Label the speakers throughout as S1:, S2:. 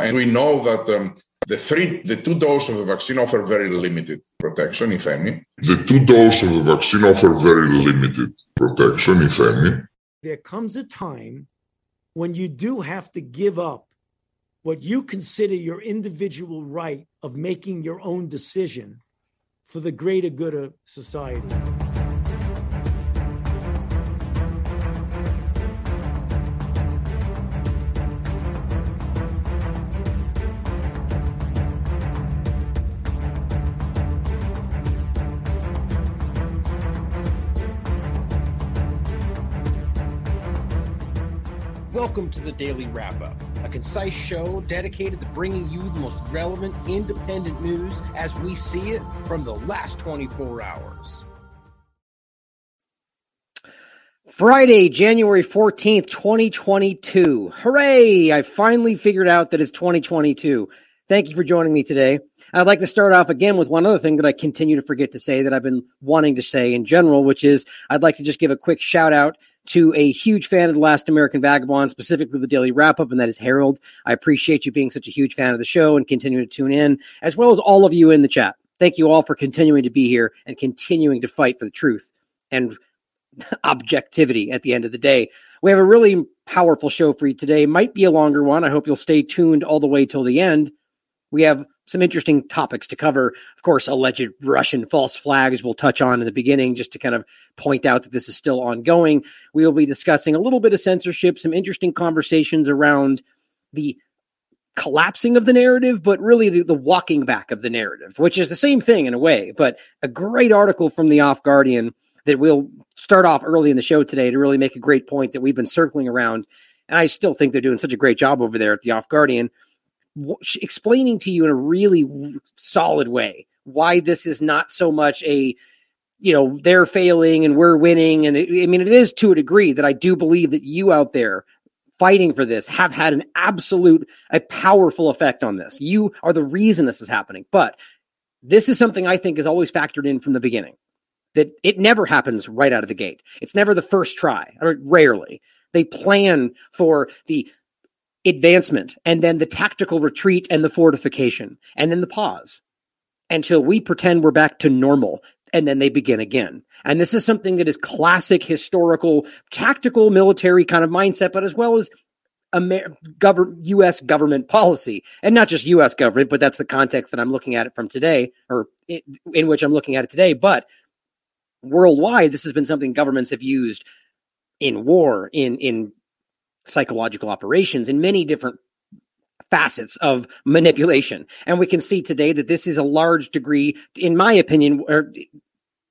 S1: and we know that um, the three, the two doses of the vaccine offer very limited protection, if any.
S2: The two doses of the vaccine offer very limited protection, if any.
S3: There comes a time when you do have to give up what you consider your individual right of making your own decision for the greater good of society.
S4: Welcome to the Daily Wrap Up, a concise show dedicated to bringing you the most relevant independent news as we see it from the last 24 hours.
S5: Friday, January 14th, 2022. Hooray! I finally figured out that it's 2022. Thank you for joining me today. I'd like to start off again with one other thing that I continue to forget to say that I've been wanting to say in general, which is I'd like to just give a quick shout out to a huge fan of the Last American Vagabond, specifically the Daily Wrap Up, and that is Harold. I appreciate you being such a huge fan of the show and continuing to tune in, as well as all of you in the chat. Thank you all for continuing to be here and continuing to fight for the truth and objectivity at the end of the day. We have a really powerful show for you today. Might be a longer one. I hope you'll stay tuned all the way till the end. We have some interesting topics to cover. Of course, alleged Russian false flags we'll touch on in the beginning just to kind of point out that this is still ongoing. We will be discussing a little bit of censorship, some interesting conversations around the collapsing of the narrative, but really the, the walking back of the narrative, which is the same thing in a way. But a great article from the Off Guardian that we'll start off early in the show today to really make a great point that we've been circling around. And I still think they're doing such a great job over there at the Off Guardian explaining to you in a really solid way why this is not so much a you know they're failing and we're winning and it, i mean it is to a degree that i do believe that you out there fighting for this have had an absolute a powerful effect on this. You are the reason this is happening but this is something i think is always factored in from the beginning that it never happens right out of the gate. It's never the first try rarely. They plan for the advancement and then the tactical retreat and the fortification and then the pause until we pretend we're back to normal and then they begin again. And this is something that is classic historical tactical military kind of mindset but as well as Amer- government US government policy and not just US government but that's the context that I'm looking at it from today or in, in which I'm looking at it today but worldwide this has been something governments have used in war in in psychological operations in many different facets of manipulation. And we can see today that this is a large degree, in my opinion, or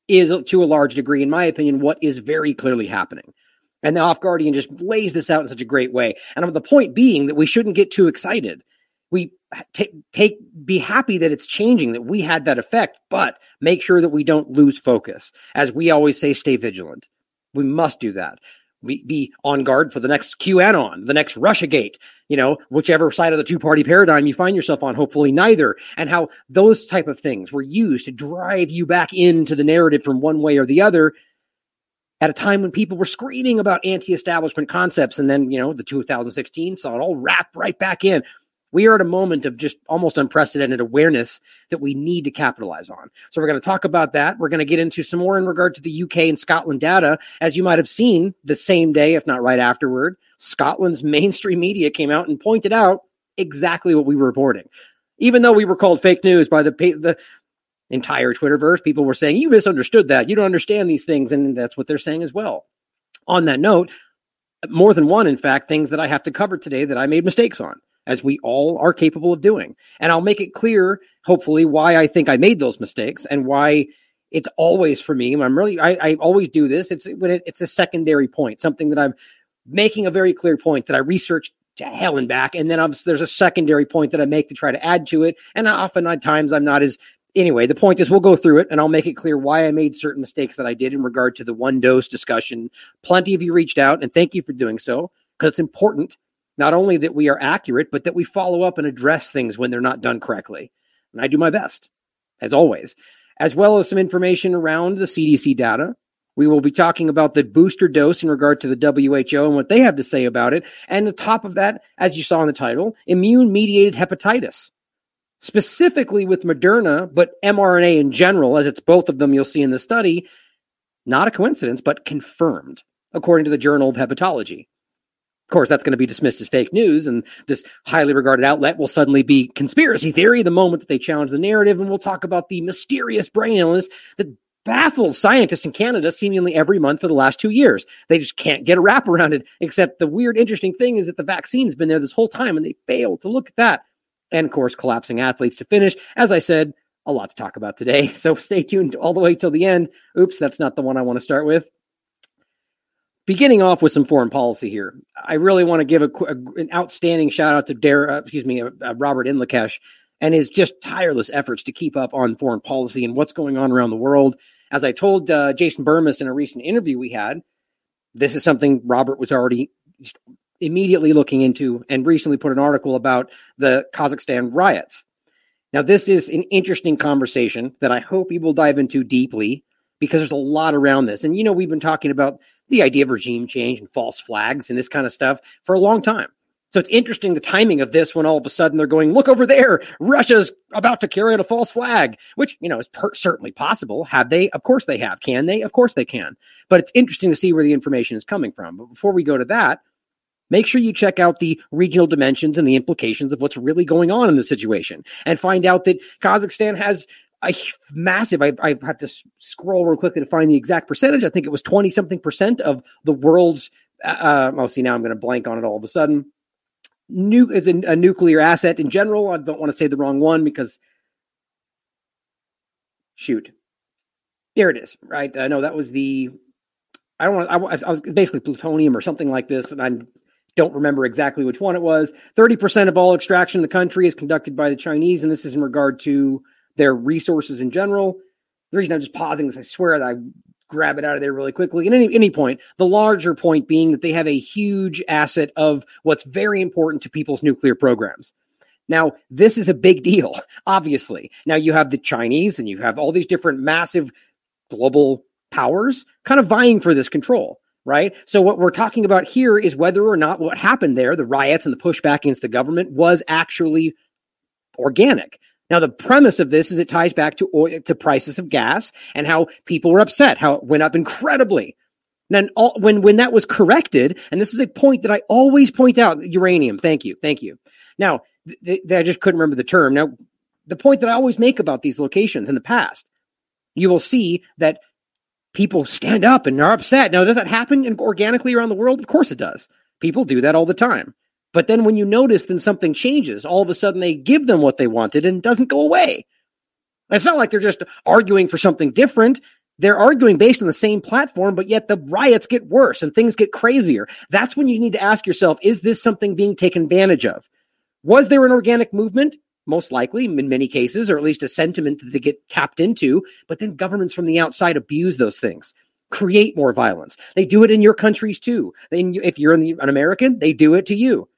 S5: is to a large degree, in my opinion, what is very clearly happening. And the Off Guardian just lays this out in such a great way. And the point being that we shouldn't get too excited. We take, take, be happy that it's changing, that we had that effect, but make sure that we don't lose focus. As we always say, stay vigilant. We must do that be, on guard for the next QAnon, the next Russiagate, you know, whichever side of the two party paradigm you find yourself on, hopefully neither, and how those type of things were used to drive you back into the narrative from one way or the other at a time when people were screaming about anti-establishment concepts and then, you know, the 2016 saw it all wrap right back in we are at a moment of just almost unprecedented awareness that we need to capitalize on. So we're going to talk about that. We're going to get into some more in regard to the UK and Scotland data. As you might have seen the same day, if not right afterward, Scotland's mainstream media came out and pointed out exactly what we were reporting. Even though we were called fake news by the the entire Twitterverse, people were saying you misunderstood that. You don't understand these things, and that's what they're saying as well. On that note, more than one, in fact, things that I have to cover today that I made mistakes on as we all are capable of doing. And I'll make it clear, hopefully, why I think I made those mistakes and why it's always for me. I'm really, I, I always do this. It's when it, it's a secondary point, something that I'm making a very clear point that I researched to hell and back. And then there's a secondary point that I make to try to add to it. And often at times I'm not as, anyway, the point is we'll go through it and I'll make it clear why I made certain mistakes that I did in regard to the one dose discussion. Plenty of you reached out and thank you for doing so because it's important not only that we are accurate, but that we follow up and address things when they're not done correctly. And I do my best, as always, as well as some information around the CDC data, We will be talking about the booster dose in regard to the WHO and what they have to say about it. And the top of that, as you saw in the title, immune mediated hepatitis, specifically with Moderna, but mRNA in general, as it's both of them you'll see in the study. Not a coincidence, but confirmed, according to the Journal of Hepatology. Of course, that's going to be dismissed as fake news, and this highly regarded outlet will suddenly be conspiracy theory the moment that they challenge the narrative. And we'll talk about the mysterious brain illness that baffles scientists in Canada seemingly every month for the last two years. They just can't get a wrap around it. Except the weird, interesting thing is that the vaccine's been there this whole time and they failed to look at that. And of course, collapsing athletes to finish. As I said, a lot to talk about today. So stay tuned all the way till the end. Oops, that's not the one I want to start with. Beginning off with some foreign policy here, I really want to give a, a an outstanding shout out to Dare, uh, excuse me, uh, uh, Robert Inlakesh and his just tireless efforts to keep up on foreign policy and what's going on around the world. As I told uh, Jason Bermas in a recent interview we had, this is something Robert was already immediately looking into and recently put an article about the Kazakhstan riots. Now, this is an interesting conversation that I hope you will dive into deeply because there's a lot around this. And, you know, we've been talking about the idea of regime change and false flags and this kind of stuff for a long time. So it's interesting the timing of this when all of a sudden they're going, look over there, Russia's about to carry out a false flag, which, you know, is per- certainly possible. Have they? Of course they have. Can they? Of course they can. But it's interesting to see where the information is coming from. But before we go to that, make sure you check out the regional dimensions and the implications of what's really going on in the situation and find out that Kazakhstan has a massive, I, I have to scroll real quickly to find the exact percentage. I think it was 20 something percent of the world's, uh, oh, see, now I'm going to blank on it all of a sudden nu- is a, a nuclear asset in general. I don't want to say the wrong one because shoot, there it is. Right? I know that was the. I don't want. I, I was basically plutonium or something like this, and I don't remember exactly which one it was. Thirty percent of all extraction in the country is conducted by the Chinese, and this is in regard to their resources in general. The reason I'm just pausing is I swear that I grab it out of there really quickly. And any, any point, the larger point being that they have a huge asset of what's very important to people's nuclear programs. Now, this is a big deal, obviously. Now, you have the Chinese and you have all these different massive global powers kind of vying for this control, right? So, what we're talking about here is whether or not what happened there, the riots and the pushback against the government, was actually organic. Now, the premise of this is it ties back to oil, to prices of gas and how people were upset, how it went up incredibly. Then all, when when that was corrected, and this is a point that I always point out, uranium. Thank you, thank you. Now, th- th- I just couldn't remember the term. Now, the point that I always make about these locations in the past, you will see that people stand up and are upset. Now, does that happen organically around the world? Of course it does. People do that all the time. But then when you notice, then something changes. All of a sudden, they give them what they wanted and it doesn't go away. it's not like they're just arguing for something different. They're arguing based on the same platform, but yet the riots get worse and things get crazier. That's when you need to ask yourself, is this something being taken advantage of? Was there an organic movement? Most likely, in many cases, or at least a sentiment that they get tapped into. But then governments from the outside abuse those things create more violence. They do it in your countries too. If you're the, an American, they do it to you.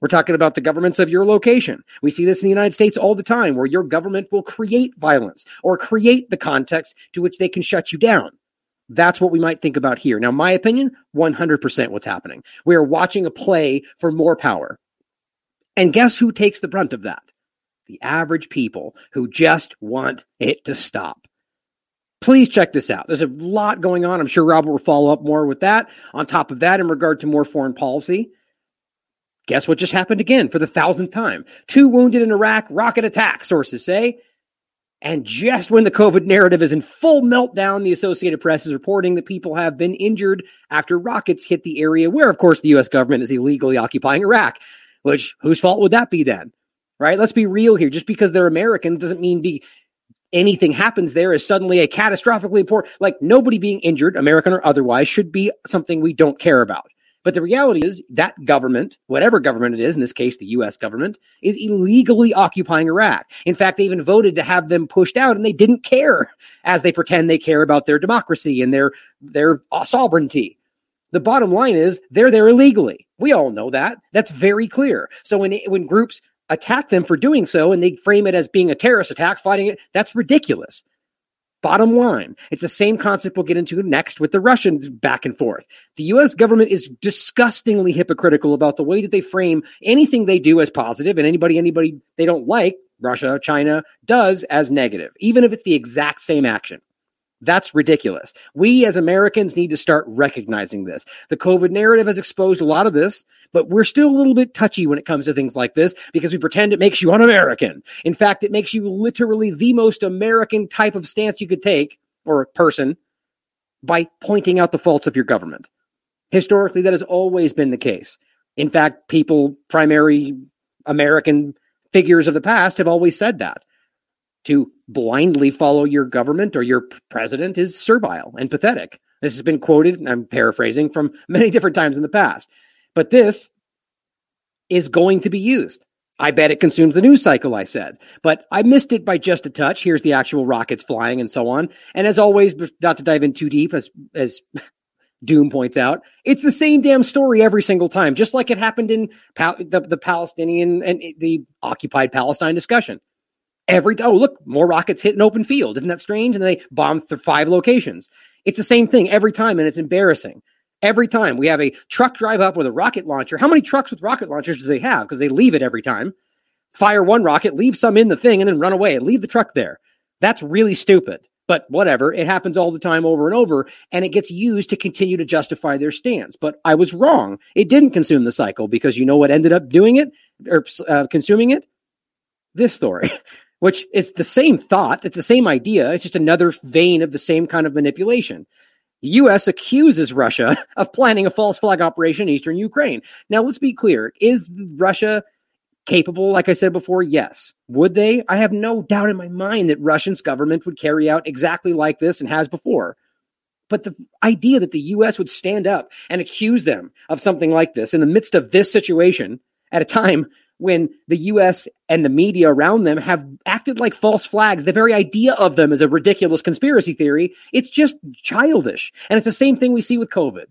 S5: We're talking about the governments of your location. We see this in the United States all the time where your government will create violence or create the context to which they can shut you down. That's what we might think about here. Now, my opinion, 100% what's happening. We are watching a play for more power. And guess who takes the brunt of that? The average people who just want it to stop. Please check this out. There's a lot going on. I'm sure Robert will follow up more with that. On top of that, in regard to more foreign policy, Guess what just happened again for the thousandth time? Two wounded in Iraq, rocket attack, sources say. And just when the COVID narrative is in full meltdown, the Associated Press is reporting that people have been injured after rockets hit the area where, of course, the U.S. government is illegally occupying Iraq. Which, whose fault would that be then? Right? Let's be real here. Just because they're Americans doesn't mean be anything happens there is suddenly a catastrophically important. Like nobody being injured, American or otherwise, should be something we don't care about. But the reality is that government, whatever government it is, in this case, the US government, is illegally occupying Iraq. In fact, they even voted to have them pushed out and they didn't care as they pretend they care about their democracy and their, their sovereignty. The bottom line is they're there illegally. We all know that. That's very clear. So when, when groups attack them for doing so and they frame it as being a terrorist attack, fighting it, that's ridiculous. Bottom line, it's the same concept we'll get into next with the Russians back and forth. The US government is disgustingly hypocritical about the way that they frame anything they do as positive and anybody anybody they don't like, Russia, China, does as negative, even if it's the exact same action. That's ridiculous. We as Americans need to start recognizing this. The COVID narrative has exposed a lot of this, but we're still a little bit touchy when it comes to things like this because we pretend it makes you un American. In fact, it makes you literally the most American type of stance you could take or person by pointing out the faults of your government. Historically, that has always been the case. In fact, people, primary American figures of the past, have always said that to blindly follow your government or your president is servile and pathetic. This has been quoted, I'm paraphrasing from many different times in the past. But this is going to be used. I bet it consumes the news cycle, I said. But I missed it by just a touch. Here's the actual rockets flying and so on. And as always, not to dive in too deep, as as Doom points out, it's the same damn story every single time, just like it happened in the, the Palestinian and eh, the occupied Palestine discussion every oh look more rockets hit an open field. Isn't that strange? And they bomb through five locations. It's the same thing every time and it's embarrassing. Every time we have a truck drive up with a rocket launcher. How many trucks with rocket launchers do they have? Because they leave it every time. Fire one rocket leave some in the thing and then run away and leave the truck there. That's really stupid but whatever. It happens all the time over and over and it gets used to continue to justify their stance. But i was wrong. It didn't consume the cycle because you know what ended up doing it or uh, consuming it? This story which is the same thought. It's the same idea. It's just another vein of the same kind of manipulation. The U.S. accuses Russia of planning a false flag operation in eastern Ukraine. Now, let's be clear. Is Russia capable? Like I said before, yes. Would they? I have no doubt in my mind that Russia's government would carry out exactly like this and has before. But the idea that the U.S. would stand up and accuse them of something like this in the midst of this situation at a time when the US and the media around them have acted like false flags. The very idea of them is a ridiculous conspiracy theory. It's just childish. And it's the same thing we see with COVID.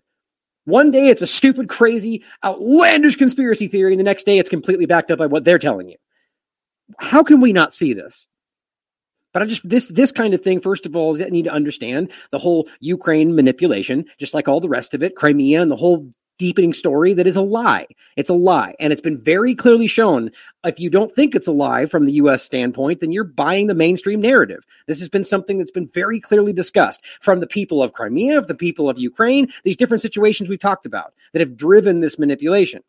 S5: One day it's a stupid, crazy, outlandish conspiracy theory, and the next day it's completely backed up by what they're telling you. How can we not see this? But I just this this kind of thing, first of all, is need to understand the whole Ukraine manipulation, just like all the rest of it, Crimea and the whole deepening story that is a lie. It's a lie. And it's been very clearly shown. If you don't think it's a lie from the US standpoint, then you're buying the mainstream narrative. This has been something that's been very clearly discussed from the people of Crimea, of the people of Ukraine, these different situations we've talked about that have driven this manipulation.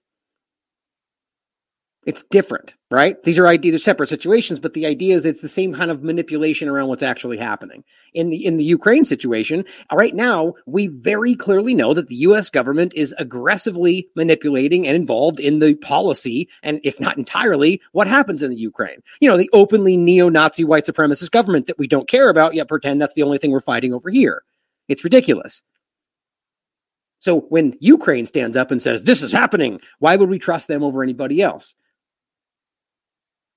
S5: It's different, right? These are they're separate situations, but the idea is it's the same kind of manipulation around what's actually happening. In the in the Ukraine situation, right now, we very clearly know that the US government is aggressively manipulating and involved in the policy, and if not entirely, what happens in the Ukraine. You know, the openly neo-Nazi white supremacist government that we don't care about, yet pretend that's the only thing we're fighting over here. It's ridiculous. So when Ukraine stands up and says, This is happening, why would we trust them over anybody else?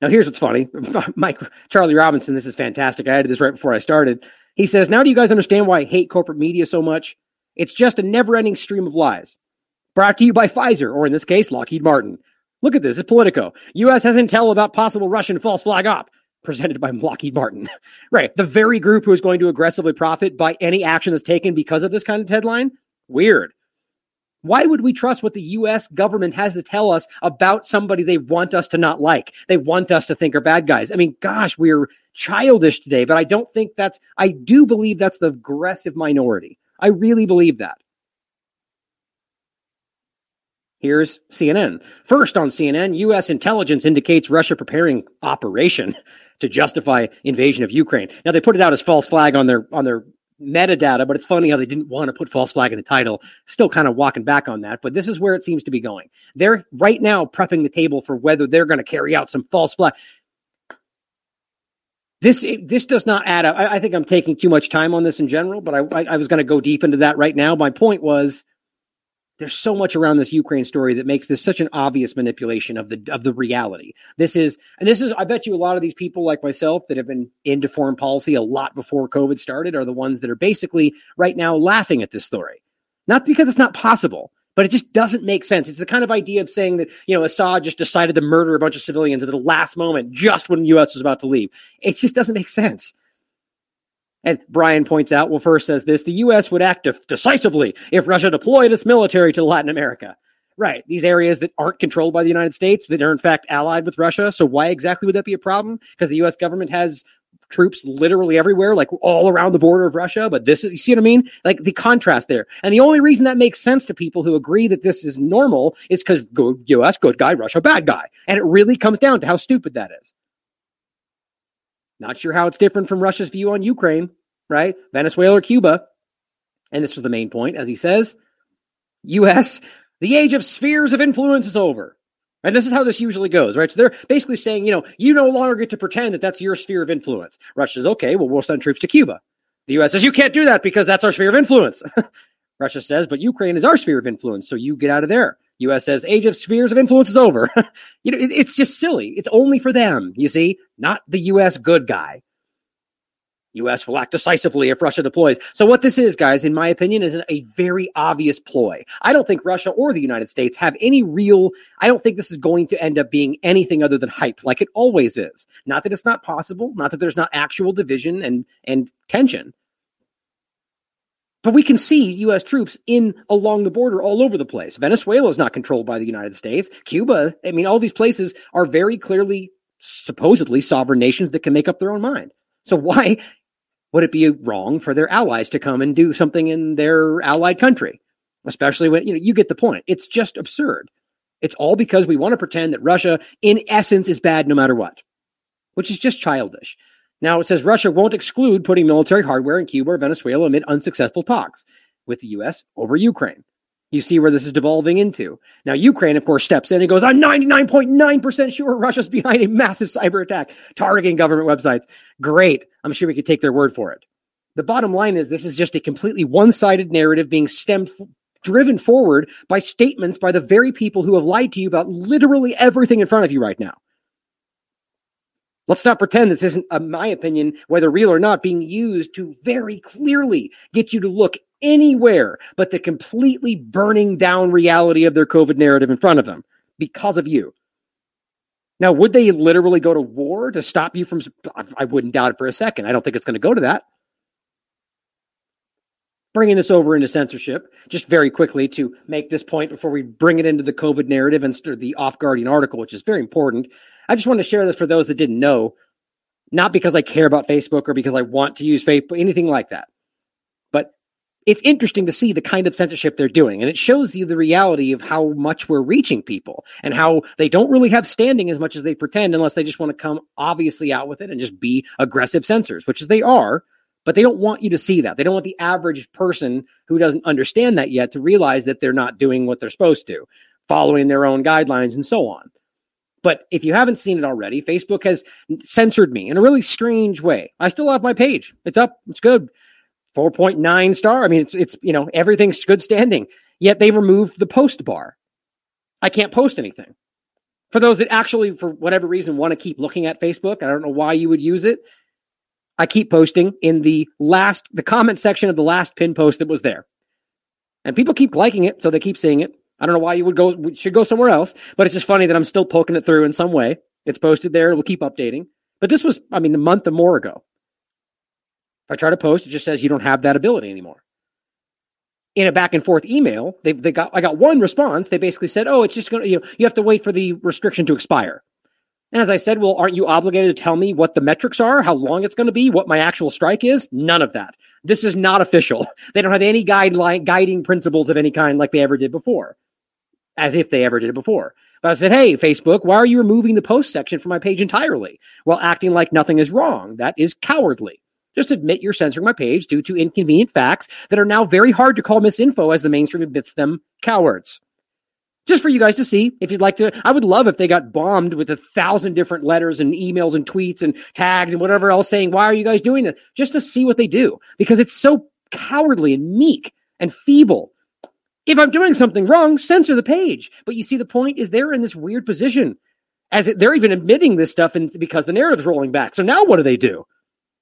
S5: Now, here's what's funny. Mike Charlie Robinson, this is fantastic. I added this right before I started. He says, Now do you guys understand why I hate corporate media so much? It's just a never ending stream of lies. Brought to you by Pfizer, or in this case, Lockheed Martin. Look at this. It's Politico. U.S. has intel about possible Russian false flag op presented by Lockheed Martin. right. The very group who is going to aggressively profit by any action that's taken because of this kind of headline. Weird. Why would we trust what the US government has to tell us about somebody they want us to not like? They want us to think are bad guys. I mean, gosh, we're childish today, but I don't think that's, I do believe that's the aggressive minority. I really believe that. Here's CNN. First on CNN, U.S. intelligence indicates Russia preparing operation to justify invasion of Ukraine. Now they put it out as false flag on their on their metadata, but it's funny how they didn't want to put false flag in the title. Still kind of walking back on that, but this is where it seems to be going. They're right now prepping the table for whether they're going to carry out some false flag. This this does not add up. I, I, think I'm taking too much time on this in general, but I, I, I was going to go deep into that right now. My point was there's so much around this Ukraine story that makes this such an obvious manipulation of the of the reality. This is and this is I bet you a lot of these people like myself that have been into foreign policy a lot before COVID started are the ones that are basically right now laughing at this story. Not because it's not possible, but it just doesn't make sense. It's the kind of idea of saying that, you know, Assad just decided to murder a bunch of civilians at the last moment just when the US was about to leave. It just doesn't make sense. And Brian points out, well, first says this the U.S. would act decisively if Russia deployed its military to Latin America. Right. These areas that aren't controlled by the United States, that are in fact allied with Russia. So why exactly would that be a problem? Because the U.S. government has troops literally everywhere, like all around the border of Russia. But this is, you see what I mean? Like the contrast there. And the only reason that makes sense to people who agree that this is normal is because US, good guy, Russia, bad guy. And it really comes down to how stupid that is. Not sure how it's different from Russia's view on Ukraine, right? Venezuela or Cuba. And this was the main point, as he says US, the age of spheres of influence is over. And this is how this usually goes, right? So they're basically saying, you know, you no longer get to pretend that that's your sphere of influence. Russia says, okay, well, we'll send troops to Cuba. The U.S. says, you can't do that because that's our sphere of influence. Russia says, but Ukraine is our sphere of influence, so you get out of there. U.S. says, age of spheres of influence is over. you know, it, it's just silly. It's only for them, you see, not the U.S. good guy. U.S. will act decisively if Russia deploys. So what this is, guys, in my opinion, is a very obvious ploy. I don't think Russia or the United States have any real. I don't think this is going to end up being anything other than hype, like it always is. Not that it's not possible, not that there's not actual division and and tension, but we can see U.S. troops in along the border all over the place. Venezuela is not controlled by the United States. Cuba, I mean, all these places are very clearly, supposedly sovereign nations that can make up their own mind. So why would it be wrong for their allies to come and do something in their allied country? Especially when, you know, you get the point. It's just absurd. It's all because we want to pretend that Russia, in essence, is bad no matter what, which is just childish. Now it says Russia won't exclude putting military hardware in Cuba or Venezuela amid unsuccessful talks with the U.S. over Ukraine. You see where this is devolving into. Now, Ukraine, of course, steps in and goes, I'm 99.9% sure Russia's behind a massive cyber attack targeting government websites. Great. I'm sure we could take their word for it. The bottom line is this is just a completely one sided narrative being stemmed, driven forward by statements by the very people who have lied to you about literally everything in front of you right now. Let's not pretend this isn't, in my opinion, whether real or not, being used to very clearly get you to look anywhere but the completely burning down reality of their COVID narrative in front of them because of you. Now, would they literally go to war to stop you from? I wouldn't doubt it for a second. I don't think it's going to go to that. Bringing this over into censorship, just very quickly to make this point before we bring it into the COVID narrative and the Off Guardian article, which is very important. I just want to share this for those that didn't know, not because I care about Facebook or because I want to use Facebook, anything like that But it's interesting to see the kind of censorship they're doing. And it shows you the reality of how much we're reaching people and how they don't really have standing as much as they pretend unless they just want to come obviously out with it and just be aggressive censors, which is they are. But they don't want you to see that. They don't want the average person who doesn't understand that yet to realize that they're not doing what they're supposed to, following their own guidelines and so on. But if you haven't seen it already, Facebook has censored me in a really strange way. I still have my page. It's up. It's good. 4.9 star. I mean, it's, it's, you know, everything's good standing. Yet they removed the post bar. I can't post anything. For those that actually, for whatever reason, want to keep looking at Facebook, I don't know why you would use it. I keep posting in the last, the comment section of the last pin post that was there. And people keep liking it, so they keep seeing it. I don't know why you would go, should go somewhere else, but it's just funny that I'm still poking it through in some way. It's posted there. It'll keep updating. But this was, I mean, a month or more ago. If I try to post, it just says you don't have that ability anymore. In a back and forth email, they they got I got one response. They basically said, "Oh, it's just going to you know you have to wait for the restriction to expire." And as I said, well, aren't you obligated to tell me what the metrics are, how long it's going to be, what my actual strike is? None of that. This is not official. They don't have any guideline guiding principles of any kind like they ever did before, as if they ever did it before. But I said, hey, Facebook, why are you removing the post section from my page entirely while acting like nothing is wrong? That is cowardly. Just admit you're censoring my page due to inconvenient facts that are now very hard to call misinfo as the mainstream admits them cowards. Just for you guys to see, if you'd like to, I would love if they got bombed with a thousand different letters and emails and tweets and tags and whatever else saying, why are you guys doing this? Just to see what they do because it's so cowardly and meek and feeble. If I'm doing something wrong, censor the page. But you see, the point is they're in this weird position as it, they're even admitting this stuff and because the narrative's rolling back. So now what do they do?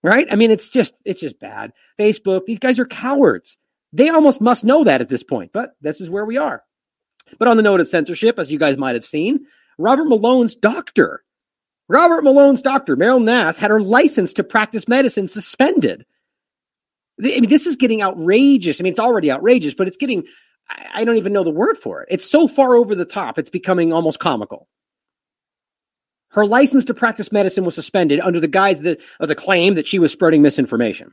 S5: right? I mean, it's just it's just bad. Facebook, these guys are cowards. They almost must know that at this point, but this is where we are. But on the note of censorship, as you guys might have seen, Robert Malone's doctor, Robert Malone's doctor, Meryl Nass, had her license to practice medicine suspended I mean, this is getting outrageous. I mean, it's already outrageous, but it's getting, I don't even know the word for it. It's so far over the top, it's becoming almost comical. Her license to practice medicine was suspended under the guise of the claim that she was spreading misinformation.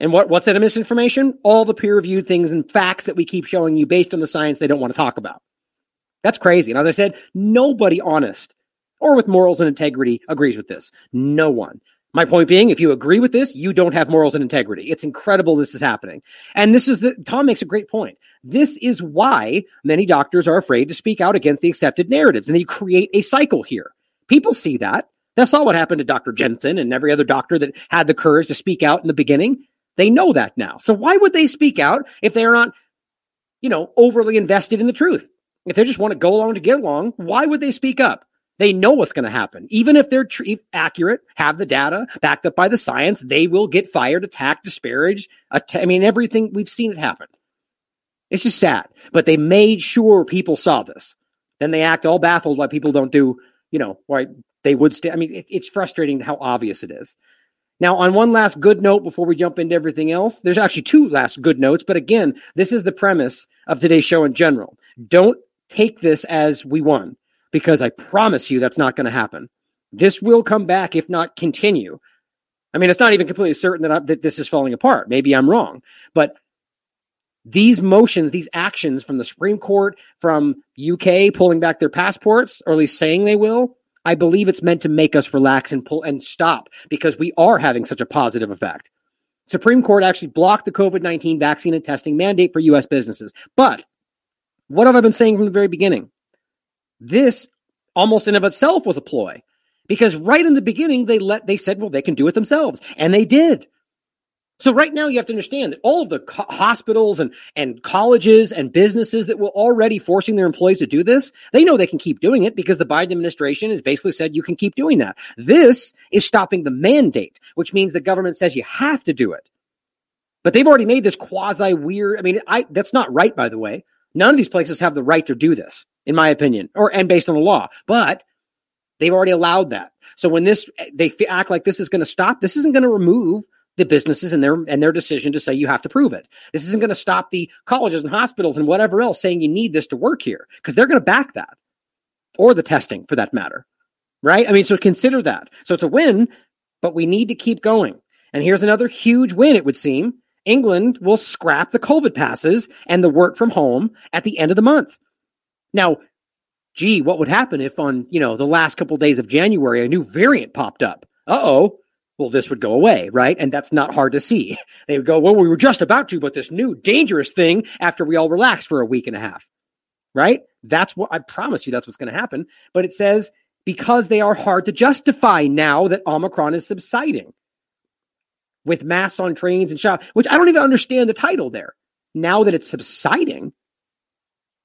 S5: And what, what's that misinformation? All the peer reviewed things and facts that we keep showing you based on the science they don't want to talk about. That's crazy. And as I said, nobody honest or with morals and integrity agrees with this. No one. My point being, if you agree with this, you don't have morals and integrity. It's incredible this is happening. And this is the, Tom makes a great point. This is why many doctors are afraid to speak out against the accepted narratives and they create a cycle here. People see that. That's not what happened to Dr. Jensen and every other doctor that had the courage to speak out in the beginning. They know that now. So why would they speak out if they're not, you know, overly invested in the truth? If they just want to go along to get along, why would they speak up? They know what's going to happen. Even if they're tr- accurate, have the data backed up by the science, they will get fired, attacked, disparaged. Att- I mean, everything we've seen it happen. It's just sad. But they made sure people saw this. Then they act all baffled why people don't do, you know, why they would stay. I mean, it, it's frustrating how obvious it is. Now, on one last good note before we jump into everything else, there's actually two last good notes. But again, this is the premise of today's show in general. Don't take this as we won because I promise you that's not going to happen. This will come back, if not continue. I mean, it's not even completely certain that, I, that this is falling apart. Maybe I'm wrong, but these motions, these actions from the Supreme Court, from UK pulling back their passports, or at least saying they will, I believe it's meant to make us relax and pull and stop because we are having such a positive effect. Supreme Court actually blocked the COVID 19 vaccine and testing mandate for US businesses. But what have I been saying from the very beginning? This almost in of itself was a ploy because right in the beginning they let they said well they can do it themselves and they did. So right now you have to understand that all of the co- hospitals and and colleges and businesses that were already forcing their employees to do this, they know they can keep doing it because the Biden administration has basically said you can keep doing that. This is stopping the mandate, which means the government says you have to do it. But they've already made this quasi weird. I mean, I that's not right by the way. None of these places have the right to do this in my opinion, or and based on the law. But they've already allowed that. So when this they act like this is going to stop, this isn't going to remove the businesses and their and their decision to say you have to prove it. This isn't going to stop the colleges and hospitals and whatever else saying you need this to work here because they're going to back that or the testing for that matter. Right? I mean, so consider that. So it's a win, but we need to keep going. And here's another huge win, it would seem. England will scrap the COVID passes and the work from home at the end of the month. Now, gee, what would happen if on, you know, the last couple of days of January a new variant popped up? Uh-oh. Well, this would go away, right? And that's not hard to see. They would go, well, we were just about to, but this new dangerous thing after we all relaxed for a week and a half, right? That's what I promise you that's what's going to happen. But it says because they are hard to justify now that Omicron is subsiding with masks on trains and shop, which I don't even understand the title there. Now that it's subsiding,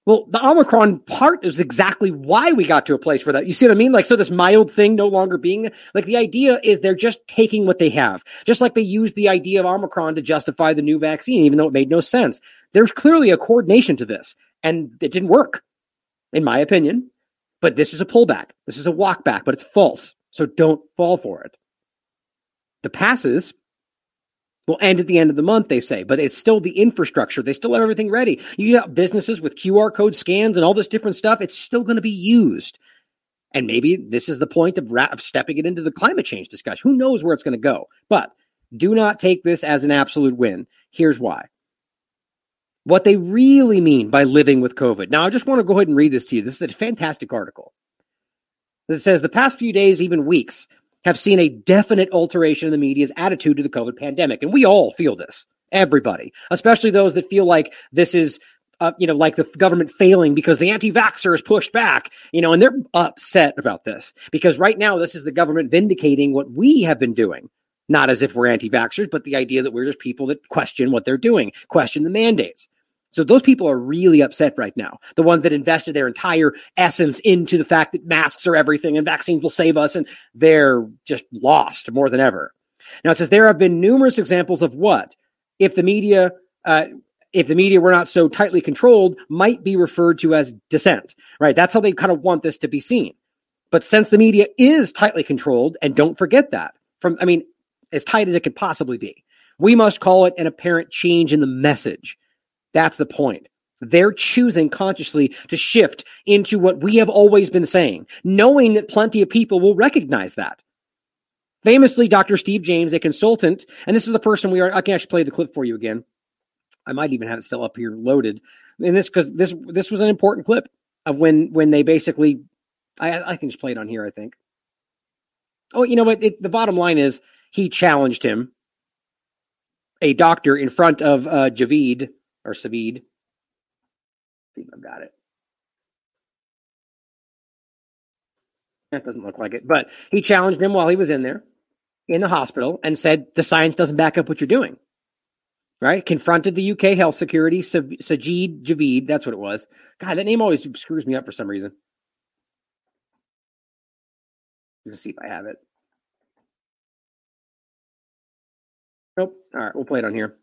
S5: well, the Omicron part is exactly why we got to a place where that. You see what I mean? Like, so this mild thing no longer being like the idea is they're just taking what they have, just like they used the idea of Omicron to justify the new vaccine, even though it made no sense. There's clearly a coordination to this, and it didn't work, in my opinion. But this is a pullback. This is a walk back, but it's false. So don't fall for it. The passes will end at the end of the month, they say, but it's still the infrastructure. They still have everything ready. You got businesses with QR code scans and all this different stuff. It's still going to be used. And maybe this is the point of, ra- of stepping it into the climate change discussion. Who knows where it's going to go? But do not take this as an absolute win. Here's why. What they really mean by living with COVID. Now, I just want to go ahead and read this to you. This is a fantastic article. It says the past few days, even weeks, have seen a definite alteration in the media's attitude to the COVID pandemic. And we all feel this, everybody, especially those that feel like this is, uh, you know, like the government failing because the anti vaxxers pushed back, you know, and they're upset about this because right now this is the government vindicating what we have been doing. Not as if we're anti vaxxers, but the idea that we're just people that question what they're doing, question the mandates. So those people are really upset right now. The ones that invested their entire essence into the fact that masks are everything and vaccines will save us, and they're just lost more than ever. Now it says there have been numerous examples of what, if the media, uh, if the media were not so tightly controlled, might be referred to as dissent. Right? That's how they kind of want this to be seen. But since the media is tightly controlled, and don't forget that from, I mean, as tight as it could possibly be, We must call it an apparent change in the message. That's the point. They're choosing consciously to shift into what we have always been saying, knowing that plenty of people will recognize that. Famously, Dr. Steve James, a consultant, and this is the person we are. I can actually play the clip for you again. I might even have it still up here loaded. And this because this this was an important clip of when when they basically. I I can just play it on here. I think. Oh, you know what? It, the bottom line is he challenged him, a doctor, in front of uh, Javid or Savid. See if I've got it. That doesn't look like it, but he challenged him while he was in there in the hospital and said the science doesn't back up what you're doing. Right? Confronted the UK health security, Sajid Javid. That's what it was. God, that name always screws me up for some reason. Let's see if I have it. Nope. All right, we'll play it on here.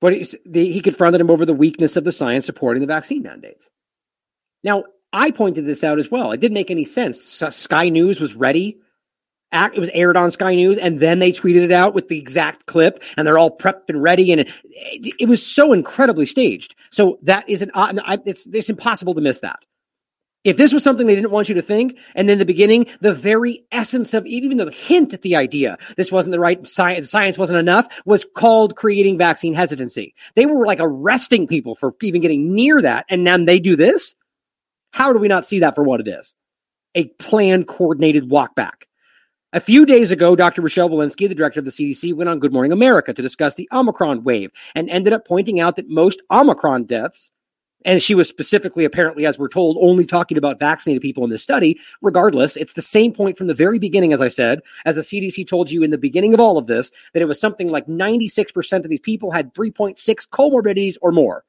S5: But he, he confronted him over the weakness of the science supporting the vaccine mandates. Now, I pointed this out as well. It didn't make any sense. Sky News was ready. It was aired on Sky News, and then they tweeted it out with the exact clip, and they're all prepped and ready, and it, it was so incredibly staged. So that is an uh, it's it's impossible to miss that. If this was something they didn't want you to think, and in the beginning, the very essence of even the hint at the idea, this wasn't the right science, science wasn't enough, was called creating vaccine hesitancy. They were like arresting people for even getting near that. And now they do this. How do we not see that for what it is? A planned, coordinated walk back. A few days ago, Dr. Rochelle Walensky, the director of the CDC, went on Good Morning America to discuss the Omicron wave and ended up pointing out that most Omicron deaths and she was specifically, apparently, as we're told, only talking about vaccinated people in this study. Regardless, it's the same point from the very beginning, as I said, as the CDC told you in the beginning of all of this, that it was something like 96% of these people had 3.6 comorbidities or more.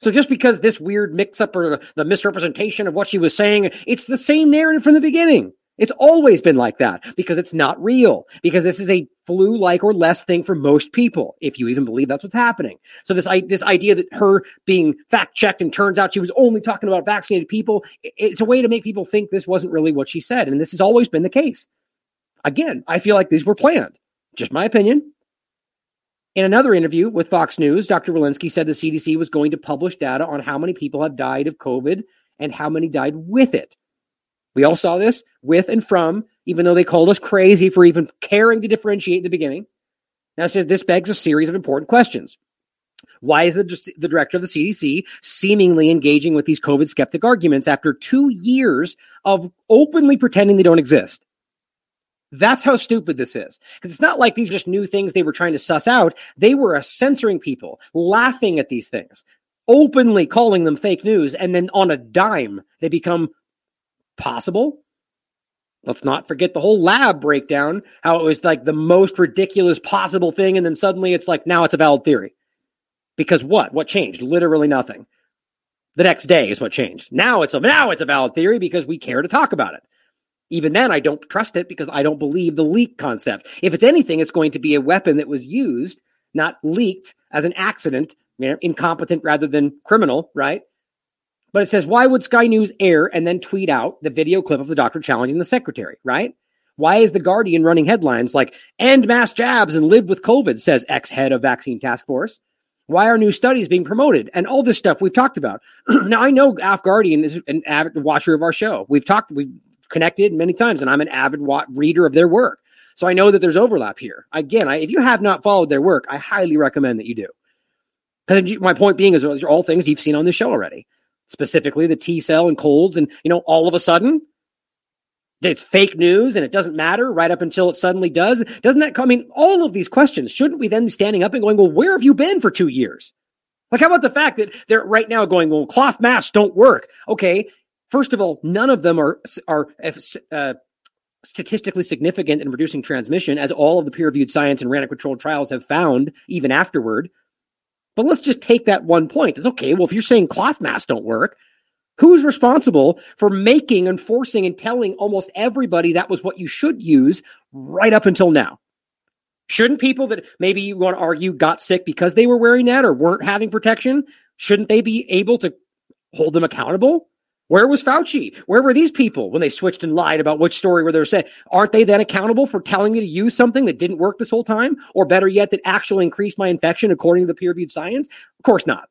S5: So just because this weird mix up or the misrepresentation of what she was saying, it's the same narrative from the beginning. It's always been like that because it's not real, because this is a flu like or less thing for most people, if you even believe that's what's happening. So this, this idea that her being fact checked and turns out she was only talking about vaccinated people, it's a way to make people think this wasn't really what she said. And this has always been the case. Again, I feel like these were planned. Just my opinion. In another interview with Fox News, Dr. Walensky said the CDC was going to publish data on how many people have died of COVID and how many died with it. We all saw this with and from, even though they called us crazy for even caring to differentiate in the beginning. Now, says this begs a series of important questions. Why is the, the director of the CDC seemingly engaging with these COVID skeptic arguments after two years of openly pretending they don't exist? That's how stupid this is. Because it's not like these are just new things they were trying to suss out. They were censoring people, laughing at these things, openly calling them fake news, and then on a dime, they become possible. Let's not forget the whole lab breakdown, how it was like the most ridiculous possible thing. And then suddenly it's like, now it's a valid theory. Because what? What changed? Literally nothing. The next day is what changed. Now it's a, now it's a valid theory because we care to talk about it. Even then, I don't trust it because I don't believe the leak concept. If it's anything, it's going to be a weapon that was used, not leaked as an accident, you know, incompetent rather than criminal, right? But it says, why would Sky News air and then tweet out the video clip of the doctor challenging the secretary, right? Why is The Guardian running headlines like, end mass jabs and live with COVID, says ex head of vaccine task force? Why are new studies being promoted? And all this stuff we've talked about. now, I know Off Guardian is an avid watcher of our show. We've talked, we've connected many times, and I'm an avid wa- reader of their work. So I know that there's overlap here. Again, I, if you have not followed their work, I highly recommend that you do. Because my point being is, those are all things you've seen on this show already specifically the T cell and colds. And, you know, all of a sudden, it's fake news and it doesn't matter right up until it suddenly does. Doesn't that come? I mean, all of these questions, shouldn't we then be standing up and going, well, where have you been for two years? Like, how about the fact that they're right now going, well, cloth masks don't work? Okay. First of all, none of them are, are, uh, statistically significant in reducing transmission, as all of the peer reviewed science and random controlled trials have found even afterward. But let's just take that one point. It's okay. Well, if you're saying cloth masks don't work, who's responsible for making and forcing and telling almost everybody that was what you should use right up until now? Shouldn't people that maybe you want to argue got sick because they were wearing that or weren't having protection, shouldn't they be able to hold them accountable? Where was Fauci? Where were these people when they switched and lied about which story where they were saying? Aren't they then accountable for telling me to use something that didn't work this whole time? Or better yet, that actually increased my infection according to the peer reviewed science? Of course not.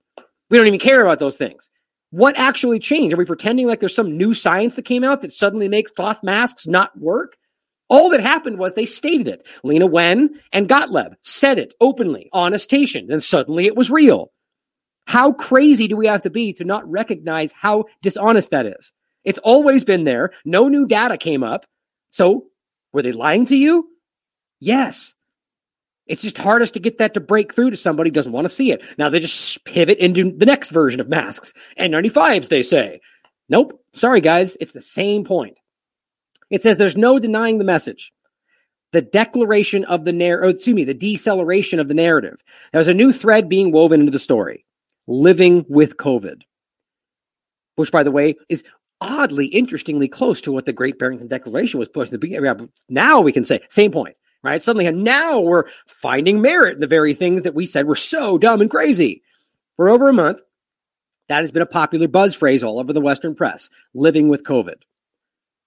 S5: We don't even care about those things. What actually changed? Are we pretending like there's some new science that came out that suddenly makes cloth masks not work? All that happened was they stated it. Leana Wen and Gottlieb said it openly on a station, and suddenly it was real. How crazy do we have to be to not recognize how dishonest that is? It's always been there. No new data came up. So were they lying to you? Yes. It's just hardest to get that to break through to somebody who doesn't want to see it. Now they just pivot into the next version of masks. N95s, they say. Nope. Sorry, guys. It's the same point. It says there's no denying the message. The declaration of the narrative, oh, excuse me, the deceleration of the narrative. There's a new thread being woven into the story living with COVID, which, by the way, is oddly, interestingly close to what the Great Barrington Declaration was pushing. Now we can say, same point, right? Suddenly, now we're finding merit in the very things that we said were so dumb and crazy. For over a month, that has been a popular buzz phrase all over the Western press living with COVID.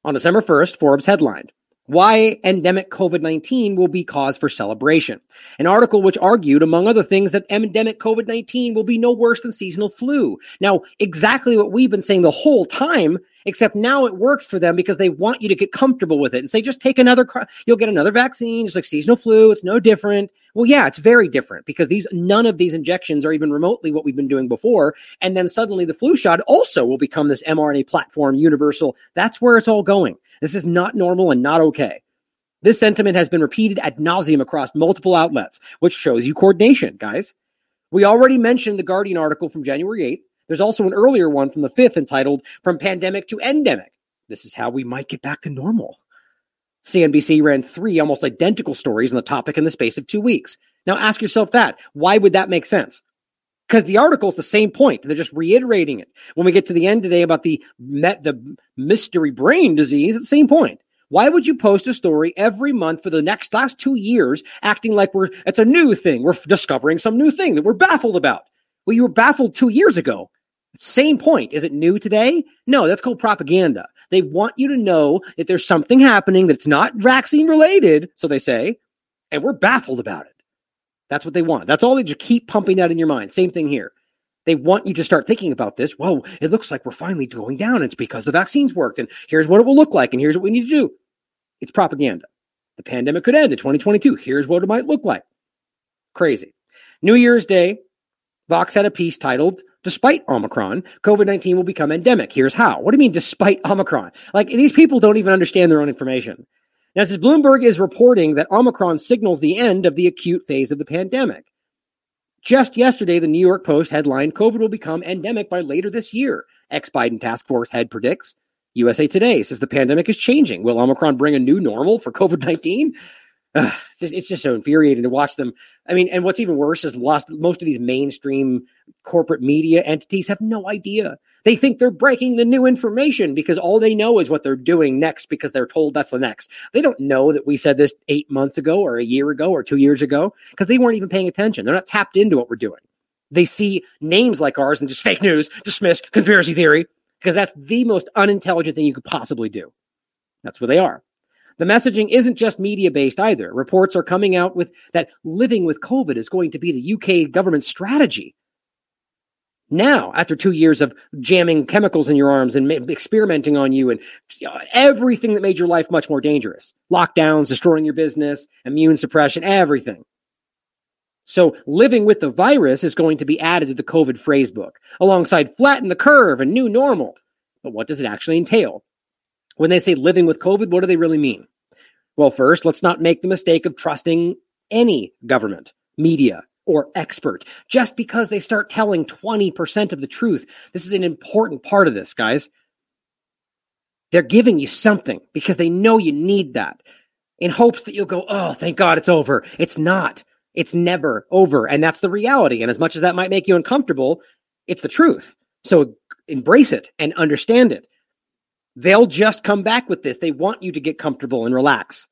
S5: On December 1st, Forbes headlined why endemic COVID 19 will be cause for celebration. An article which argued, among other things, that endemic COVID 19 will be no worse than seasonal flu. Now, exactly what we've been saying the whole time, except now it works for them because they want you to get comfortable with it and say, just take another, you'll get another vaccine, just like seasonal flu. It's no different. Well, yeah, it's very different because these, none of these injections are even remotely what we've been doing before. And then suddenly the flu shot also will become this mRNA platform universal. That's where it's all going. This is not normal and not okay. This sentiment has been repeated ad nauseum across multiple outlets, which shows you coordination, guys. We already mentioned the Guardian article from January 8th. There's also an earlier one from the 5th entitled From Pandemic to Endemic. This is how we might get back to normal. CNBC ran three almost identical stories on the topic in the space of two weeks. Now ask yourself that. Why would that make sense? because the article is the same point. They're just reiterating it. When we get to the end today about the met the mystery brain disease, it's the same point. Why would you post a story every month for the next last two years, acting like we're it's a new thing? We're discovering some new thing that we're baffled about. Well, you were baffled two years ago. Same point. Is it new today? No, that's called propaganda. They want you to know that there's something happening that's not vaccine related, so they say, and we're baffled about it. That's what they want. That's all they just keep pumping that in your mind. Same thing here. They want you to start thinking about this. Whoa, it looks like we're finally going down. It's because the vaccines worked, and here's what it will look like, and here's what we need to do. It's propaganda. The pandemic could end in 2022. Here's what it might look like. Crazy. New Year's Day, Vox had a piece titled, Despite Omicron, COVID 19 will become endemic. Here's how. What do you mean, despite Omicron? Like, these people don't even understand their own information. Now, since Bloomberg is reporting that Omicron signals the end of the acute phase of the pandemic. Just yesterday, the New York Post headlined COVID will become endemic by later this year. Ex Biden task force head predicts. USA Today says the pandemic is changing. Will Omicron bring a new normal for COVID 19? It's, just, it's just so infuriating to watch them. I mean, and what's even worse is lost most of these mainstream corporate media entities have no idea. They think they're breaking the new information because all they know is what they're doing next because they're told that's the next. They don't know that we said this eight months ago or a year ago or two years ago because they weren't even paying attention. They're not tapped into what we're doing. They see names like ours and just fake news, dismiss, conspiracy theory because that's the most unintelligent thing you could possibly do. That's what they are. The messaging isn't just media based either. Reports are coming out with that living with COVID is going to be the UK government strategy. Now, after two years of jamming chemicals in your arms and experimenting on you and everything that made your life much more dangerous lockdowns, destroying your business, immune suppression, everything. So, living with the virus is going to be added to the COVID phrase book alongside flatten the curve and new normal. But what does it actually entail? When they say living with COVID, what do they really mean? Well, first, let's not make the mistake of trusting any government, media, or expert just because they start telling 20% of the truth. This is an important part of this, guys. They're giving you something because they know you need that in hopes that you'll go, oh, thank God it's over. It's not. It's never over. And that's the reality. And as much as that might make you uncomfortable, it's the truth. So embrace it and understand it. They'll just come back with this. They want you to get comfortable and relax.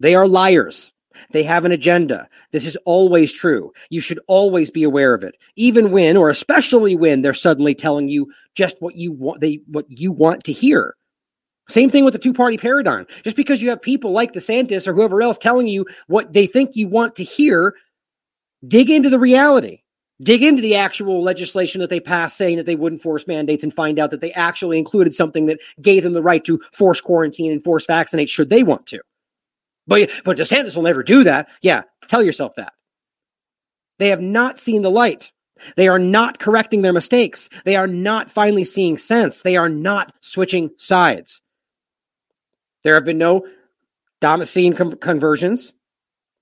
S5: They are liars. They have an agenda. This is always true. You should always be aware of it, even when, or especially when, they're suddenly telling you just what you want. They what you want to hear. Same thing with the two party paradigm. Just because you have people like DeSantis or whoever else telling you what they think you want to hear, dig into the reality. Dig into the actual legislation that they passed saying that they wouldn't force mandates and find out that they actually included something that gave them the right to force quarantine and force vaccinate should they want to. But, but DeSantis will never do that. Yeah, tell yourself that. They have not seen the light. They are not correcting their mistakes. They are not finally seeing sense. They are not switching sides. There have been no Damascene conversions.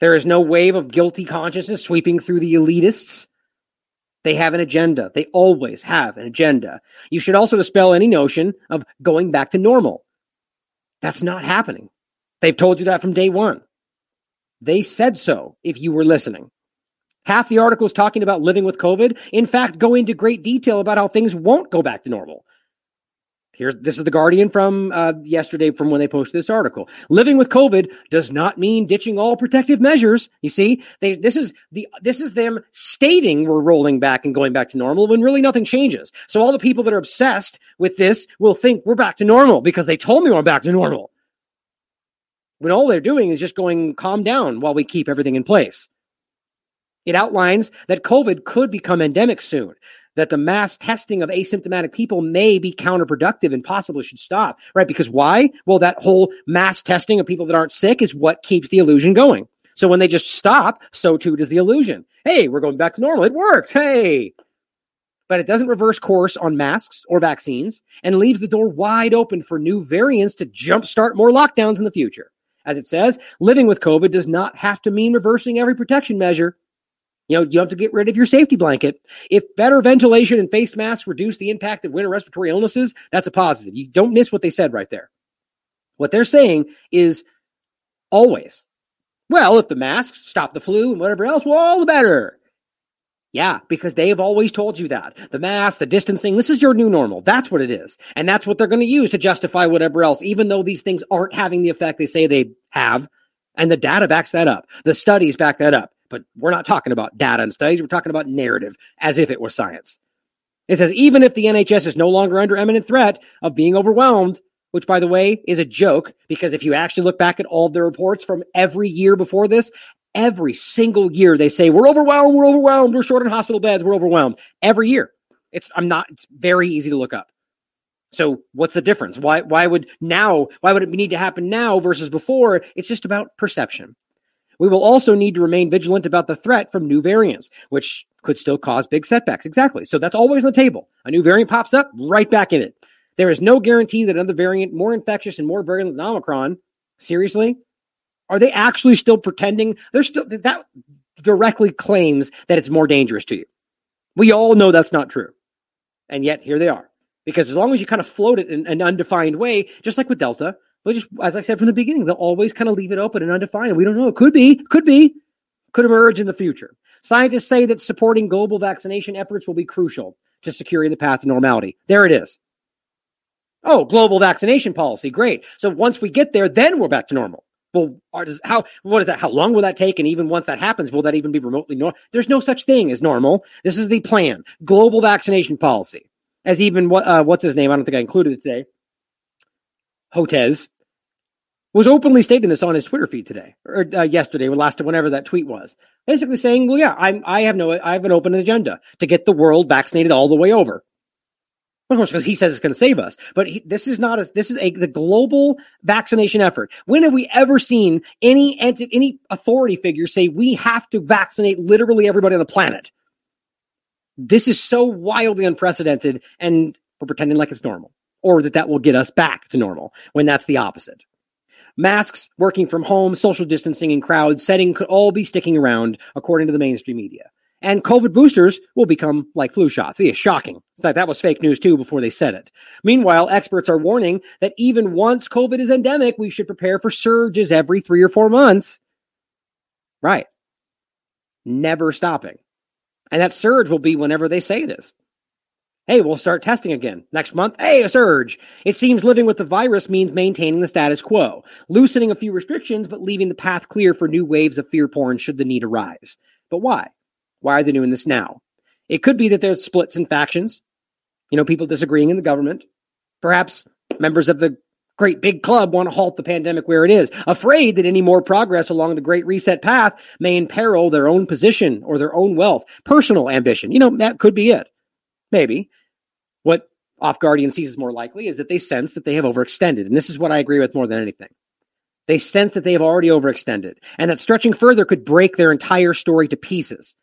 S5: There is no wave of guilty consciousness sweeping through the elitists. They have an agenda. They always have an agenda. You should also dispel any notion of going back to normal. That's not happening. They've told you that from day one. They said so if you were listening. Half the article is talking about living with COVID. In fact, go into great detail about how things won't go back to normal. Here's this is the Guardian from uh, yesterday from when they posted this article. Living with COVID does not mean ditching all protective measures. You see, they, this is the this is them stating we're rolling back and going back to normal when really nothing changes. So all the people that are obsessed with this will think we're back to normal because they told me we're back to normal. When all they're doing is just going calm down while we keep everything in place. It outlines that COVID could become endemic soon that the mass testing of asymptomatic people may be counterproductive and possibly should stop, right? Because why? Well, that whole mass testing of people that aren't sick is what keeps the illusion going. So when they just stop, so too does the illusion. Hey, we're going back to normal. It worked. Hey. But it doesn't reverse course on masks or vaccines and leaves the door wide open for new variants to jumpstart more lockdowns in the future. As it says, living with COVID does not have to mean reversing every protection measure. You know, you have to get rid of your safety blanket. If better ventilation and face masks reduce the impact of winter respiratory illnesses, that's a positive. You don't miss what they said right there. What they're saying is always, well, if the masks stop the flu and whatever else, well, all the better. Yeah, because they have always told you that. The mask, the distancing, this is your new normal. That's what it is. And that's what they're going to use to justify whatever else, even though these things aren't having the effect they say they have. And the data backs that up. The studies back that up. But we're not talking about data and studies. We're talking about narrative as if it was science. It says even if the NHS is no longer under imminent threat of being overwhelmed, which by the way is a joke because if you actually look back at all the reports from every year before this, every single year they say we're overwhelmed, we're overwhelmed, we're short on hospital beds, we're overwhelmed. Every year. It's I'm not it's very easy to look up. So what's the difference? Why why would now why would it need to happen now versus before? It's just about perception. We will also need to remain vigilant about the threat from new variants, which could still cause big setbacks. Exactly. So that's always on the table. A new variant pops up, right back in it. There is no guarantee that another variant more infectious and more virulent than Omicron. Seriously? Are they actually still pretending? They're still that directly claims that it's more dangerous to you. We all know that's not true. And yet here they are. Because as long as you kind of float it in an undefined way, just like with Delta, but just as I said from the beginning, they'll always kind of leave it open and undefined. We don't know. It could be, could be, could emerge in the future. Scientists say that supporting global vaccination efforts will be crucial to securing the path to normality. There it is. Oh, global vaccination policy. Great. So once we get there, then we're back to normal. Well, does, how, what is that? How long will that take? And even once that happens, will that even be remotely normal? There's no such thing as normal. This is the plan. Global vaccination policy. As even what, uh, what's his name? I don't think I included it today. Hotez, was openly stating this on his Twitter feed today or uh, yesterday, or last whenever that tweet was, basically saying, "Well, yeah, I'm, I have no, I have an open agenda to get the world vaccinated all the way over." Of course, because he says it's going to save us, but he, this is not a, this is a the global vaccination effort. When have we ever seen any any authority figure say we have to vaccinate literally everybody on the planet? This is so wildly unprecedented, and we're pretending like it's normal or that that will get us back to normal when that's the opposite. Masks, working from home, social distancing, and crowd setting could all be sticking around, according to the mainstream media. And COVID boosters will become like flu shots. Yeah, shocking. It's like that was fake news too before they said it. Meanwhile, experts are warning that even once COVID is endemic, we should prepare for surges every three or four months. Right. Never stopping. And that surge will be whenever they say it is. Hey, we'll start testing again. Next month, hey, a surge. It seems living with the virus means maintaining the status quo, loosening a few restrictions, but leaving the path clear for new waves of fear porn should the need arise. But why? Why are they doing this now? It could be that there's splits and factions, you know, people disagreeing in the government. Perhaps members of the great big club want to halt the pandemic where it is, afraid that any more progress along the great reset path may imperil their own position or their own wealth, personal ambition. You know, that could be it. Maybe. What Off Guardian sees as more likely is that they sense that they have overextended. And this is what I agree with more than anything. They sense that they have already overextended and that stretching further could break their entire story to pieces.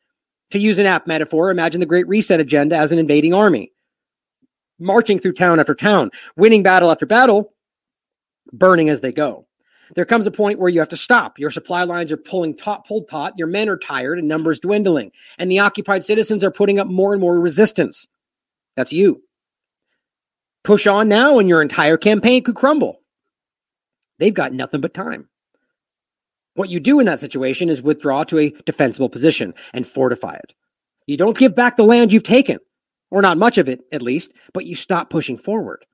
S5: To use an app metaphor, imagine the Great Reset agenda as an invading army, marching through town after town, winning battle after battle, burning as they go. There comes a point where you have to stop. Your supply lines are pulling taut, pulled taut. Your men are tired and numbers dwindling. And the occupied citizens are putting up more and more resistance. That's you. Push on now and your entire campaign could crumble. They've got nothing but time. What you do in that situation is withdraw to a defensible position and fortify it. You don't give back the land you've taken, or not much of it at least, but you stop pushing forward.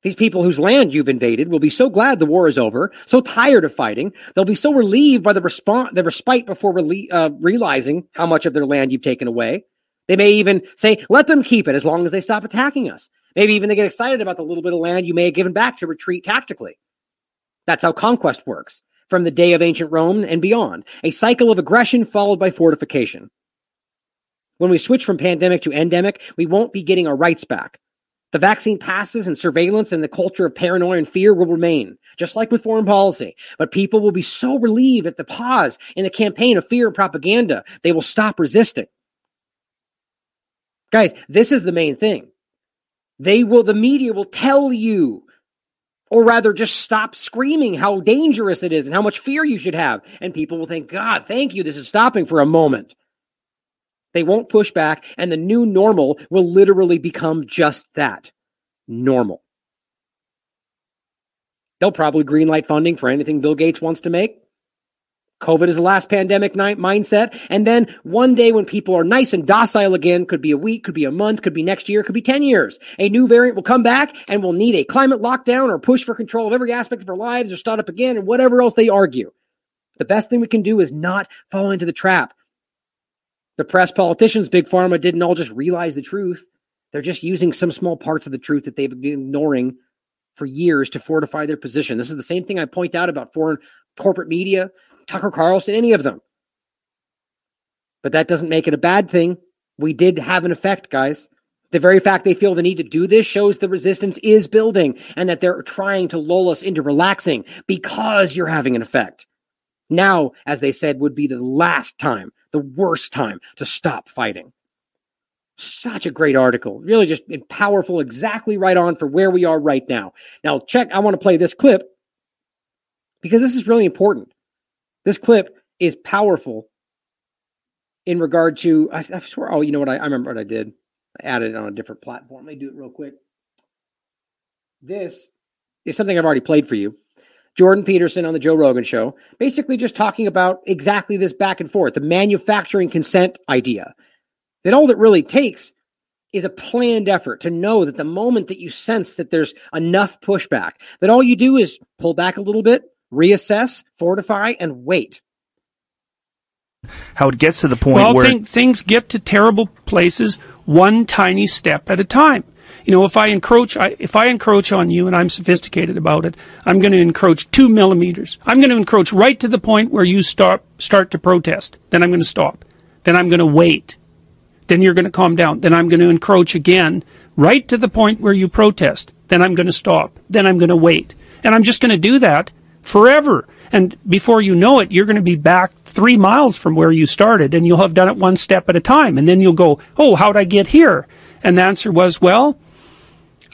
S5: These people whose land you've invaded will be so glad the war is over, so tired of fighting, they'll be so relieved by the, response, the respite before rele- uh, realizing how much of their land you've taken away. They may even say, let them keep it as long as they stop attacking us. Maybe even they get excited about the little bit of land you may have given back to retreat tactically. That's how conquest works from the day of ancient Rome and beyond, a cycle of aggression followed by fortification. When we switch from pandemic to endemic, we won't be getting our rights back. The vaccine passes and surveillance and the culture of paranoia and fear will remain, just like with foreign policy. But people will be so relieved at the pause in the campaign of fear and propaganda, they will stop resisting. Guys, this is the main thing. They will, the media will tell you or rather just stop screaming how dangerous it is and how much fear you should have. And people will think, God, thank you. This is stopping for a moment. They won't push back, and the new normal will literally become just that normal. They'll probably greenlight funding for anything Bill Gates wants to make. COVID is the last pandemic mindset. And then one day when people are nice and docile again, could be a week, could be a month, could be next year, could be 10 years. A new variant will come back and we'll need a climate lockdown or push for control of every aspect of our lives or start up again and whatever else they argue. The best thing we can do is not fall into the trap. The press, politicians, big pharma didn't all just realize the truth. They're just using some small parts of the truth that they've been ignoring for years to fortify their position. This is the same thing I point out about foreign corporate media, Tucker Carlson, any of them. But that doesn't make it a bad thing. We did have an effect, guys. The very fact they feel the need to do this shows the resistance is building and that they're trying to lull us into relaxing because you're having an effect. Now, as they said, would be the last time, the worst time to stop fighting. Such a great article. Really just powerful, exactly right on for where we are right now. Now, check, I want to play this clip because this is really important. This clip is powerful in regard to, I, I swear, oh, you know what? I, I remember what I did. I added it on a different platform. Let me do it real quick. This is something I've already played for you. Jordan Peterson on the Joe Rogan show, basically just talking about exactly this back and forth, the manufacturing consent idea. That all that really takes is a planned effort to know that the moment that you sense that there's enough pushback, that all you do is pull back a little bit, reassess, fortify, and wait.
S6: How it gets to the point
S7: well,
S6: where
S7: th- things get to terrible places one tiny step at a time. You know, if I encroach, I, if I encroach on you and I'm sophisticated about it, I'm going to encroach two millimeters. I'm going to encroach right to the point where you start start to protest. Then I'm going to stop. Then I'm going to wait. Then you're going to calm down. Then I'm going to encroach again, right to the point where you protest. Then I'm going to stop. Then I'm going to wait. And I'm just going to do that forever. And before you know it, you're going to be back three miles from where you started and you'll have done it one step at a time. And then you'll go, Oh, how'd I get here? And the answer was, Well,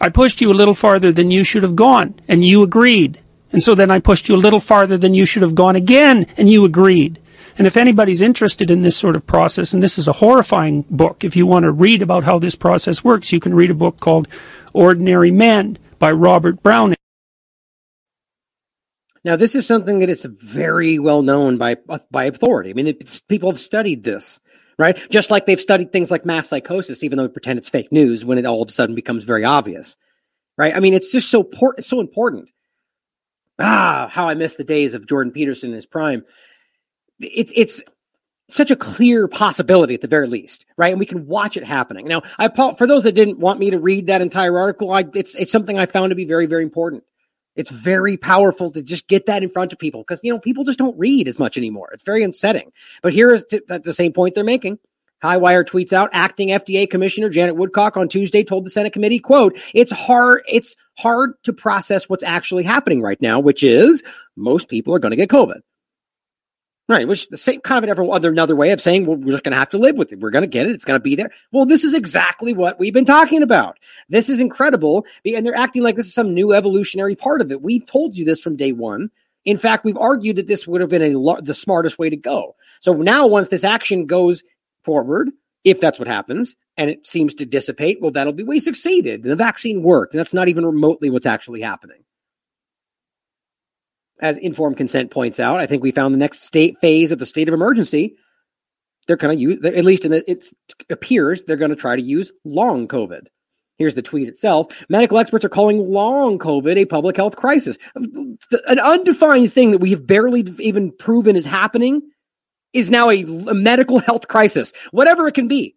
S7: I pushed you a little farther than you should have gone and you agreed. And so then I pushed you a little farther than you should have gone again and you agreed. And if anybody's interested in this sort of process, and this is a horrifying book, if you want to read about how this process works, you can read a book called Ordinary Men by Robert Browning.
S5: Now, this is something that is very well known by by authority. I mean, people have studied this. right? Just like they've studied things like mass psychosis, even though we pretend it's fake news when it all of a sudden becomes very obvious, right? I mean, it's just so por- so important. Ah, how I miss the days of Jordan Peterson in his prime. It's it's such a clear possibility at the very least, right? And we can watch it happening. Now, I for those that didn't want me to read that entire article, I, it's it's something I found to be very very important. It's very powerful to just get that in front of people because you know people just don't read as much anymore. It's very upsetting. But here is t- the same point they're making. Highwire tweets out acting FDA Commissioner Janet Woodcock on Tuesday told the Senate committee, quote, it's hard, it's hard to process what's actually happening right now, which is most people are going to get COVID. Right, which the same kind of another, other another way of saying well, we're just going to have to live with it. We're going to get it. It's going to be there. Well, this is exactly what we've been talking about. This is incredible, and they're acting like this is some new evolutionary part of it. We've told you this from day one. In fact, we've argued that this would have been a, the smartest way to go. So now, once this action goes forward, if that's what happens, and it seems to dissipate, well, that'll be we succeeded. The vaccine worked. And that's not even remotely what's actually happening as informed consent points out, I think we found the next state phase of the state of emergency. They're going to use, at least in the, it appears, they're going to try to use long COVID. Here's the tweet itself. Medical experts are calling long COVID a public health crisis. An undefined thing that we have barely even proven is happening is now a, a medical health crisis, whatever it can be.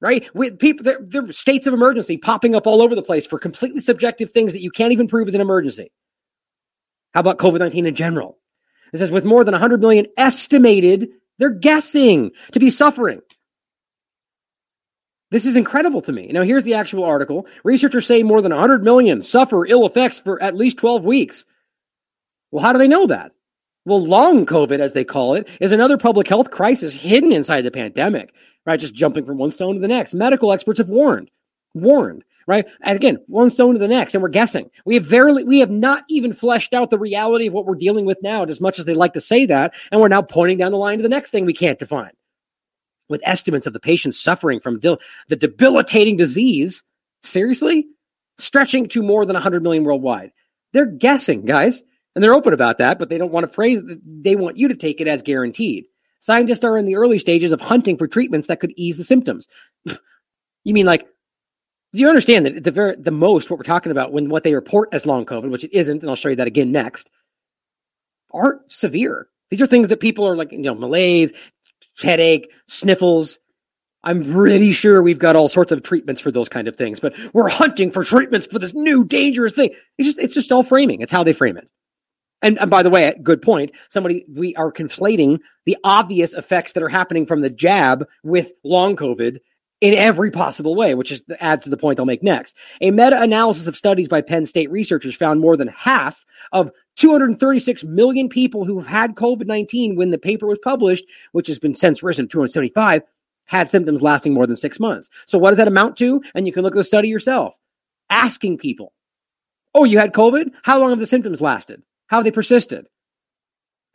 S5: Right? With people, there, there are states of emergency popping up all over the place for completely subjective things that you can't even prove is an emergency. How about COVID 19 in general? It says with more than 100 million estimated, they're guessing to be suffering. This is incredible to me. Now, here's the actual article. Researchers say more than 100 million suffer ill effects for at least 12 weeks. Well, how do they know that? Well, long COVID, as they call it, is another public health crisis hidden inside the pandemic, right? Just jumping from one stone to the next. Medical experts have warned, warned right? And again, one stone to the next, and we're guessing. We have verily, we have not even fleshed out the reality of what we're dealing with now, as much as they like to say that, and we're now pointing down the line to the next thing we can't define. With estimates of the patients suffering from de- the debilitating disease, seriously, stretching to more than 100 million worldwide. They're guessing, guys, and they're open about that, but they don't want to phrase. They want you to take it as guaranteed. Scientists are in the early stages of hunting for treatments that could ease the symptoms. you mean like you understand that the very the most what we're talking about when what they report as long COVID, which it isn't, and I'll show you that again next, aren't severe. These are things that people are like, you know, malaise, headache, sniffles. I'm pretty sure we've got all sorts of treatments for those kind of things, but we're hunting for treatments for this new dangerous thing. It's just it's just all framing. It's how they frame it. And, and by the way, good point. Somebody we are conflating the obvious effects that are happening from the jab with long COVID in every possible way, which is adds to the point I'll make next. A meta-analysis of studies by Penn State researchers found more than half of 236 million people who have had COVID-19 when the paper was published, which has been since risen to 275, had symptoms lasting more than six months. So what does that amount to? And you can look at the study yourself. Asking people, oh, you had COVID? How long have the symptoms lasted? How have they persisted?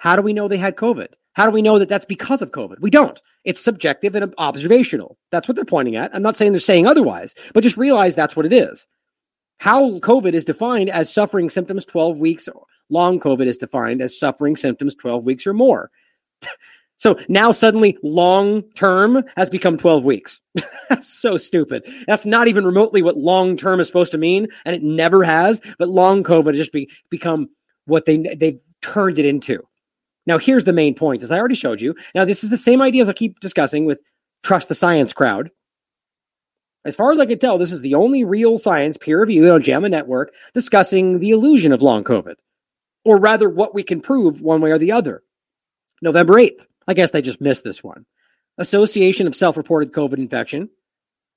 S5: How do we know they had COVID? How do we know that that's because of COVID? We don't. It's subjective and observational. That's what they're pointing at. I'm not saying they're saying otherwise, but just realize that's what it is. How COVID is defined as suffering symptoms 12 weeks, long COVID is defined as suffering symptoms 12 weeks or more. so now suddenly long term has become 12 weeks. that's so stupid. That's not even remotely what long term is supposed to mean, and it never has. But long COVID has just be, become what they they've turned it into. Now, here's the main point, as I already showed you. Now, this is the same ideas I keep discussing with trust the science crowd. As far as I can tell, this is the only real science peer reviewed on JAMA Network discussing the illusion of long COVID, or rather, what we can prove one way or the other. November 8th. I guess they just missed this one. Association of self reported COVID infection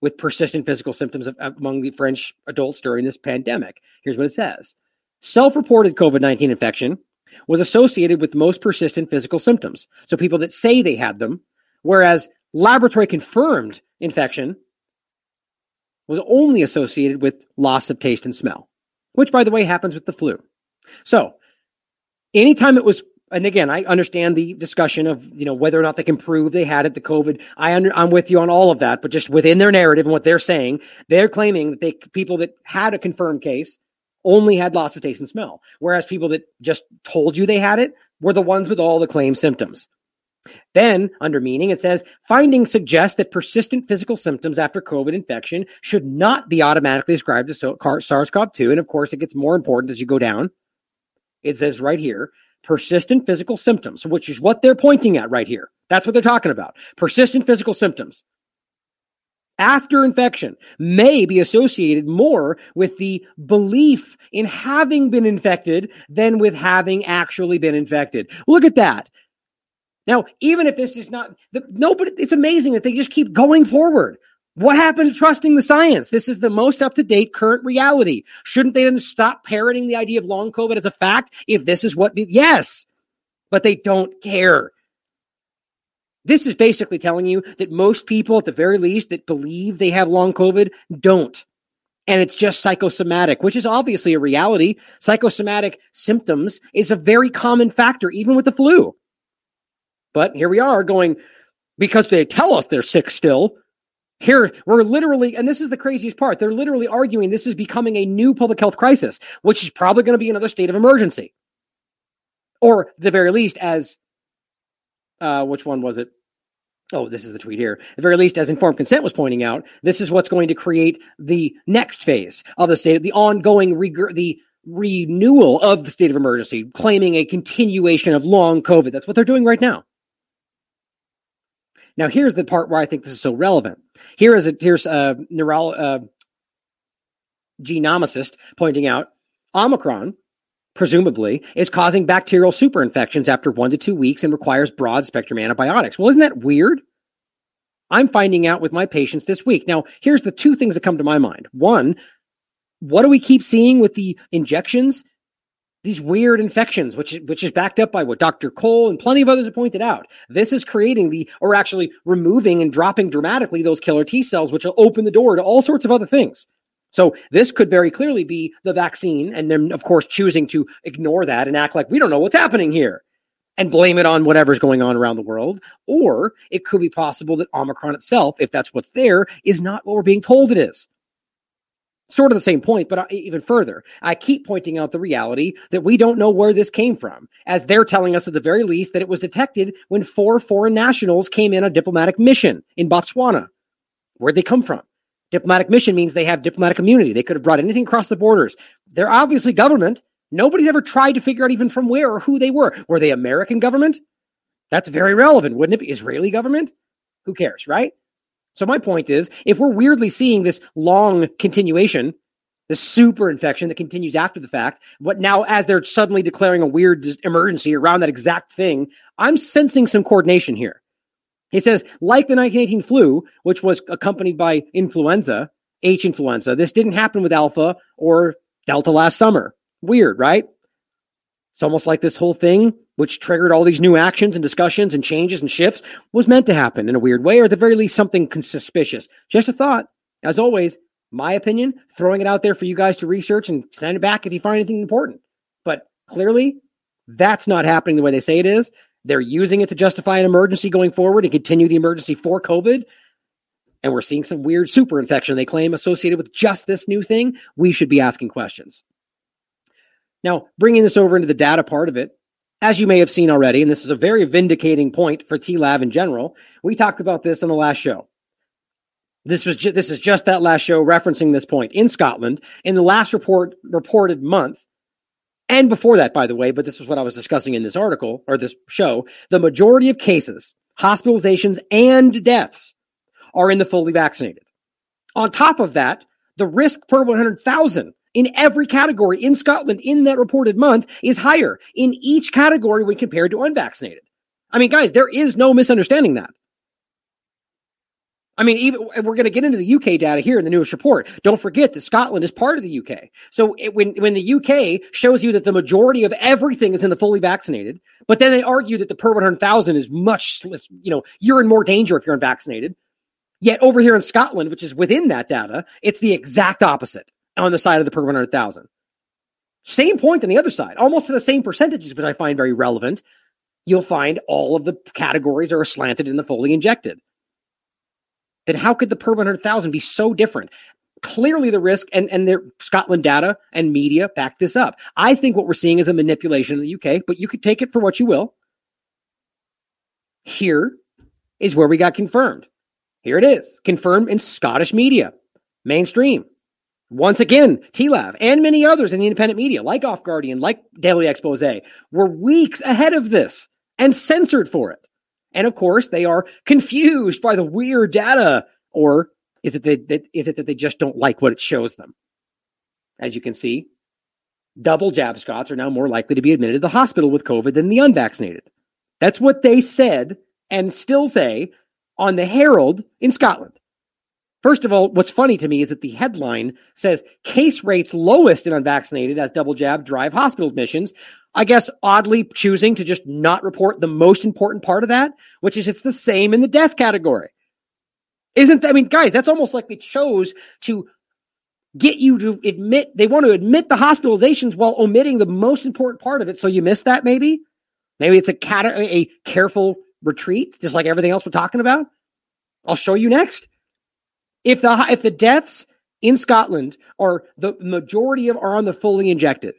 S5: with persistent physical symptoms of, among the French adults during this pandemic. Here's what it says Self reported COVID 19 infection was associated with most persistent physical symptoms. So people that say they had them, whereas laboratory confirmed infection was only associated with loss of taste and smell, which by the way happens with the flu. So anytime it was and again, I understand the discussion of you know whether or not they can prove they had it, the COVID. I under, I'm with you on all of that, but just within their narrative and what they're saying, they're claiming that they people that had a confirmed case only had loss of taste and smell, whereas people that just told you they had it were the ones with all the claimed symptoms. Then, under meaning, it says findings suggest that persistent physical symptoms after COVID infection should not be automatically ascribed to SARS CoV 2. And of course, it gets more important as you go down. It says right here persistent physical symptoms, which is what they're pointing at right here. That's what they're talking about. Persistent physical symptoms after infection may be associated more with the belief in having been infected than with having actually been infected. Look at that. Now, even if this is not the, nobody, it's amazing that they just keep going forward. What happened to trusting the science? This is the most up to date current reality. Shouldn't they then stop parroting the idea of long COVID as a fact if this is what, yes, but they don't care. This is basically telling you that most people, at the very least, that believe they have long COVID don't. And it's just psychosomatic, which is obviously a reality. Psychosomatic symptoms is a very common factor, even with the flu. But here we are going, because they tell us they're sick still. Here, we're literally, and this is the craziest part, they're literally arguing this is becoming a new public health crisis, which is probably going to be another state of emergency. Or, the very least, as, uh, which one was it? Oh, this is the tweet here. At very least, as informed consent was pointing out, this is what's going to create the next phase of the state, the ongoing, the renewal of the state of emergency, claiming a continuation of long COVID. That's what they're doing right now. Now, here's the part where I think this is so relevant. Here is a here's a neuro, uh, genomicist pointing out Omicron, presumably, is causing bacterial superinfections after one to two weeks and requires broad spectrum antibiotics. Well, isn't that weird? I'm finding out with my patients this week. Now, here's the two things that come to my mind. One, what do we keep seeing with the injections? these weird infections, which which is backed up by what Dr. Cole and plenty of others have pointed out. This is creating the, or actually removing and dropping dramatically those killer T cells, which will open the door to all sorts of other things. So this could very clearly be the vaccine, and then of course choosing to ignore that and act like we don't know what's happening here, and blame it on whatever's going on around the world. Or it could be possible that Omicron itself, if that's what's there, is not what we're being told it is sort of the same point, but uh, even further. I keep pointing out the reality that we don't know where this came from, as they're telling us at the very least that it was detected when four foreign nationals came in a diplomatic mission in Botswana. Where'd they come from? Diplomatic mission means they have diplomatic immunity. They could have brought anything across the borders. They're obviously government. Nobody's ever tried to figure out even from where or who they were. Were they American government? That's very relevant, wouldn't it be? Israeli government? Who cares, right? So my point is, if we're weirdly seeing this long continuation, this super infection that continues after the fact, what now as they're suddenly declaring a weird emergency around that exact thing, I'm sensing some coordination here. He says, like the 1918 flu, which was accompanied by influenza, H influenza, this didn't happen with alpha or delta last summer. Weird, right? It's almost like this whole thing which triggered all these new actions and discussions and changes and shifts, was meant to happen in a weird way, or at the very least, something suspicious. Just a thought. As always, my opinion, throwing it out there for you guys to research and send it back if you find anything important. But clearly, that's not happening the way they say it is. They're using it to justify an emergency going forward and continue the emergency for COVID. And we're seeing some weird super infection they claim associated with just this new thing. We should be asking questions. Now, bringing this over into the data part of it, as you may have seen already, and this is a very vindicating point for TLAV in general, we talked about this in the last show. This was ju- this is just that last show referencing this point in Scotland in the last report reported month, and before that, by the way. But this is what I was discussing in this article or this show. The majority of cases, hospitalizations, and deaths are in the fully vaccinated. On top of that, the risk per 100,000 in every category in Scotland in that reported month is higher in each category when compared to unvaccinated. I mean, guys, there is no misunderstanding that. I mean, even we're going to get into the UK data here in the newest report. Don't forget that Scotland is part of the UK. So it, when when the UK shows you that the majority of everything is in the fully vaccinated, but then they argue that the per one hundred thousand is much, you know, you're in more danger if you're unvaccinated. Yet over here in Scotland, which is within that data, it's the exact opposite on the side of the per 100,000. Same point on the other side, almost to the same percentages, which I find very relevant. You'll find all of the categories are slanted in the fully injected. Then how could the per 100,000 be so different? Clearly, the risk and, and their Scotland data and media back this up. I think what we're seeing is a manipulation in the UK, but you could take it for what you will. Here is where we got confirmed. Here it is, confirmed in Scottish media, mainstream. Once again, TLAV and many others in the independent media, like Off Guardian, like Daily Expose, were weeks ahead of this and censored for it. And of course, they are confused by the weird data. Or is it that, is it that they just don't like what it shows them? As you can see, double jab Scots are now more likely to be admitted to the hospital with COVID than the unvaccinated. That's what they said and still say on the Herald in Scotland. First of all, what's funny to me is that the headline says case rates lowest in unvaccinated as double jab drive hospital admissions. I guess oddly choosing to just not report the most important part of that, which is it's the same in the death category. Isn't that, I mean, guys, that's almost like they chose to get you to admit, they want to admit the hospitalizations while omitting the most important part of it. So you missed that maybe? Maybe it's a, cat, a careful retreat, just like everything else we're talking about. I'll show you next. If the if the deaths in Scotland are the majority of are on the fully injected,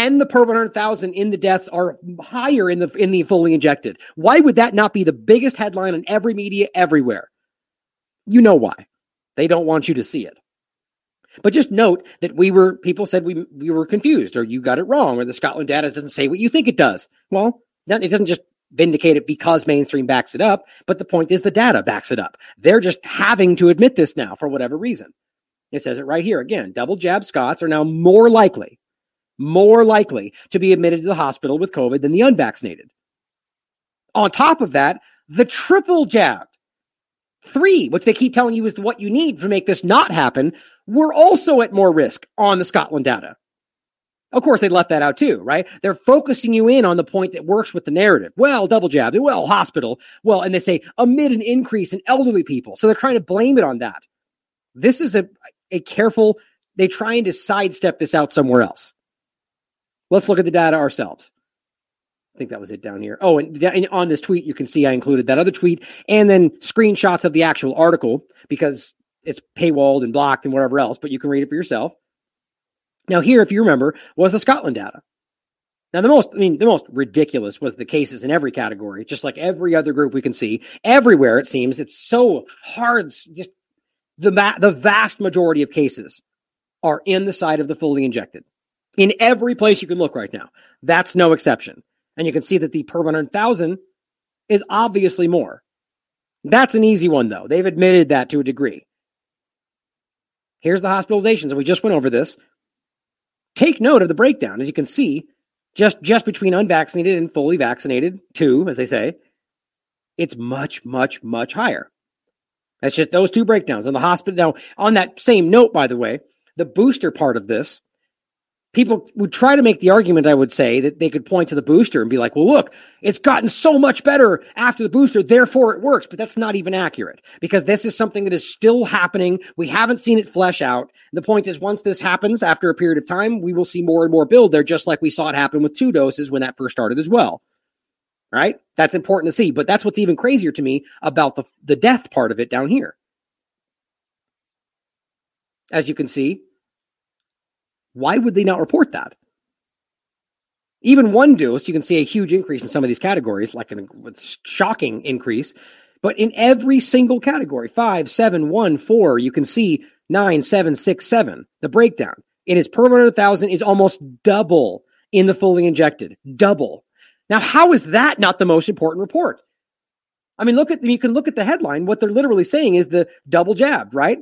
S5: and the per 100,000 in the deaths are higher in the in the fully injected, why would that not be the biggest headline in every media everywhere? You know why. They don't want you to see it. But just note that we were people said we we were confused or you got it wrong or the Scotland data doesn't say what you think it does. Well, it doesn't just vindicate it because mainstream backs it up, but the point is the data backs it up. They're just having to admit this now for whatever reason. It says it right here again. Double jab Scots are now more likely, more likely to be admitted to the hospital with COVID than the unvaccinated. On top of that, the triple jab, three, which they keep telling you is what you need to make this not happen, were also at more risk on the Scotland data. Of course, they left that out too, right? They're focusing you in on the point that works with the narrative. Well, double jab, well, hospital, well, and they say amid an increase in elderly people. So they're trying to blame it on that. This is a, a careful, they're trying to sidestep this out somewhere else. Let's look at the data ourselves. I think that was it down here. Oh, and, on this tweet, you can see I included that other tweet and then screenshots of the actual article because it's paywalled and blocked and whatever else, but you can read it for yourself. Now, here, if you remember, was the Scotland data. Now, the most, I mean, the most ridiculous was the cases in every category, just like every other group we can see. Everywhere, it seems, it's so hard. Just the, the vast majority of cases are in the side of the fully injected. In every place you can look right now. That's no exception. And you can see that the per 100,000 is obviously more. That's an easy one, though. They've admitted that to a degree. Here's the hospitalizations, and we just went over this. Take note of the breakdown. As you can see, just, just between unvaccinated and fully vaccinated, two, as they say, it's much, much, much higher. That's just those two breakdowns on the hospital. Now, on that same note, by the way, the booster part of this people would try to make the argument, I would say, that they could point to the booster and be like, well, look, it's gotten so much better after the booster, therefore it works. But that's not even accurate because this is something that is still happening. We haven't seen it flesh out. The point is, once this happens after a period of time, we will see more and more build there, just like we saw it happen with two doses when that first started as well. Right? That's important to see. But that's what's even crazier to me about the, the death part of it down here. As you can see, why would they not report that? Even one dose, you can see a huge increase in some of these categories, like a shocking increase. But in every single category, five, seven, one, four, you can see nine, seven, six, seven. The breakdown in its per 100,000 is almost double in the fully injected. Double. Now, how is that not the most important report? I mean, look at you can look at the headline. What they're literally saying is the double jabbed, right?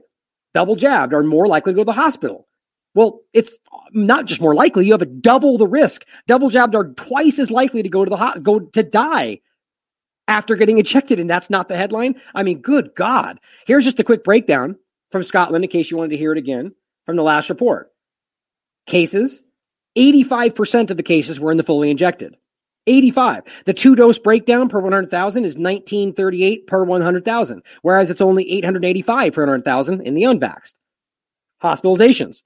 S5: Double jabbed are more likely to go to the hospital. Well, it's not just more likely. You have a double the risk. Double jabbed are twice as likely to go to the hot, go to die after getting injected, and that's not the headline. I mean, good God! Here's just a quick breakdown from Scotland, in case you wanted to hear it again from the last report. Cases: 85% of the cases were in the fully injected. 85. The two dose breakdown per 100,000 is 1938 per 100,000, whereas it's only 885 per 100,000 in the unvaxxed. Hospitalizations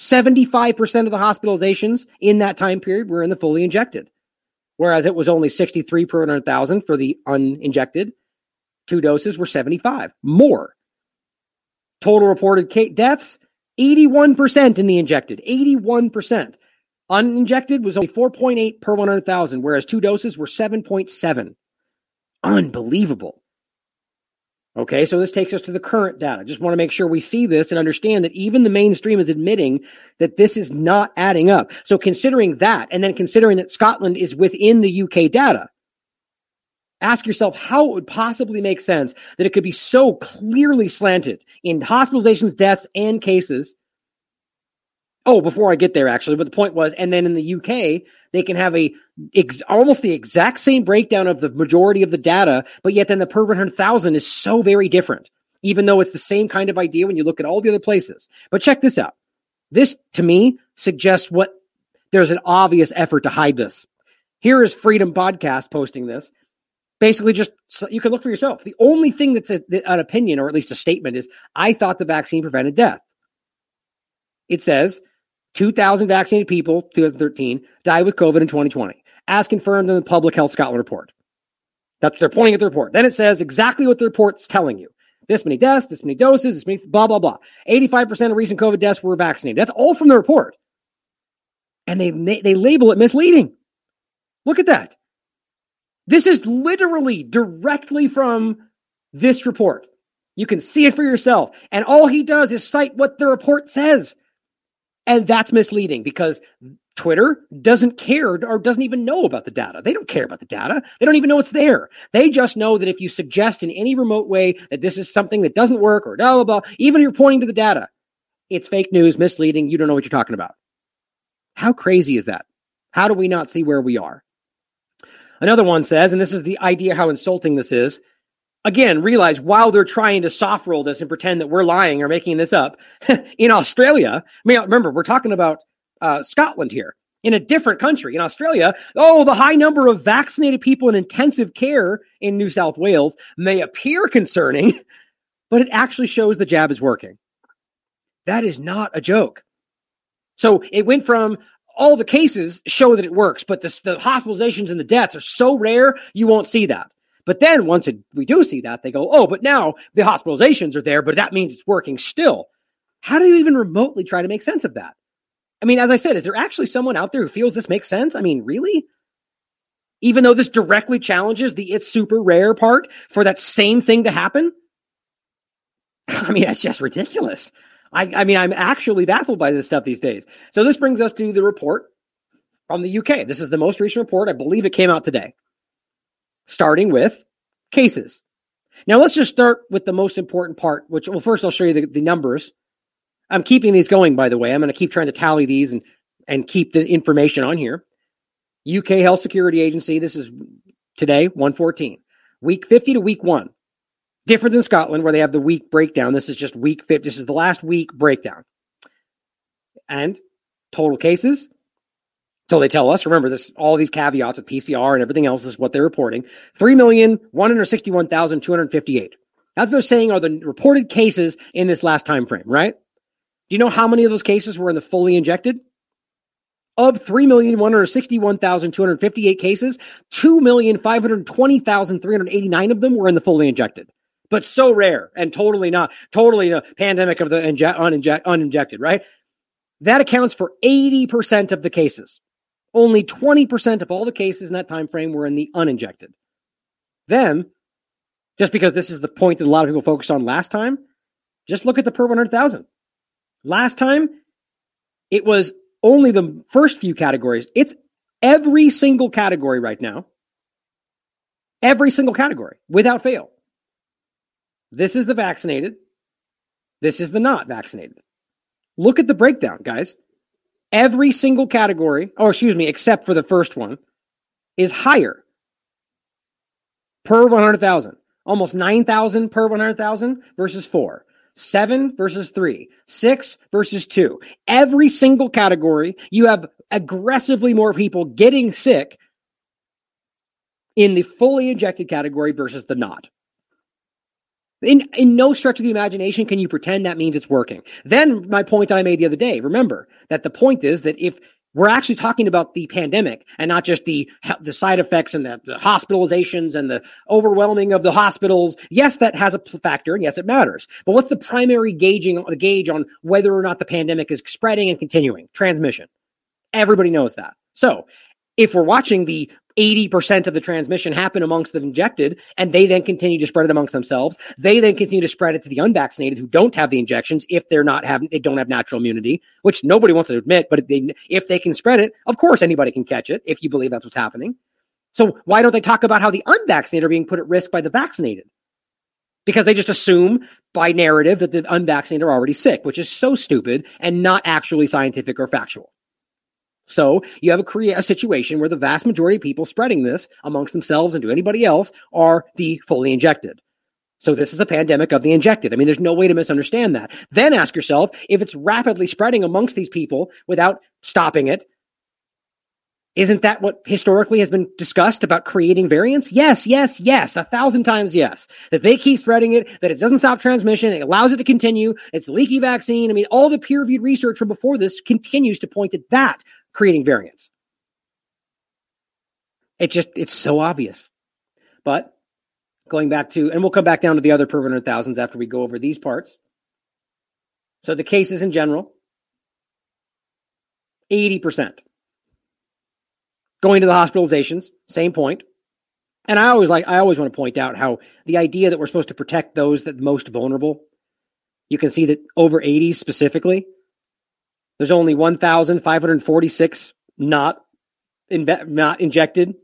S5: 75% of the hospitalizations in that time period were in the fully injected, whereas it was only 63 per 100,000 for the uninjected. Two doses were 75 more. Total reported deaths 81% in the injected, 81%. Uninjected was only 4.8 per 100,000, whereas two doses were 7.7. Unbelievable. Okay, so this takes us to the current data. Just want to make sure we see this and understand that even the mainstream is admitting that this is not adding up. So considering that, and then considering that Scotland is within the UK data, ask yourself how it would possibly make sense that it could be so clearly slanted in hospitalizations, deaths, and cases. Oh, before I get there, actually, but the point was, and then in the UK, they can have a ex- almost the exact same breakdown of the majority of the data, but yet then the per 100,000 is so very different, even though it's the same kind of idea when you look at all the other places. But check this out. This, to me, suggests what there's an obvious effort to hide this. Here is Freedom Podcast posting this basically just so you can look for yourself. The only thing that's a, an opinion or at least a statement is I thought the vaccine prevented death. It says 2,000 vaccinated people, 2013, died with COVID in 2020, as confirmed in the Public Health Scotland report. That's they're pointing at the report. Then it says exactly what the report's telling you. This many deaths, this many doses, this many blah blah blah. 85% of recent COVID deaths were vaccinated. That's all from the report. And they they label it misleading. Look at that. This is literally directly from this report. You can see it for yourself. And all he does is cite what the report says. And that's misleading because Twitter doesn't care or doesn't even know about the data. They don't care about the data. They don't even know it's there. They just know that if you suggest in any remote way that this is something that doesn't work or blah, blah, blah, even if you're pointing to the data, it's fake news, misleading. You don't know what you're talking about. How crazy is that? How do we not see where we are? Another one says, and this is the idea how insulting this is. Again, realize while they're trying to soft roll this and pretend that we're lying or making this up in Australia. I mean, remember, we're talking about uh, Scotland here in a different country. In Australia, oh, the high number of vaccinated people in intensive care in New South Wales may appear concerning, but it actually shows the jab is working. That is not a joke. So it went from all the cases show that it works, but the, the hospitalizations and the deaths are so rare, you won't see that. But then once it, we do see that, they go, oh, but now the hospitalizations are there, but that means it's working still. How do you even remotely try to make sense of that? I mean, as I said, is there actually someone out there who feels this makes sense? I mean, really? Even though this directly challenges the it's super rare part for that same thing to happen? I mean, that's just ridiculous. I, I mean, I'm actually baffled by this stuff these days. So this brings us to the report from the UK. This is the most recent report. I believe it came out today, starting with cases. Now let's just start with the most important part, which, well, first I'll show you the, the numbers. I'm keeping these going, by the way. I'm going to keep trying to tally these and, and keep the information on here. UK Health Security Agency, this is today, 114. Week 50 to week one. Different than Scotland, where they have the week breakdown. This is just week 50. This is the last week breakdown. And total cases. So they tell us, remember this, all these caveats with PCR and everything else is what they're reporting. 3,161,258. That's what they're saying are the reported cases in this last time frame, right? Do you know how many of those cases were in the fully injected? Of 3,161,258 cases, 2,520,389 of them were in the fully injected but so rare and totally not totally a pandemic of the inje- uninject, uninjected, right? That accounts for 80% of the cases. Only 20% of all the cases in that time frame were in the uninjected. Then, just because this is the point that a lot of people focused on last time, just look at the per 100,000. Last time, it was only the first few categories. It's every single category right now. Every single category without fail. This is the vaccinated. This is the not vaccinated. Look at the breakdown, guys. Every single category, or excuse me, except for the first one, is higher per 100,000. Almost 9,000 per 100,000 versus four. Seven versus three. Six versus two. Every single category, you have aggressively more people getting sick in the fully injected category versus the not. In, in no stretch of the imagination can you pretend that means it's working. Then my point I made the other day, remember that the point is that if we're actually talking about the pandemic and not just the the side effects and the, the, hospitalizations and the overwhelming of the hospitals. Yes, that has a factor, and yes, it matters. But what's the primary gauging the gauge on whether or not the pandemic is spreading and continuing transmission? Everybody knows that. So, if we're watching the 80% of the transmission happen amongst the injected, and they then continue to spread it amongst themselves. They then continue to spread it to the unvaccinated who don't have the injections if they're not having, they don't have natural immunity, which nobody wants to admit, but if they, if they can spread it, of course anybody can catch it if you believe that's what's happening. So why don't they talk about how the unvaccinated are being put at risk by the vaccinated? Because they just assume by narrative that the unvaccinated are already sick, which is so stupid and not actually scientific or factual. So you have a create a situation where the vast majority of people spreading this amongst themselves and to anybody else are the fully injected. So this is a pandemic of the injected. I mean, there's no way to misunderstand that. Then ask yourself if it's rapidly spreading amongst these people without stopping it. Isn't that what historically has been discussed about creating variants? Yes, yes, yes, a thousand times yes. That they keep spreading it, that it doesn't stop transmission, it allows it to continue, it's a leaky vaccine. I mean, all the peer reviewed research from before this continues to point at that creating variants. It just, it's so obvious. But going back to, and we'll come back down to the other per 100,000s after we go over these parts. So the cases in general, 80%. Going to the hospitalizations, same point. And I always like, I always want to point out how the idea that we're supposed to protect those that most vulnerable, you can see that over 80 specifically, there's only 1,546 not not injected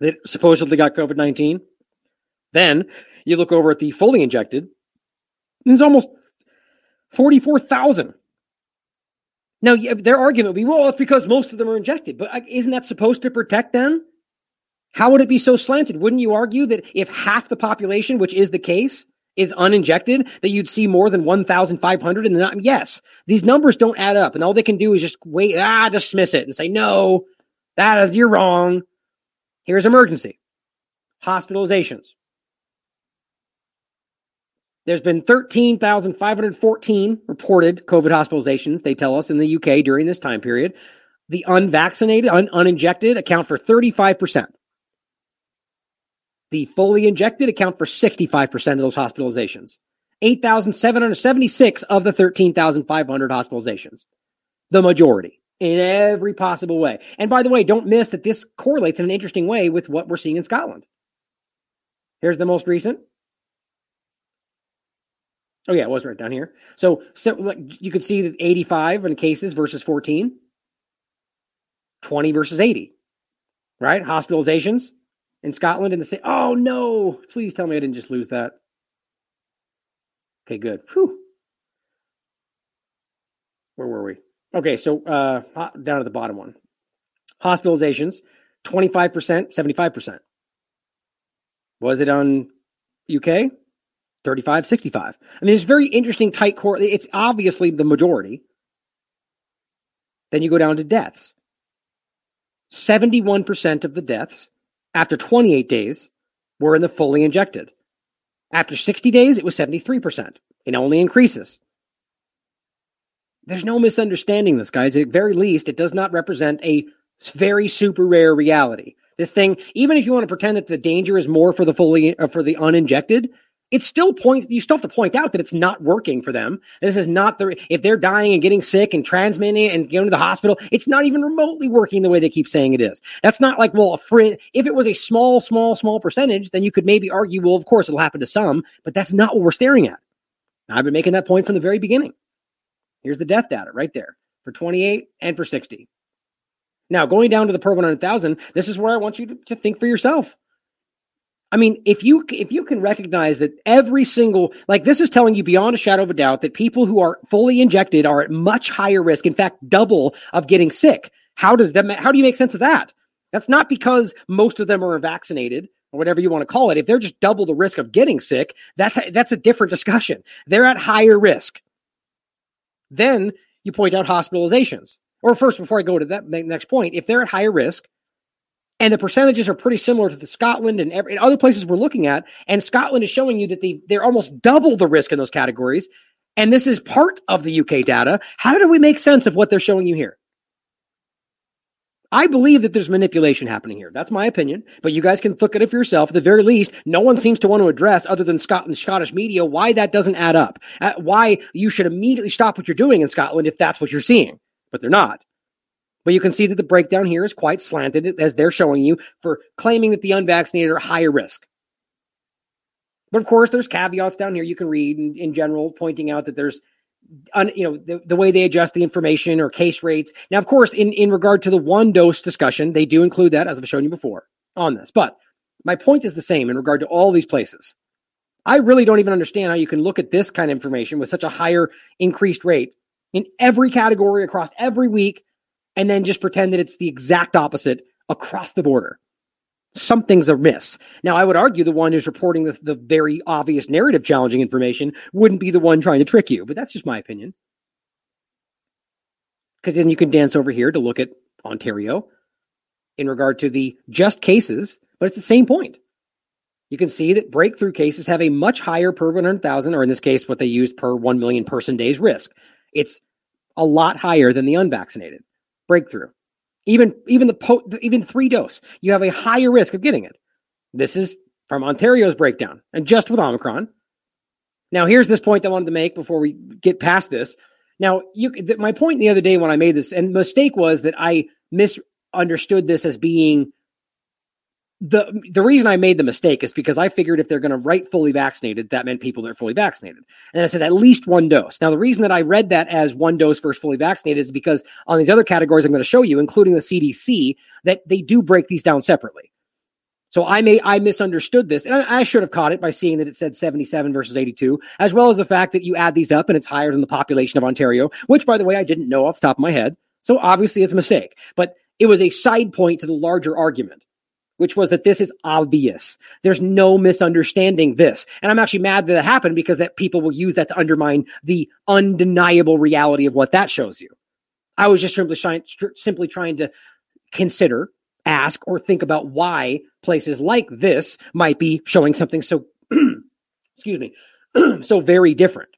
S5: that supposedly got COVID 19. Then you look over at the fully injected, there's almost 44,000. Now, their argument would be, well, it's because most of them are injected, but isn't that supposed to protect them? How would it be so slanted? Wouldn't you argue that if half the population, which is the case, is uninjected, that you'd see more than 1,500 in the yes. These numbers don't add up, and all they can do is just wait, ah, dismiss it and say, no, that is, you're wrong. Here's emergency hospitalizations. There's been 13,514 reported COVID hospitalizations, they tell us, in the UK during this time period. The unvaccinated, un- uninjected account for 35%. The fully injected account for 65% of those hospitalizations. 8,776 of the 13,500 hospitalizations. The majority in every possible way. And by the way, don't miss that this correlates in an interesting way with what we're seeing in Scotland. Here's the most recent. Oh yeah, it was right down here. So, so like, you could see that 85 in cases versus 14, 20 versus 80, right? Hospitalizations, in Scotland and they say, oh no, please tell me I didn't just lose that. Okay, good. Whew. Where were we? Okay, so uh, down at the bottom one. Hospitalizations, 25%, 75%. Was it on UK? 35, 65. I mean, it's very interesting tight core. It's obviously the majority. Then you go down to deaths. 71% of the deaths after 28 days were in the fully injected. After 60 days, it was 73%. It only increases. There's no misunderstanding this, guys. At very least, it does not represent a very super rare reality. This thing, even if you want to pretend that the danger is more for the fully uh, for the uninjected, it's still point you still have to point out that it's not working for them. This is not the if they're dying and getting sick and transmitting and going to the hospital, it's not even remotely working the way they keep saying it is. That's not like well, a. If it was a small, small, small percentage, then you could maybe argue, well, of course it'll happen to some, but that's not what we're staring at. I've been making that point from the very beginning. Here's the death data right there for 28 and for 60. Now, going down to the per 100,000, this is where I want you to, to think for yourself. I mean, if you if you can recognize that every single like this is telling you beyond a shadow of a doubt that people who are fully injected are at much higher risk, in fact, double of getting sick. How does that how do you make sense of that? That's not because most of them are vaccinated or whatever you want to call it. If they're just double the risk of getting sick, that's that's a different discussion. They're at higher risk. Then you point out hospitalizations. Or first, before I go to that next point, if they're at higher risk, and the percentages are pretty similar to the Scotland and, every, and other places we're looking at. And Scotland is showing you that they, they're almost double the risk in those categories. And this is part of the UK data. How do we make sense of what they're showing you here? I believe that there's manipulation happening here. That's my opinion, but you guys can look at it for yourself. At the very least, no one seems to want to address, other than Scotland, Scottish media, why that doesn't add up. Uh, why you should immediately stop what you're doing in Scotland if that's what you're seeing, but they're not. But you can see that the breakdown here is quite slanted as they're showing you for claiming that the unvaccinated are higher risk. But of course, there's caveats down here you can read in, in general, pointing out that there's, un, you know, the, the way they adjust the information or case rates. Now, of course, in, in regard to the one dose discussion, they do include that, as I've shown you before on this. But my point is the same in regard to all these places. I really don't even understand how you can look at this kind of information with such a higher increased rate in every category across every week and then just pretend that it's the exact opposite across the border. Something's amiss. Now, I would argue the one who's reporting the, the very obvious narrative challenging information wouldn't be the one trying to trick you, but that's just my opinion. Because then you can dance over here to look at Ontario in regard to the just cases, but it's the same point. You can see that breakthrough cases have a much higher per 100,000, or in this case, what they used per 1 million person days risk. It's a lot higher than the unvaccinated breakthrough. Even even the po- even three dose, you have a higher risk of getting it. This is from Ontario's breakdown, and just with Omicron. Now, here's this point I wanted to make before we get past this. Now, you th- my point the other day when I made this, and mistake was that I misunderstood this as being the the reason I made the mistake is because I figured if they're going to write fully vaccinated, that meant people that are fully vaccinated, and it says at least one dose. Now, the reason that I read that as one dose versus fully vaccinated is because on these other categories I'm going to show you, including the CDC, that they do break these down separately. So I may I misunderstood this, and I, I should have caught it by seeing that it said 77 versus 82, as well as the fact that you add these up and it's higher than the population of Ontario, which by the way I didn't know off the top of my head. So obviously it's a mistake, but it was a side point to the larger argument which was that this is obvious. There's no misunderstanding this. And I'm actually mad that it happened because that people will use that to undermine the undeniable reality of what that shows you. I was just simply trying, simply trying to consider, ask, or think about why places like this might be showing something so, excuse me, so very different.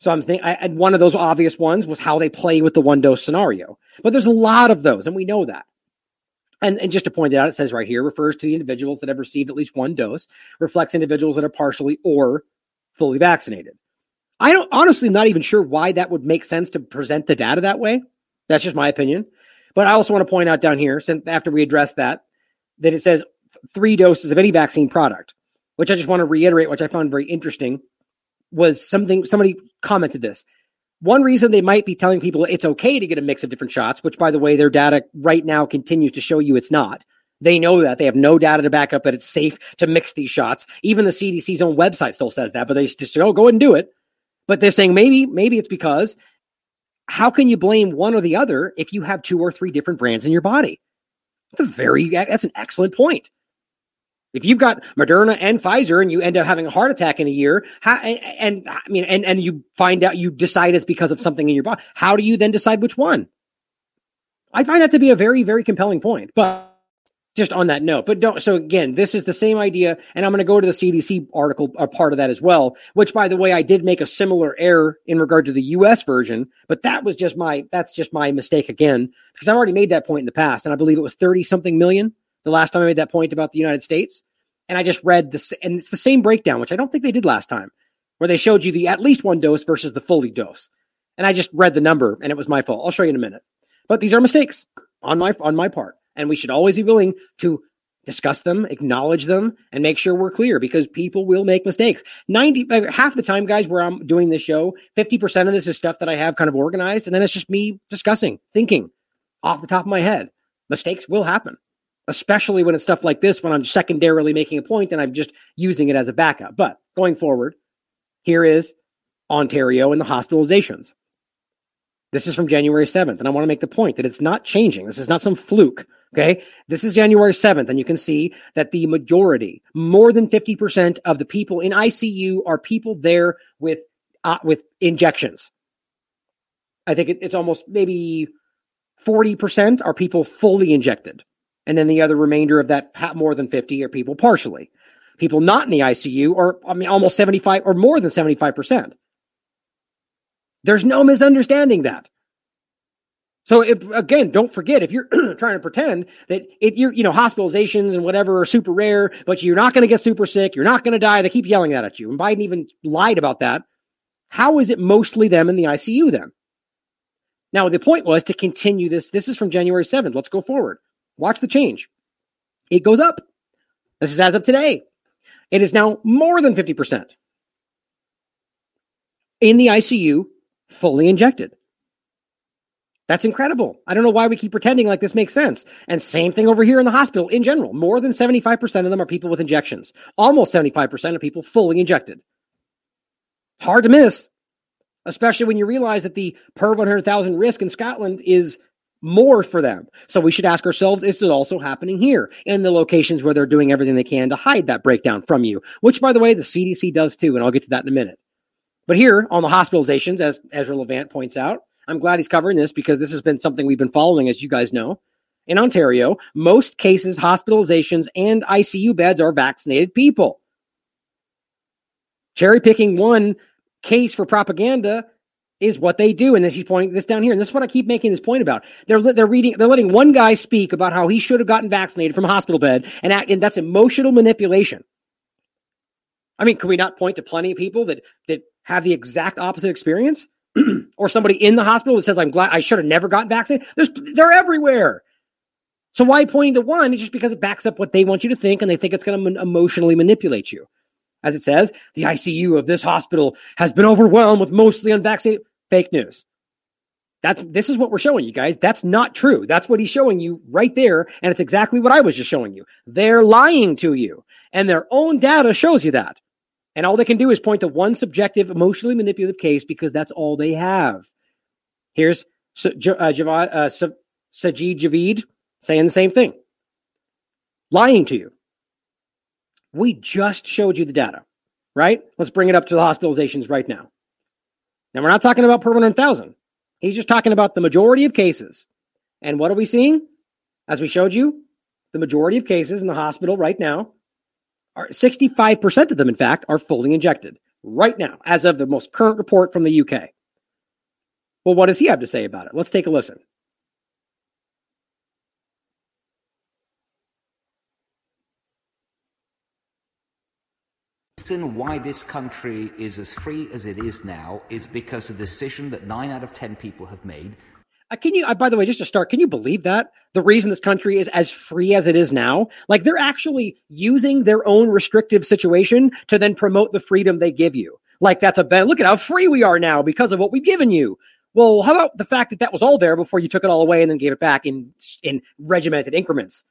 S5: So I'm thinking, I, and one of those obvious ones was how they play with the one dose scenario. But there's a lot of those, and we know that. And, and just to point it out, it says right here refers to the individuals that have received at least one dose, reflects individuals that are partially or fully vaccinated. I don't honestly not even sure why that would make sense to present the data that way. That's just my opinion. But I also want to point out down here, since after we address that, that it says three doses of any vaccine product, which I just want to reiterate, which I found very interesting, was something somebody commented this. One reason they might be telling people it's okay to get a mix of different shots, which by the way, their data right now continues to show you it's not. They know that they have no data to back up that it's safe to mix these shots. Even the CDC's own website still says that, but they just say, oh, go ahead and do it. But they're saying maybe, maybe it's because how can you blame one or the other if you have two or three different brands in your body? That's a very, that's an excellent point. If you've got Moderna and Pfizer and you end up having a heart attack in a year, how, and, and I mean, and, and you find out you decide it's because of something in your body, how do you then decide which one? I find that to be a very, very compelling point. But just on that note, but don't. So again, this is the same idea, and I'm going to go to the CDC article, a part of that as well. Which, by the way, I did make a similar error in regard to the U.S. version, but that was just my that's just my mistake again because I've already made that point in the past, and I believe it was 30 something million the last time I made that point about the United States. And I just read this, and it's the same breakdown, which I don't think they did last time, where they showed you the at least one dose versus the fully dose. And I just read the number, and it was my fault. I'll show you in a minute. But these are mistakes on my on my part, and we should always be willing to discuss them, acknowledge them, and make sure we're clear because people will make mistakes. 90 uh, half the time, guys, where I'm doing this show, 50% of this is stuff that I have kind of organized, and then it's just me discussing, thinking off the top of my head. Mistakes will happen especially when it's stuff like this, when I'm secondarily making a point and I'm just using it as a backup. But going forward, here is Ontario and the hospitalizations. This is from January 7th. And I want to make the point that it's not changing. This is not some fluke. Okay. This is January 7th. And you can see that the majority, more than 50% of the people in ICU are people there with, uh, with injections. I think it, it's almost maybe 40% are people fully injected. And then the other remainder of that more than 50 are people partially. People not in the ICU or I mean almost 75 or more than 75%. There's no misunderstanding that. So if, again, don't forget if you're trying to pretend that it, you're, you know, hospitalizations and whatever are super rare, but you're not going to get super sick, you're not going to die. They keep yelling that at you. And Biden even lied about that. How is it mostly them in the ICU then? Now, the point was to continue this. This is from January 7th. Let's go forward. Watch the change. It goes up. This is as of today. It is now more than 50% in the ICU, fully injected. That's incredible. I don't know why we keep pretending like this makes sense. And same thing over here in the hospital in general. More than 75% of them are people with injections. Almost 75% of people fully injected. Hard to miss, especially when you realize that the per 100,000 risk in Scotland is more for them. So we should ask ourselves, is it also happening here in the locations where they're doing everything they can to hide that breakdown from you? Which, by the way, the CDC does too. And I'll get to that in a minute. But here on the hospitalizations, as Ezra Levant points out, I'm glad he's covering this because this has been something we've been following, as you guys know. In Ontario, most cases, hospitalizations, and ICU beds are vaccinated people. Cherry picking one case for propaganda is what they do. And then he's pointing this down here. And this is what I keep making this point about. They're they're reading they're letting one guy speak about how he should have gotten vaccinated from a hospital bed, and, and that's emotional manipulation. I mean, can we not point to plenty of people that that have the exact opposite experience? or somebody in the hospital that says, I'm glad I should have never gotten vaccinated. There's, they're everywhere. So why pointing to one? It's just because it backs up what they want you to think and they think it's going to emotionally manipulate you. As it says, the ICU of this hospital has been overwhelmed with mostly unvaccinated. Fake news. That's this is what we're showing you guys. That's not true. That's what he's showing you right there. And it's exactly what I was just showing you. They're lying to you. And their own data shows you that. And all they can do is point to one subjective, emotionally manipulative case because that's all they have. Here's uh, Javad, uh, Sajid Javid saying the same thing, lying to you. We just showed you the data, right? Let's bring it up to the hospitalizations right now. Now, we're not talking about per 100,000. He's just talking about the majority of cases. And what are we seeing? As we showed you, the majority of cases in the hospital right now are 65% of them, in fact, are fully injected right now, as of the most current report from the UK. Well, what does he have to say about it? Let's take a listen.
S6: Reason why this country is as free as it is now is because of the decision that nine out of 10 people have made
S5: uh, can you, uh, by the way, just to start, can you believe that the reason this country is as free as it is now? Like they're actually using their own restrictive situation to then promote the freedom they give you. Like that's a bad look at how free we are now because of what we've given you. Well, how about the fact that that was all there before you took it all away and then gave it back in in regimented increments?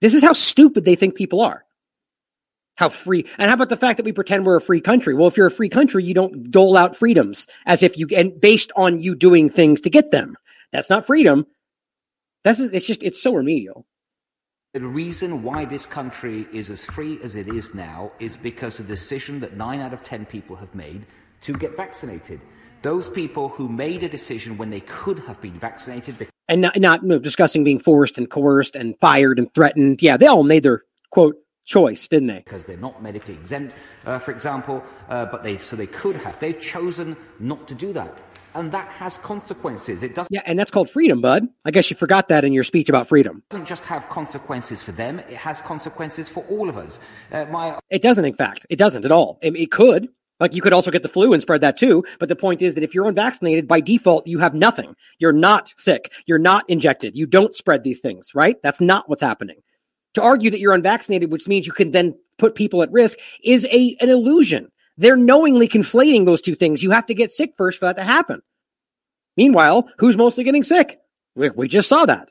S5: This is how stupid they think people are how free and how about the fact that we pretend we're a free country? Well if you're a free country you don't dole out freedoms as if you and based on you doing things to get them. That's not freedom. That's it's just it's so remedial.
S6: The reason why this country is as free as it is now is because of the decision that 9 out of 10 people have made to get vaccinated. Those people who made a decision when they could have been vaccinated Because-
S5: and not, not no, discussing being forced and coerced and fired and threatened. Yeah they all made their quote choice, didn't they?
S6: Because they're not medically exempt, uh, for example, uh, but they so they could have. They've chosen not to do that. And that has consequences. It doesn't.
S5: Yeah, and that's called freedom, bud. I guess you forgot that in your speech about freedom.
S6: It doesn't just have consequences for them; it has consequences for all of us. Uh, my.
S5: It doesn't. In fact, it doesn't at all. It, it could. Like you could also get the flu and spread that too. But the point is that if you're unvaccinated, by default, you have nothing. You're not sick. You're not injected. You don't spread these things, right? That's not what's happening to argue that you're unvaccinated, which means you can then put people at risk, is a an illusion. They're knowingly conflating those two things. You have to get sick first for that to happen. Meanwhile, who's mostly getting sick? We, we just saw that.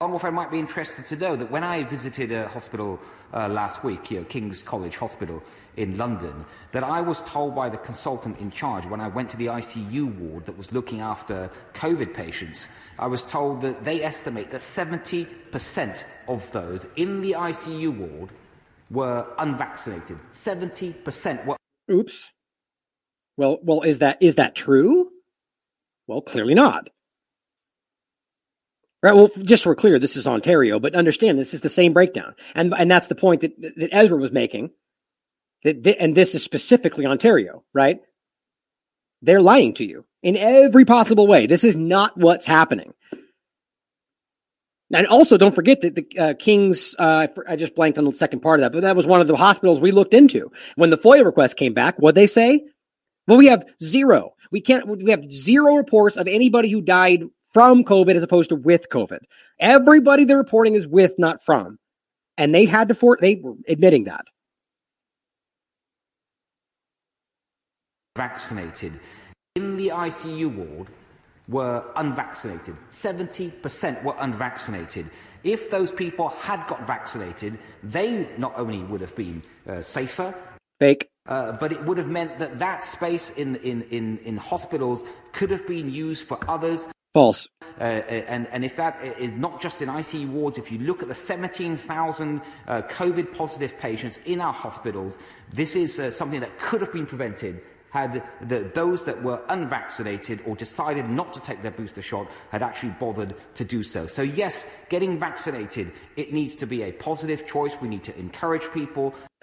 S6: Commonwealth might be interested to know that when I visited a hospital uh, last week, you know, King's College Hospital in London, that I was told by the consultant in charge when I went to the ICU ward that was looking after COVID patients, I was told that they estimate that 70% of those in the ICU ward were unvaccinated. 70% were.
S5: Oops. Well, well, is that is that true? Well, clearly not. Right. Well, just so we're clear, this is Ontario, but understand this is the same breakdown, and and that's the point that that Ezra was making. And this is specifically Ontario, right? They're lying to you in every possible way. This is not what's happening. And also, don't forget that the uh, King's, uh, I just blanked on the second part of that, but that was one of the hospitals we looked into. When the FOIA request came back, what they say? Well, we have zero. We can't, we have zero reports of anybody who died from COVID as opposed to with COVID. Everybody they're reporting is with, not from. And they had to, for, they were admitting that.
S6: Vaccinated in the ICU ward were unvaccinated. 70% were unvaccinated. If those people had got vaccinated, they not only would have been uh, safer,
S5: fake,
S6: uh, but it would have meant that that space in, in, in, in hospitals could have been used for others.
S5: False.
S6: Uh, and, and if that is not just in ICU wards, if you look at the 17,000 uh, COVID positive patients in our hospitals, this is uh, something that could have been prevented had the, those that were unvaccinated or decided not to take their booster shot had actually bothered to do so. So, yes, getting vaccinated, it needs to be a positive choice. We need to encourage people.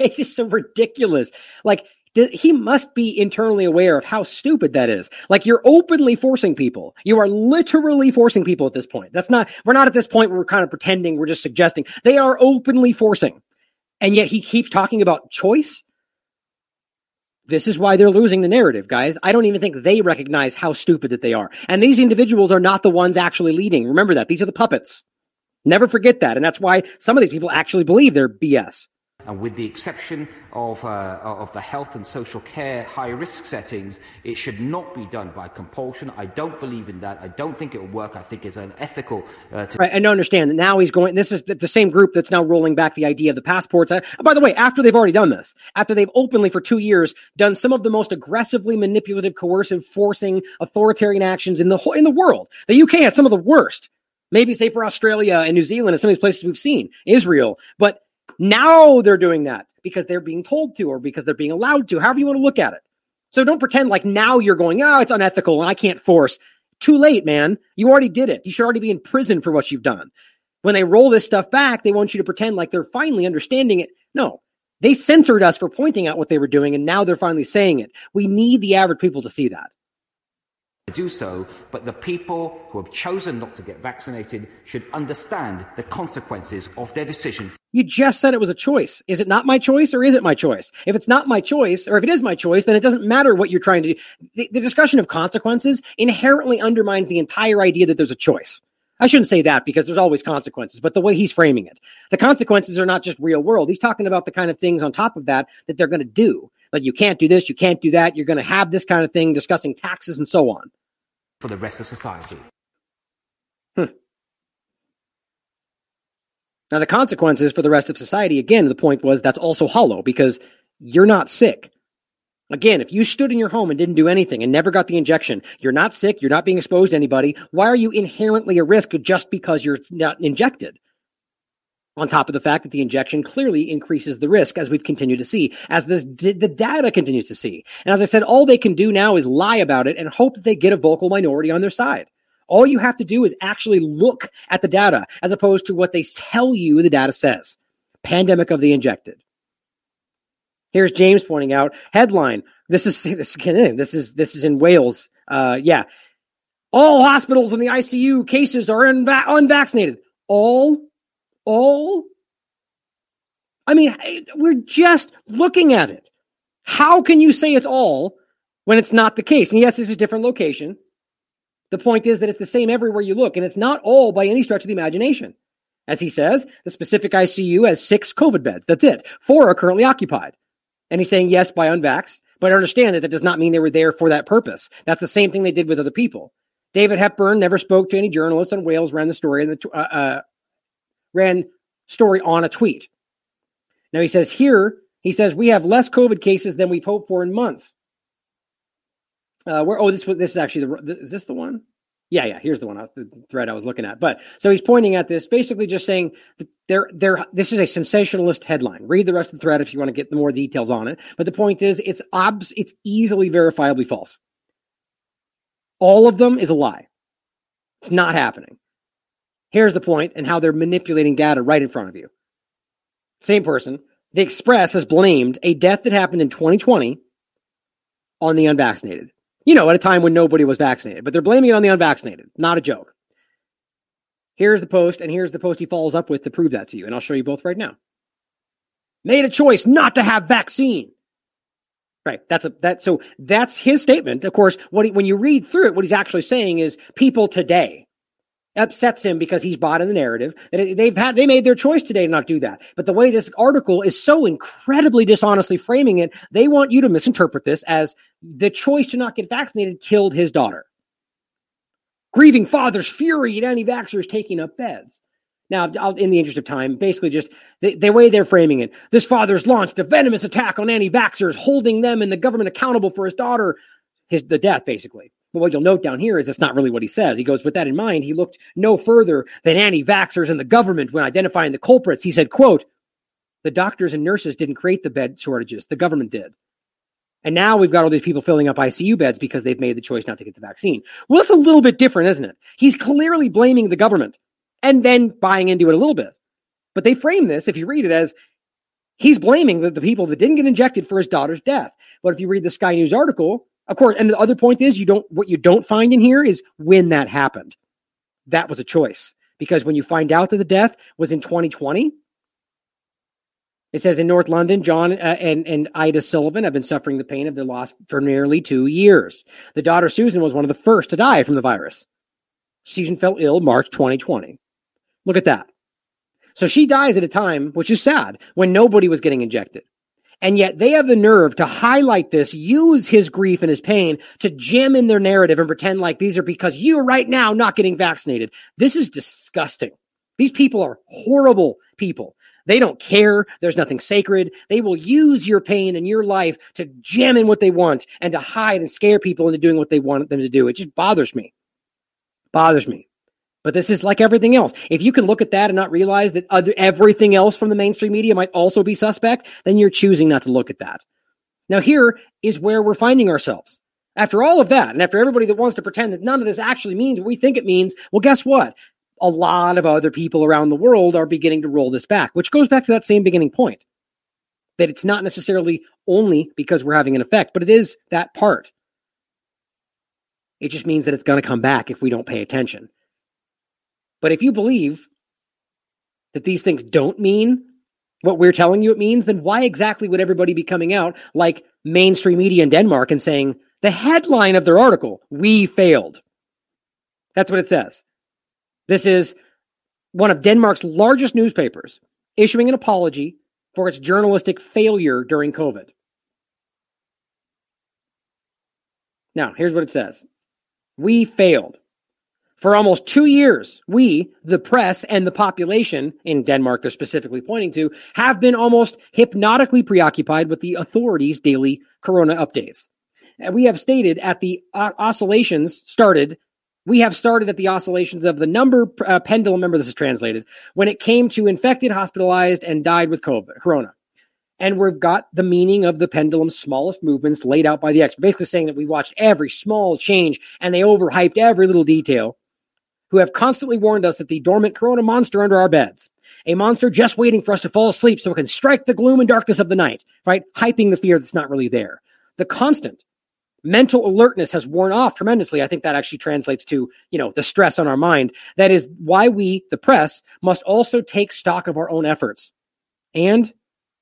S5: it's just so ridiculous. Like, he must be internally aware of how stupid that is. Like you're openly forcing people. You are literally forcing people at this point. That's not, we're not at this point where we're kind of pretending we're just suggesting. They are openly forcing. And yet he keeps talking about choice. This is why they're losing the narrative, guys. I don't even think they recognize how stupid that they are. And these individuals are not the ones actually leading. Remember that. These are the puppets. Never forget that. And that's why some of these people actually believe they're BS.
S6: And with the exception of, uh, of the health and social care high risk settings, it should not be done by compulsion. I don't believe in that. I don't think it will work. I think it's unethical. Uh, to-
S5: right, and understand that now he's going, this is the same group that's now rolling back the idea of the passports. Uh, by the way, after they've already done this, after they've openly for two years done some of the most aggressively manipulative, coercive, forcing authoritarian actions in the, in the world. The UK had some of the worst. Maybe say for Australia and New Zealand and some of these places we've seen, Israel. But now they're doing that because they're being told to or because they're being allowed to, however you want to look at it. So don't pretend like now you're going, oh, it's unethical and I can't force. Too late, man. You already did it. You should already be in prison for what you've done. When they roll this stuff back, they want you to pretend like they're finally understanding it. No, they censored us for pointing out what they were doing, and now they're finally saying it. We need the average people to see that
S6: do so, but the people who have chosen not to get vaccinated should understand the consequences of their decision.
S5: You just said it was a choice. Is it not my choice or is it my choice? If it's not my choice, or if it is my choice, then it doesn't matter what you're trying to do. The, the discussion of consequences inherently undermines the entire idea that there's a choice. I shouldn't say that because there's always consequences, but the way he's framing it, the consequences are not just real world. He's talking about the kind of things on top of that that they're going to do. Like you can't do this, you can't do that. You're going to have this kind of thing, discussing taxes and so on.
S6: For the rest of society.
S5: Hmm. Now, the consequences for the rest of society, again, the point was that's also hollow because you're not sick. Again, if you stood in your home and didn't do anything and never got the injection, you're not sick, you're not being exposed to anybody. Why are you inherently a risk just because you're not injected? On top of the fact that the injection clearly increases the risk as we've continued to see, as this the data continues to see. And as I said, all they can do now is lie about it and hope that they get a vocal minority on their side. All you have to do is actually look at the data as opposed to what they tell you the data says. Pandemic of the injected. Here's James pointing out headline. This is this this is this is in Wales. Uh, yeah, all hospitals in the ICU cases are unva- unvaccinated. All all? I mean, we're just looking at it. How can you say it's all when it's not the case? And yes, this is a different location. The point is that it's the same everywhere you look, and it's not all by any stretch of the imagination. As he says, the specific ICU has six COVID beds. That's it. Four are currently occupied. And he's saying yes by unvaxxed, but understand that that does not mean they were there for that purpose. That's the same thing they did with other people. David Hepburn never spoke to any journalists, and Wales ran the story in the uh, uh, ran story on a tweet. Now he says here, he says we have less COVID cases than we've hoped for in months. Uh, where oh this was this is actually the is this the one? Yeah, yeah. Here's the one, the thread I was looking at. But so he's pointing at this, basically just saying there, there. This is a sensationalist headline. Read the rest of the thread if you want to get the more details on it. But the point is, it's obs, it's easily verifiably false. All of them is a lie. It's not happening. Here's the point and how they're manipulating data right in front of you. Same person. The Express has blamed a death that happened in 2020 on the unvaccinated. You know, at a time when nobody was vaccinated, but they're blaming it on the unvaccinated. Not a joke. Here's the post, and here's the post he follows up with to prove that to you. And I'll show you both right now. Made a choice not to have vaccine. Right. That's a that. So that's his statement. Of course, what he, when you read through it, what he's actually saying is people today upsets him because he's bought in the narrative that they've had they made their choice today to not do that. But the way this article is so incredibly dishonestly framing it, they want you to misinterpret this as the choice to not get vaccinated killed his daughter. Grieving father's fury at anti-vaxxers taking up beds. Now, I'll, in the interest of time, basically just the, the, way they're framing it. This father's launched a venomous attack on anti-vaxxers, holding them and the government accountable for his daughter, his the death, basically. But what you'll note down here is that's not really what he says. He goes, with that in mind, he looked no further than anti-vaxxers and the government when identifying the culprits. He said, quote, the doctors and nurses didn't create the bed shortages. The government did. And now we've got all these people filling up ICU beds because they've made the choice not to get the vaccine. Well, it's a little bit different, isn't it? He's clearly blaming the government and then buying into it a little bit. But they frame this, if you read it, as he's blaming the, the people that didn't get injected for his daughter's death. But if you read the Sky News article, of course, and the other point is you don't what you don't find in here is when that happened. That was a choice. Because when you find out that the death was in 2020, it says in North London, John uh, and, and Ida Sullivan have been suffering the pain of their loss for nearly two years. The daughter, Susan, was one of the first to die from the virus. Susan fell ill March 2020. Look at that. So she dies at a time, which is sad, when nobody was getting injected. And yet they have the nerve to highlight this, use his grief and his pain to jam in their narrative and pretend like these are because you're right now not getting vaccinated. This is disgusting. These people are horrible people. They don't care. There's nothing sacred. They will use your pain and your life to jam in what they want and to hide and scare people into doing what they want them to do. It just bothers me. Bothers me. But this is like everything else. If you can look at that and not realize that other, everything else from the mainstream media might also be suspect, then you're choosing not to look at that. Now, here is where we're finding ourselves. After all of that, and after everybody that wants to pretend that none of this actually means what we think it means, well, guess what? A lot of other people around the world are beginning to roll this back, which goes back to that same beginning point that it's not necessarily only because we're having an effect, but it is that part. It just means that it's going to come back if we don't pay attention. But if you believe that these things don't mean what we're telling you it means, then why exactly would everybody be coming out like mainstream media in Denmark and saying the headline of their article, we failed? That's what it says. This is one of Denmark's largest newspapers issuing an apology for its journalistic failure during COVID. Now, here's what it says We failed. For almost two years, we, the press and the population in Denmark, they're specifically pointing to, have been almost hypnotically preoccupied with the authorities' daily corona updates. And we have stated at the uh, oscillations started, we have started at the oscillations of the number uh, pendulum, remember this is translated, when it came to infected, hospitalized, and died with COVID, corona. And we've got the meaning of the pendulum's smallest movements laid out by the expert, basically saying that we watched every small change and they overhyped every little detail who have constantly warned us that the dormant corona monster under our beds, a monster just waiting for us to fall asleep so it can strike the gloom and darkness of the night, right? Hyping the fear that's not really there. The constant mental alertness has worn off tremendously. I think that actually translates to, you know, the stress on our mind. That is why we, the press, must also take stock of our own efforts. And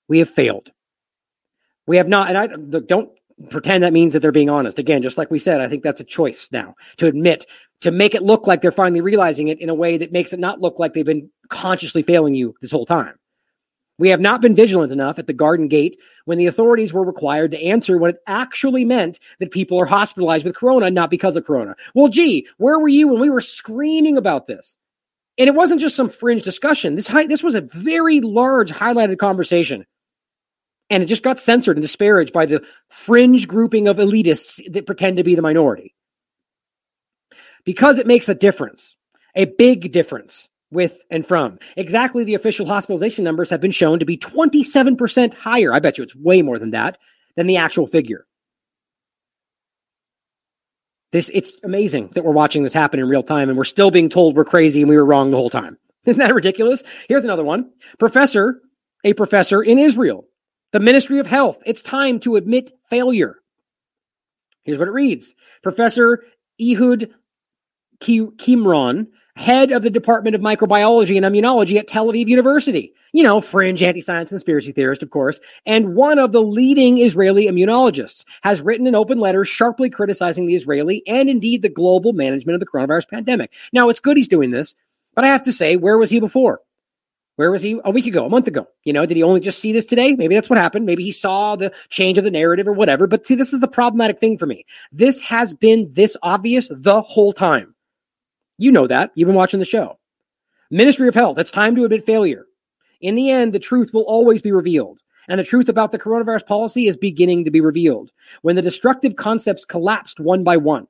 S5: we have failed. We have not, and I don't pretend that means that they're being honest. Again, just like we said, I think that's a choice now to admit, to make it look like they're finally realizing it in a way that makes it not look like they've been consciously failing you this whole time. We have not been vigilant enough at the Garden Gate when the authorities were required to answer what it actually meant that people are hospitalized with corona, not because of corona. Well, gee, where were you when we were screaming about this? And it wasn't just some fringe discussion. This, this was a very large highlighted conversation and it just got censored and disparaged by the fringe grouping of elitists that pretend to be the minority. Because it makes a difference, a big difference with and from. Exactly the official hospitalization numbers have been shown to be 27% higher. I bet you it's way more than that, than the actual figure. This it's amazing that we're watching this happen in real time and we're still being told we're crazy and we were wrong the whole time. Isn't that ridiculous? Here's another one. Professor, a professor in Israel the Ministry of Health, it's time to admit failure. Here's what it reads Professor Ehud Qimron, head of the Department of Microbiology and Immunology at Tel Aviv University. You know, fringe anti-science conspiracy theorist, of course, and one of the leading Israeli immunologists has written an open letter sharply criticizing the Israeli and indeed the global management of the coronavirus pandemic. Now, it's good he's doing this, but I have to say, where was he before? Where was he a week ago, a month ago? You know, did he only just see this today? Maybe that's what happened. Maybe he saw the change of the narrative or whatever. But see, this is the problematic thing for me. This has been this obvious the whole time. You know that. You've been watching the show. Ministry of Health, it's time to admit failure. In the end, the truth will always be revealed. And the truth about the coronavirus policy is beginning to be revealed. When the destructive concepts collapsed one by one,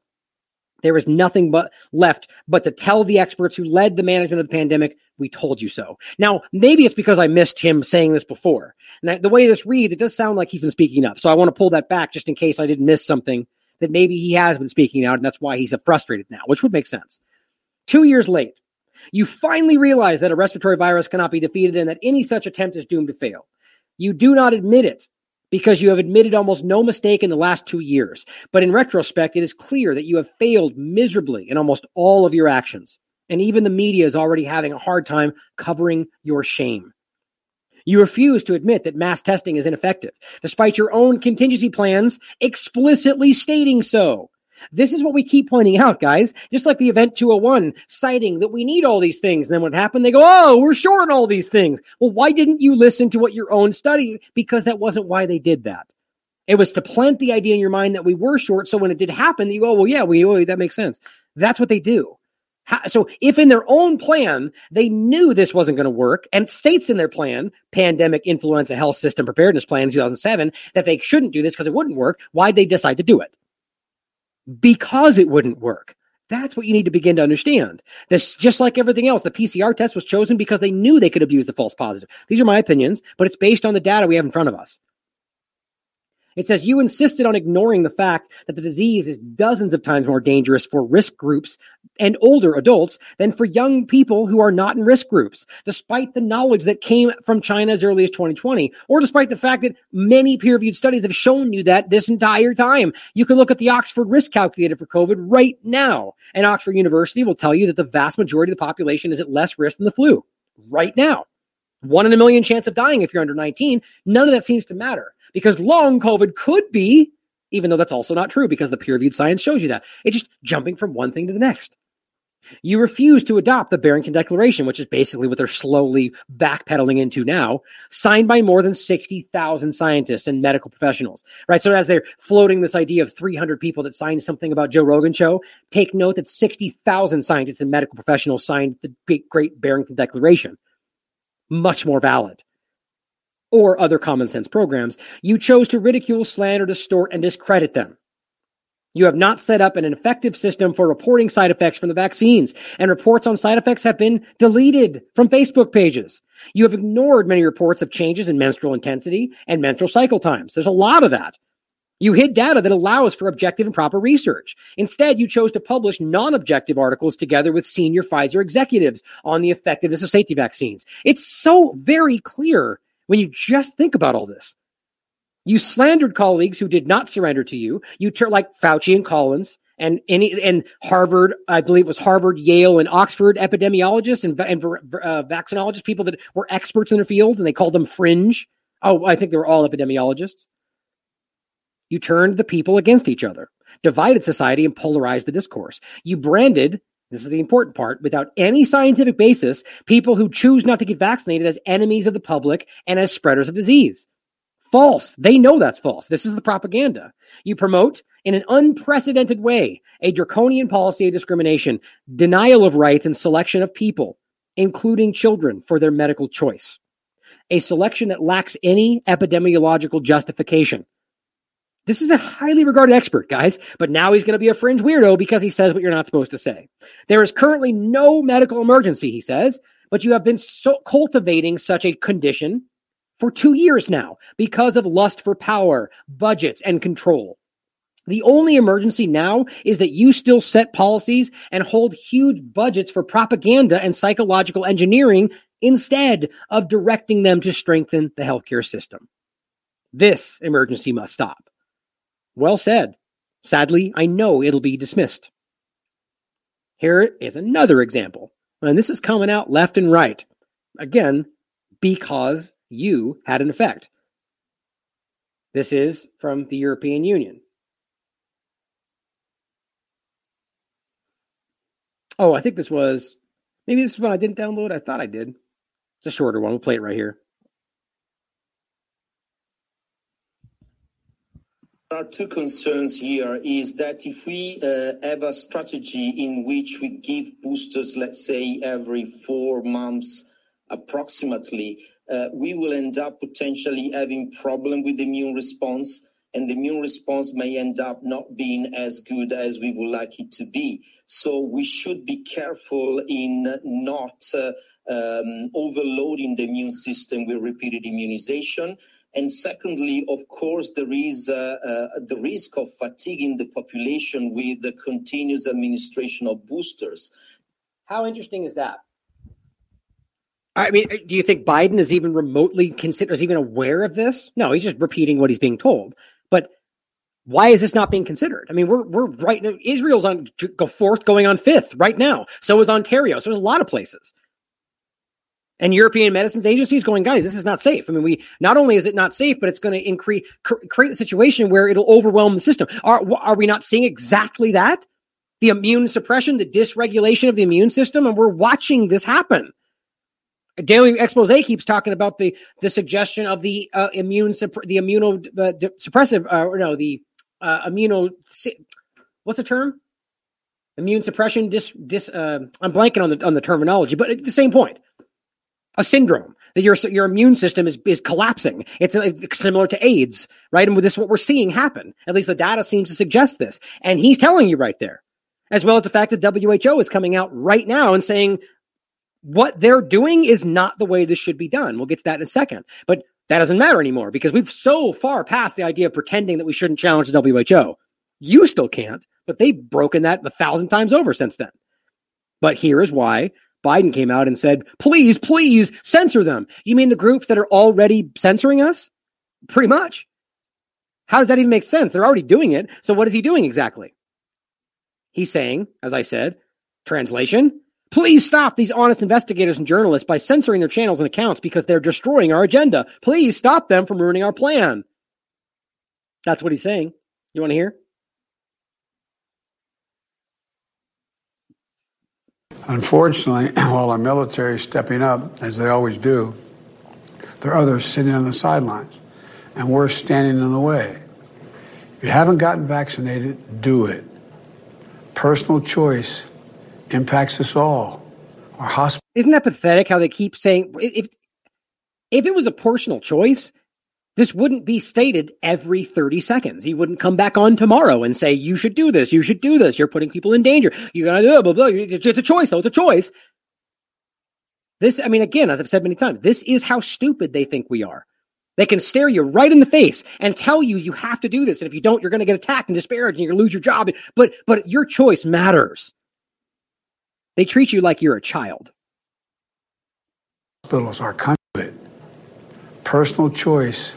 S5: there is nothing but left but to tell the experts who led the management of the pandemic, we told you so. Now, maybe it's because I missed him saying this before. The way this reads, it does sound like he's been speaking up. So I want to pull that back just in case I didn't miss something that maybe he has been speaking out and that's why he's frustrated now, which would make sense. Two years late, you finally realize that a respiratory virus cannot be defeated and that any such attempt is doomed to fail. You do not admit it because you have admitted almost no mistake in the last two years. But in retrospect, it is clear that you have failed miserably in almost all of your actions. And even the media is already having a hard time covering your shame. You refuse to admit that mass testing is ineffective, despite your own contingency plans explicitly stating so. This is what we keep pointing out, guys. Just like the Event 201 citing that we need all these things. And then what happened? They go, oh, we're short on all these things. Well, why didn't you listen to what your own study? Because that wasn't why they did that. It was to plant the idea in your mind that we were short. So when it did happen, you go, oh, well, yeah, we, oh, that makes sense. That's what they do. So if in their own plan, they knew this wasn't going to work and states in their plan, pandemic influenza health system preparedness plan in 2007, that they shouldn't do this because it wouldn't work, why'd they decide to do it? Because it wouldn't work. That's what you need to begin to understand. This, just like everything else, the PCR test was chosen because they knew they could abuse the false positive. These are my opinions, but it's based on the data we have in front of us. It says you insisted on ignoring the fact that the disease is dozens of times more dangerous for risk groups and older adults than for young people who are not in risk groups, despite the knowledge that came from China as early as 2020, or despite the fact that many peer reviewed studies have shown you that this entire time. You can look at the Oxford risk calculator for COVID right now, and Oxford University will tell you that the vast majority of the population is at less risk than the flu right now. One in a million chance of dying if you're under 19. None of that seems to matter because long COVID could be, even though that's also not true because the peer reviewed science shows you that. It's just jumping from one thing to the next. You refuse to adopt the Barrington Declaration, which is basically what they're slowly backpedaling into now, signed by more than 60,000 scientists and medical professionals, right? So as they're floating this idea of 300 people that signed something about Joe Rogan show, take note that 60,000 scientists and medical professionals signed the great Barrington Declaration. Much more valid or other common sense programs, you chose to ridicule, slander, distort, and discredit them. You have not set up an effective system for reporting side effects from the vaccines, and reports on side effects have been deleted from Facebook pages. You have ignored many reports of changes in menstrual intensity and menstrual cycle times. There's a lot of that. You hid data that allows for objective and proper research. Instead, you chose to publish non objective articles together with senior Pfizer executives on the effectiveness of safety vaccines. It's so very clear when you just think about all this. You slandered colleagues who did not surrender to you. You turned like Fauci and Collins and any and Harvard, I believe it was Harvard, Yale, and Oxford epidemiologists and, and uh, vaccinologists, people that were experts in their field, and they called them fringe. Oh, I think they were all epidemiologists. You turned the people against each other, divided society, and polarized the discourse. You branded this is the important part. Without any scientific basis, people who choose not to get vaccinated as enemies of the public and as spreaders of disease. False. They know that's false. This is the propaganda. You promote in an unprecedented way a draconian policy of discrimination, denial of rights, and selection of people, including children, for their medical choice. A selection that lacks any epidemiological justification. This is a highly regarded expert, guys, but now he's going to be a fringe weirdo because he says what you're not supposed to say. There is currently no medical emergency, he says, but you have been so cultivating such a condition for two years now because of lust for power, budgets, and control. The only emergency now is that you still set policies and hold huge budgets for propaganda and psychological engineering instead of directing them to strengthen the healthcare system. This emergency must stop. Well said. Sadly, I know it'll be dismissed. Here is another example. And this is coming out left and right. Again, because you had an effect. This is from the European Union. Oh, I think this was maybe this is one I didn't download. I thought I did. It's a shorter one. We'll play it right here.
S8: Are two concerns here is that if we uh, have a strategy in which we give boosters, let's say every four months approximately, uh, we will end up potentially having problem with the immune response and the immune response may end up not being as good as we would like it to be. So we should be careful in not uh, um, overloading the immune system with repeated immunization. And secondly, of course, there is uh, uh, the risk of fatiguing the population with the continuous administration of boosters.
S5: How interesting is that? I mean, do you think Biden is even remotely considers even aware of this? No, he's just repeating what he's being told. But why is this not being considered? I mean, we're we're right now. Israel's on go fourth, going on fifth right now. So is Ontario. So there's a lot of places. And European Medicines Agency is going, guys, this is not safe. I mean, we not only is it not safe, but it's going to increase cr- create a situation where it'll overwhelm the system. Are are we not seeing exactly that? The immune suppression, the dysregulation of the immune system, and we're watching this happen. Daily expose keeps talking about the the suggestion of the uh, immune the immunosuppressive uh, or no the uh, immuno what's the term immune suppression dis dis uh, I'm blanking on the on the terminology but at the same point a syndrome that your your immune system is is collapsing it's, similar to AIDS right and this is what we're seeing happen at least the data seems to suggest this and he's telling you right there as well as the fact that WHO is coming out right now and saying what they're doing is not the way this should be done. We'll get to that in a second. But that doesn't matter anymore because we've so far past the idea of pretending that we shouldn't challenge the WHO. You still can't, but they've broken that a thousand times over since then. But here is why Biden came out and said, please, please censor them. You mean the groups that are already censoring us? Pretty much. How does that even make sense? They're already doing it. So what is he doing exactly? He's saying, as I said, translation, Please stop these honest investigators and journalists by censoring their channels and accounts because they're destroying our agenda. Please stop them from ruining our plan. That's what he's saying. You want to hear?
S9: Unfortunately, while our military is stepping up, as they always do, there are others sitting on the sidelines, and we're standing in the way. If you haven't gotten vaccinated, do it. Personal choice impacts us all. Our hospital.
S5: Isn't that pathetic how they keep saying if if it was a personal choice, this wouldn't be stated every 30 seconds. He wouldn't come back on tomorrow and say, you should do this. You should do this. You're putting people in danger. You gotta do blah, blah. It's a choice though. It's a choice. This, I mean, again, as I've said many times, this is how stupid they think we are. They can stare you right in the face and tell you you have to do this. And if you don't, you're going to get attacked and disparaged and you're going to lose your job. But, but your choice matters. They treat you like you're a child.
S9: Hospitals are conduit. Personal choice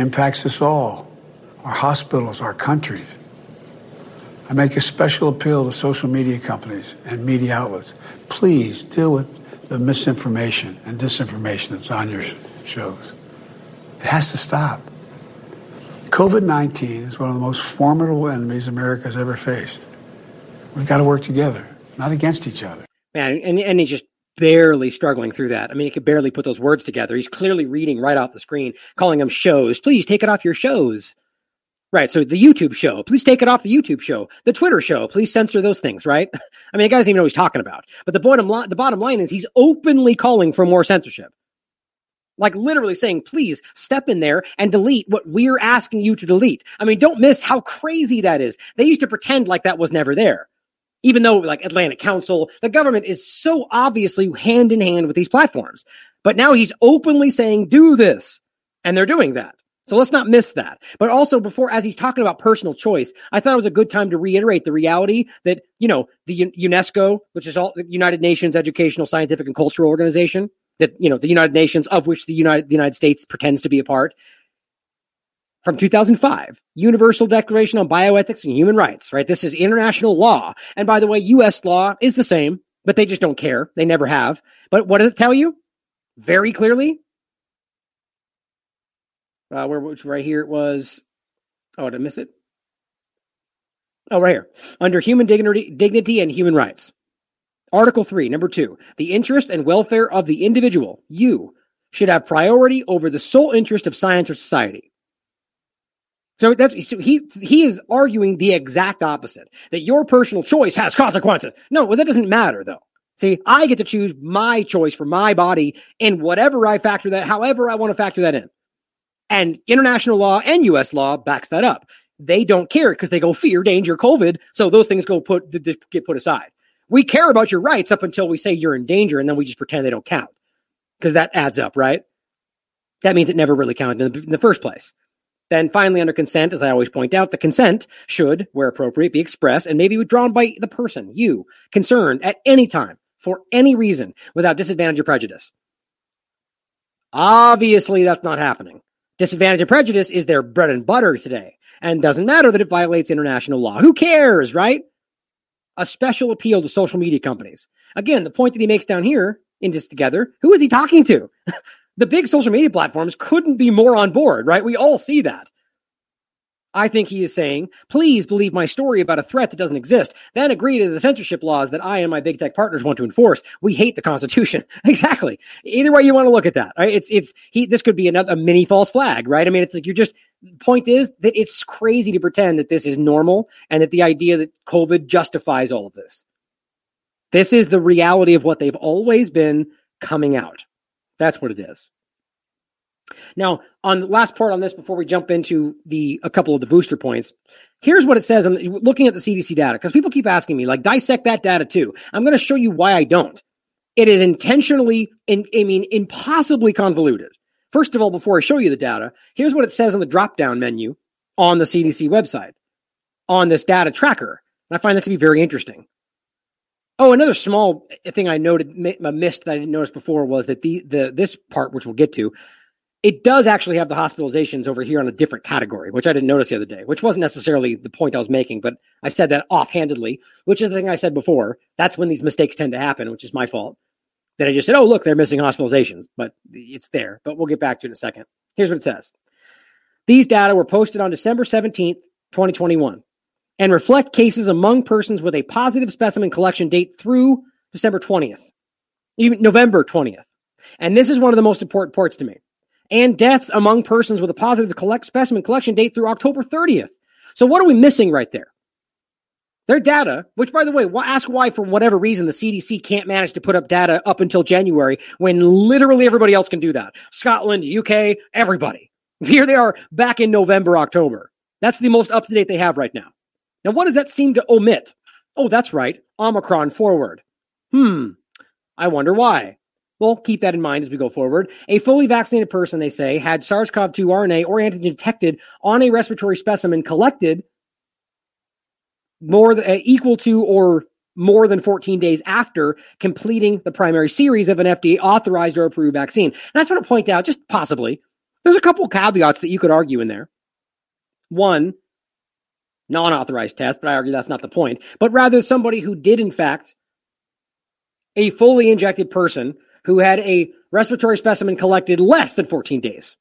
S9: impacts us all. Our hospitals, our countries. I make a special appeal to social media companies and media outlets. Please deal with the misinformation and disinformation that's on your shows. It has to stop. COVID 19 is one of the most formidable enemies America has ever faced. We've got to work together not against each other.
S5: Man, and, and he's just barely struggling through that. I mean, he could barely put those words together. He's clearly reading right off the screen, calling them shows. Please take it off your shows. Right. So the YouTube show, please take it off the YouTube show. The Twitter show, please censor those things, right? I mean, the guy doesn't even know what he's talking about. But the bottom the bottom line is he's openly calling for more censorship. Like literally saying, please step in there and delete what we're asking you to delete. I mean, don't miss how crazy that is. They used to pretend like that was never there even though like Atlantic Council, the government is so obviously hand in hand with these platforms. But now he's openly saying, do this. And they're doing that. So let's not miss that. But also before, as he's talking about personal choice, I thought it was a good time to reiterate the reality that, you know, the UNESCO, which is all the United Nations Educational, Scientific and Cultural Organization, that, you know, the United Nations of which the United, the United States pretends to be a part. From 2005, Universal Declaration on Bioethics and Human Rights, right? This is international law. And by the way, US law is the same, but they just don't care. They never have. But what does it tell you? Very clearly. Uh, where, which right here it was. Oh, did I miss it? Oh, right here. Under human dignity, dignity and human rights. Article 3, number 2. The interest and welfare of the individual, you, should have priority over the sole interest of science or society. So that's so he he is arguing the exact opposite that your personal choice has consequences. No, well that doesn't matter though. See, I get to choose my choice for my body and whatever I factor that, however I want to factor that in. And international law and U.S. law backs that up. They don't care because they go fear, danger, COVID. So those things go put get put aside. We care about your rights up until we say you're in danger, and then we just pretend they don't count because that adds up, right? That means it never really counted in the, in the first place. Then finally, under consent, as I always point out, the consent should, where appropriate, be expressed and maybe withdrawn by the person, you, concerned at any time for any reason without disadvantage or prejudice. Obviously, that's not happening. Disadvantage and prejudice is their bread and butter today, and doesn't matter that it violates international law. Who cares, right? A special appeal to social media companies. Again, the point that he makes down here in this together, who is he talking to? the big social media platforms couldn't be more on board, right? We all see that. I think he is saying, please believe my story about a threat that doesn't exist. Then agree to the censorship laws that I and my big tech partners want to enforce. We hate the Constitution. exactly. Either way you want to look at that, right? It's it's he. This could be another a mini false flag, right? I mean, it's like you're just. Point is that it's crazy to pretend that this is normal and that the idea that COVID justifies all of this. This is the reality of what they've always been coming out. That's what it is. Now, on the last part on this, before we jump into the a couple of the booster points, here's what it says. I'm looking at the CDC data because people keep asking me, like, dissect that data too. I'm going to show you why I don't. It is intentionally, in, I mean, impossibly convoluted. First of all, before I show you the data, here's what it says on the drop down menu on the CDC website on this data tracker. And I find this to be very interesting. Oh, another small thing I noted, I missed that I didn't notice before was that the the this part, which we'll get to, it does actually have the hospitalizations over here on a different category, which I didn't notice the other day, which wasn't necessarily the point I was making, but I said that offhandedly, which is the thing I said before. That's when these mistakes tend to happen, which is my fault. That I just said, oh, look, they're missing hospitalizations, but it's there. But we'll get back to it in a second. Here's what it says These data were posted on December 17th, 2021 and reflect cases among persons with a positive specimen collection date through December 20th, even November 20th. And this is one of the most important parts to me. And deaths among persons with a positive collect specimen collection date through October 30th. So what are we missing right there? Their data, which by the way, ask why for whatever reason the CDC can't manage to put up data up until January when literally everybody else can do that. Scotland, UK, everybody. Here they are back in November, October. That's the most up to date they have right now. Now, what does that seem to omit? Oh, that's right. Omicron forward. Hmm. I wonder why. Well, keep that in mind as we go forward. A fully vaccinated person, they say, had SARS CoV 2 RNA or antigen detected on a respiratory specimen collected more than, uh, equal to or more than 14 days after completing the primary series of an FDA authorized or approved vaccine. And I just want to point out, just possibly, there's a couple caveats that you could argue in there. One, non authorized test, but I argue that's not the point, but rather somebody who did, in fact, a fully injected person who had a respiratory specimen collected less than 14 days.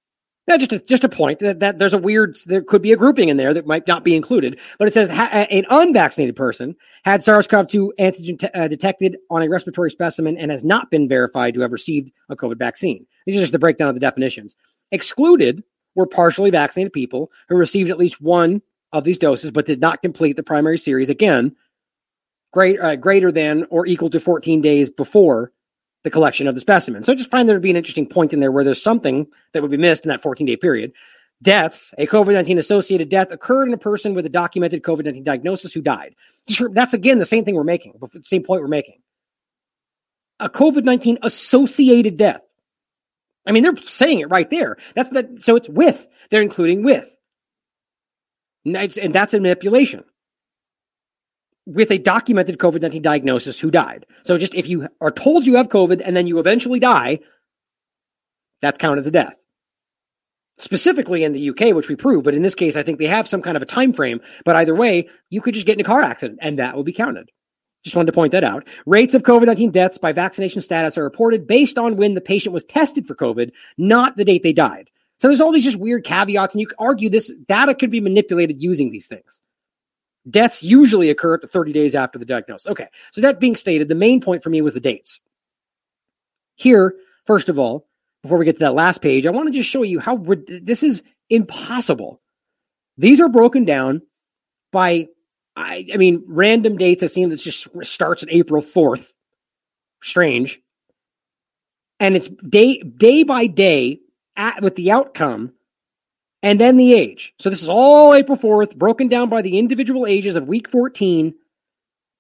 S5: Now, just a, just a point that, that there's a weird, there could be a grouping in there that might not be included, but it says ha- an unvaccinated person had SARS-CoV-2 antigen uh, detected on a respiratory specimen and has not been verified to have received a COVID vaccine. These are just the breakdown of the definitions. Excluded were partially vaccinated people who received at least one of these doses, but did not complete the primary series again, great, uh, greater than or equal to 14 days before the collection of the specimen. So I just find there to be an interesting point in there where there's something that would be missed in that 14 day period. Deaths, a COVID 19 associated death occurred in a person with a documented COVID 19 diagnosis who died. That's again the same thing we're making, the same point we're making. A COVID 19 associated death. I mean, they're saying it right there. That's that. So it's with, they're including with. And that's a manipulation with a documented COVID 19 diagnosis who died. So just if you are told you have COVID and then you eventually die, that's counted as a death. specifically in the UK, which we prove. But in this case, I think they have some kind of a time frame. But either way, you could just get in a car accident and that will be counted. Just wanted to point that out. Rates of COVID 19 deaths by vaccination status are reported based on when the patient was tested for COVID, not the date they died. So there's all these just weird caveats, and you could argue this data could be manipulated using these things. Deaths usually occur at the 30 days after the diagnosis. Okay, so that being stated, the main point for me was the dates. Here, first of all, before we get to that last page, I want to just show you how this is impossible. These are broken down by, I, I mean, random dates. I've seen this just starts on April 4th. Strange. And it's day day by day at, with the outcome and then the age. So this is all April 4th, broken down by the individual ages of week 14,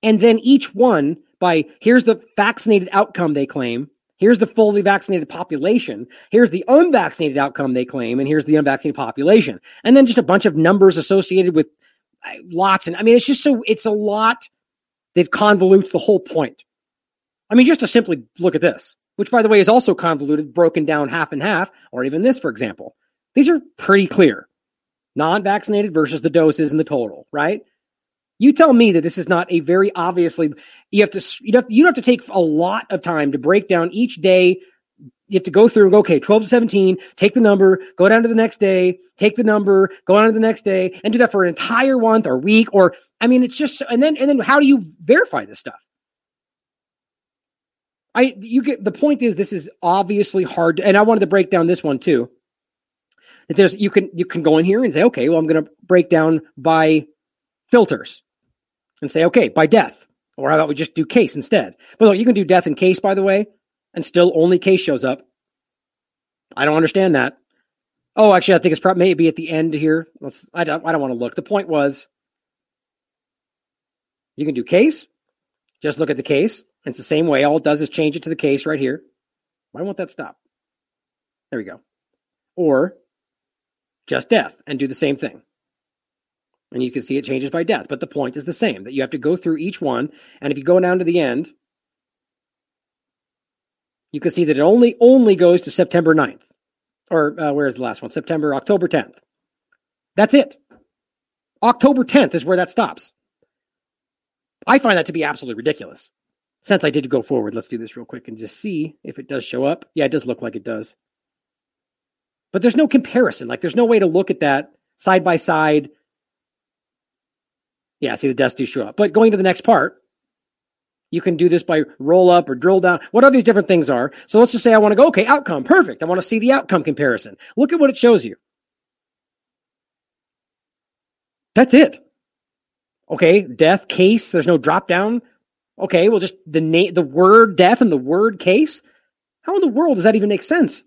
S5: and then each one by here's the vaccinated outcome they claim, here's the fully vaccinated population, here's the unvaccinated outcome they claim, and here's the unvaccinated population. And then just a bunch of numbers associated with uh, lots. And I mean, it's just so, it's a lot that convolutes the whole point. I mean, just to simply look at this, which by the way is also convoluted, broken down half and half, or even this, for example. These are pretty clear. Non vaccinated versus the doses and the total, right? You tell me that this is not a very obviously you have to you have, you have to take a lot of time to break down each day. You have to go through and go, okay, 12 to 17, take the number, go down to the next day, take the number, go on to the next day, and do that for an entire month or week. Or I mean, it's just and then and then how do you verify this stuff? I you get the point is this is obviously hard, to, and I wanted to break down this one too that there's you can you can go in here and say, okay, well, I'm going to break down by filters and say, okay, by death. Or how about we just do case instead? But look, you can do death and case, by the way, and still only case shows up. I don't understand that. Oh, actually, I think it's probably maybe at the end here. Let's. I don't. I don't want to look. The point was, you can do case. Just look at the case. It's the same way. All it does is change it to the case right here. Why won't that stop? There we go. Or just death and do the same thing. And you can see it changes by death, but the point is the same that you have to go through each one. And if you go down to the end, you can see that it only only goes to September 9th. Or uh, where is the last one? September, October 10th. That's it. October 10th is where that stops. I find that to be absolutely ridiculous. Since I did go forward, let's do this real quick and just see if it does show up. Yeah, it does look like it does. But there's no comparison. Like there's no way to look at that side by side. Yeah, see the deaths do show up. But going to the next part, you can do this by roll up or drill down, what all these different things are. So let's just say I want to go, okay, outcome, perfect. I want to see the outcome comparison. Look at what it shows you. That's it. Okay, death case, there's no drop down. Okay, well just the name the word death and the word case. How in the world does that even make sense?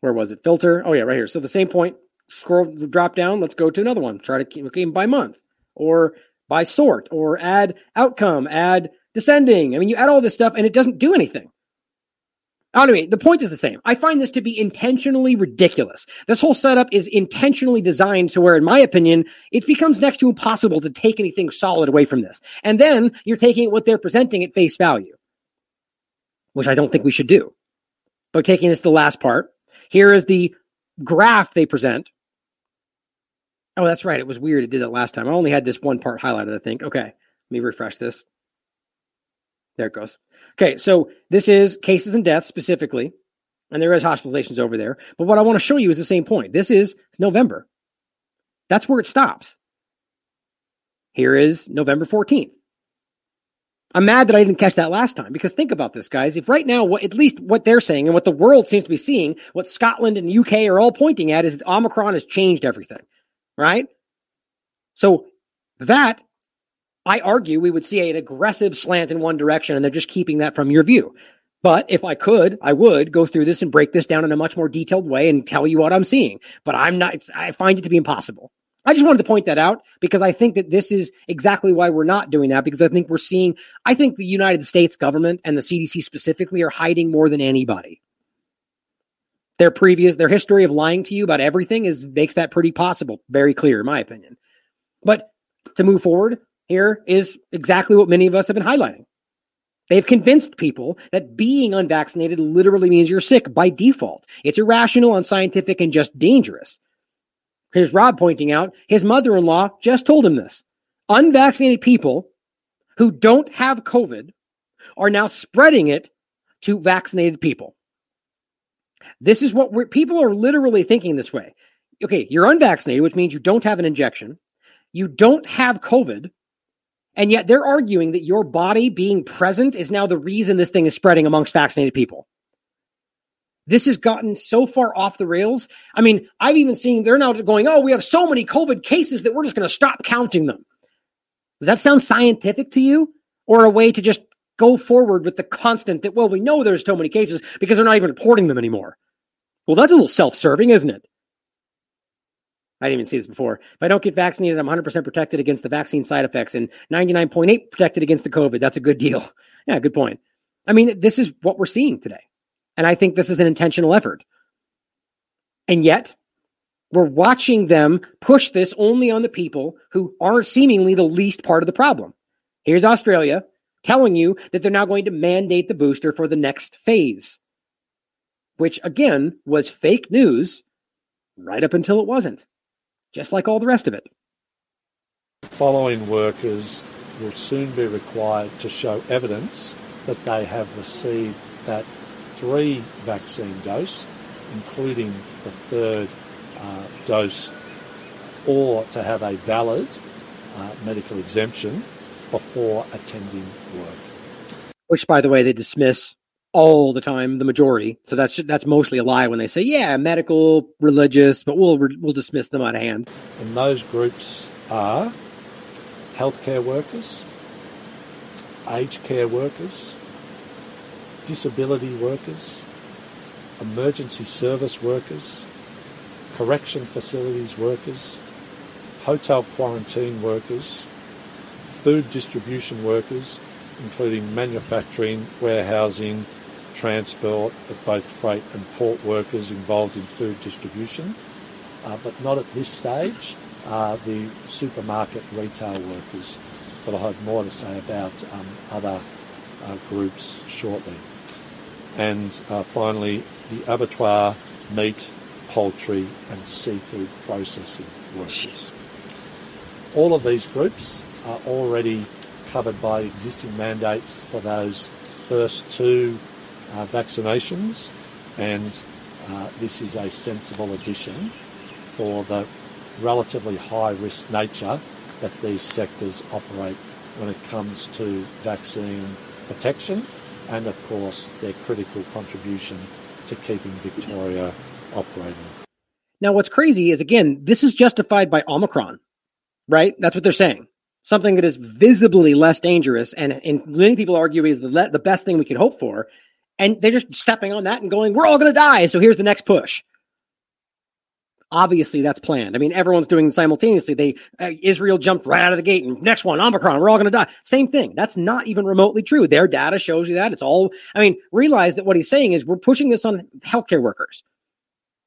S5: where was it? Filter. Oh yeah, right here. So the same point. Scroll, drop down. Let's go to another one. Try to keep game by month or by sort or add outcome, add descending. I mean, you add all this stuff and it doesn't do anything. Anyway, the point is the same. I find this to be intentionally ridiculous. This whole setup is intentionally designed to where, in my opinion, it becomes next to impossible to take anything solid away from this. And then you're taking what they're presenting at face value, which I don't think we should do. But taking this to the last part, here is the graph they present. Oh, that's right. It was weird. It did that last time. I only had this one part highlighted, I think. Okay. Let me refresh this. There it goes. Okay. So this is cases and deaths specifically, and there is hospitalizations over there. But what I want to show you is the same point. This is November. That's where it stops. Here is November 14th. I'm mad that I didn't catch that last time because think about this, guys. If right now, what, at least what they're saying and what the world seems to be seeing, what Scotland and UK are all pointing at is Omicron has changed everything, right? So that I argue we would see an aggressive slant in one direction and they're just keeping that from your view. But if I could, I would go through this and break this down in a much more detailed way and tell you what I'm seeing. But I'm not, I find it to be impossible. I just wanted to point that out because I think that this is exactly why we're not doing that because I think we're seeing, I think the United States government and the CDC specifically are hiding more than anybody. Their previous, their history of lying to you about everything is makes that pretty possible, very clear, in my opinion. But to move forward, here is exactly what many of us have been highlighting. They've convinced people that being unvaccinated literally means you're sick by default. It's irrational, unscientific, and just dangerous. Here's Rob pointing out his mother in law just told him this. Unvaccinated people who don't have COVID are now spreading it to vaccinated people. This is what people are literally thinking this way. Okay, you're unvaccinated, which means you don't have an injection, you don't have COVID, and yet they're arguing that your body being present is now the reason this thing is spreading amongst vaccinated people. This has gotten so far off the rails. I mean, I've even seen they're now going, oh, we have so many COVID cases that we're just going to stop counting them. Does that sound scientific to you? Or a way to just go forward with the constant that, well, we know there's so many cases because they're not even reporting them anymore. Well, that's a little self serving, isn't it? I didn't even see this before. If I don't get vaccinated, I'm 100% protected against the vaccine side effects and 99.8 protected against the COVID. That's a good deal. Yeah, good point. I mean, this is what we're seeing today. And I think this is an intentional effort. And yet, we're watching them push this only on the people who are seemingly the least part of the problem. Here's Australia telling you that they're now going to mandate the booster for the next phase, which again was fake news right up until it wasn't just like all the rest of it.
S10: Following workers will soon be required to show evidence that they have received that three vaccine dose, including the third uh, dose, or to have a valid uh, medical exemption before attending work.
S5: Which, by the way, they dismiss all the time, the majority. So that's that's mostly a lie when they say, yeah, medical, religious, but we'll we'll dismiss them out of hand.
S10: And those groups are healthcare workers, aged care workers, disability workers, emergency service workers, correction facilities workers, hotel quarantine workers, food distribution workers, including manufacturing, warehousing, transport of both freight and port workers involved in food distribution, uh, but not at this stage, uh, the supermarket retail workers. But I'll have more to say about um, other uh, groups shortly. And uh, finally, the abattoir, meat, poultry, and seafood processing workers. All of these groups are already covered by existing mandates for those first two uh, vaccinations, and uh, this is a sensible addition for the relatively high risk nature that these sectors operate when it comes to vaccine protection and, of course, their critical contribution to keeping Victoria operating.
S5: Now, what's crazy is again, this is justified by Omicron, right? That's what they're saying. Something that is visibly less dangerous, and, and many people argue is the, the best thing we could hope for and they're just stepping on that and going, we're all going to die. So here's the next push. Obviously, that's planned. I mean, everyone's doing it simultaneously. They uh, Israel jumped right out of the gate, and next one, Omicron, we're all going to die. Same thing. That's not even remotely true. Their data shows you that. It's all. I mean, realize that what he's saying is we're pushing this on healthcare workers.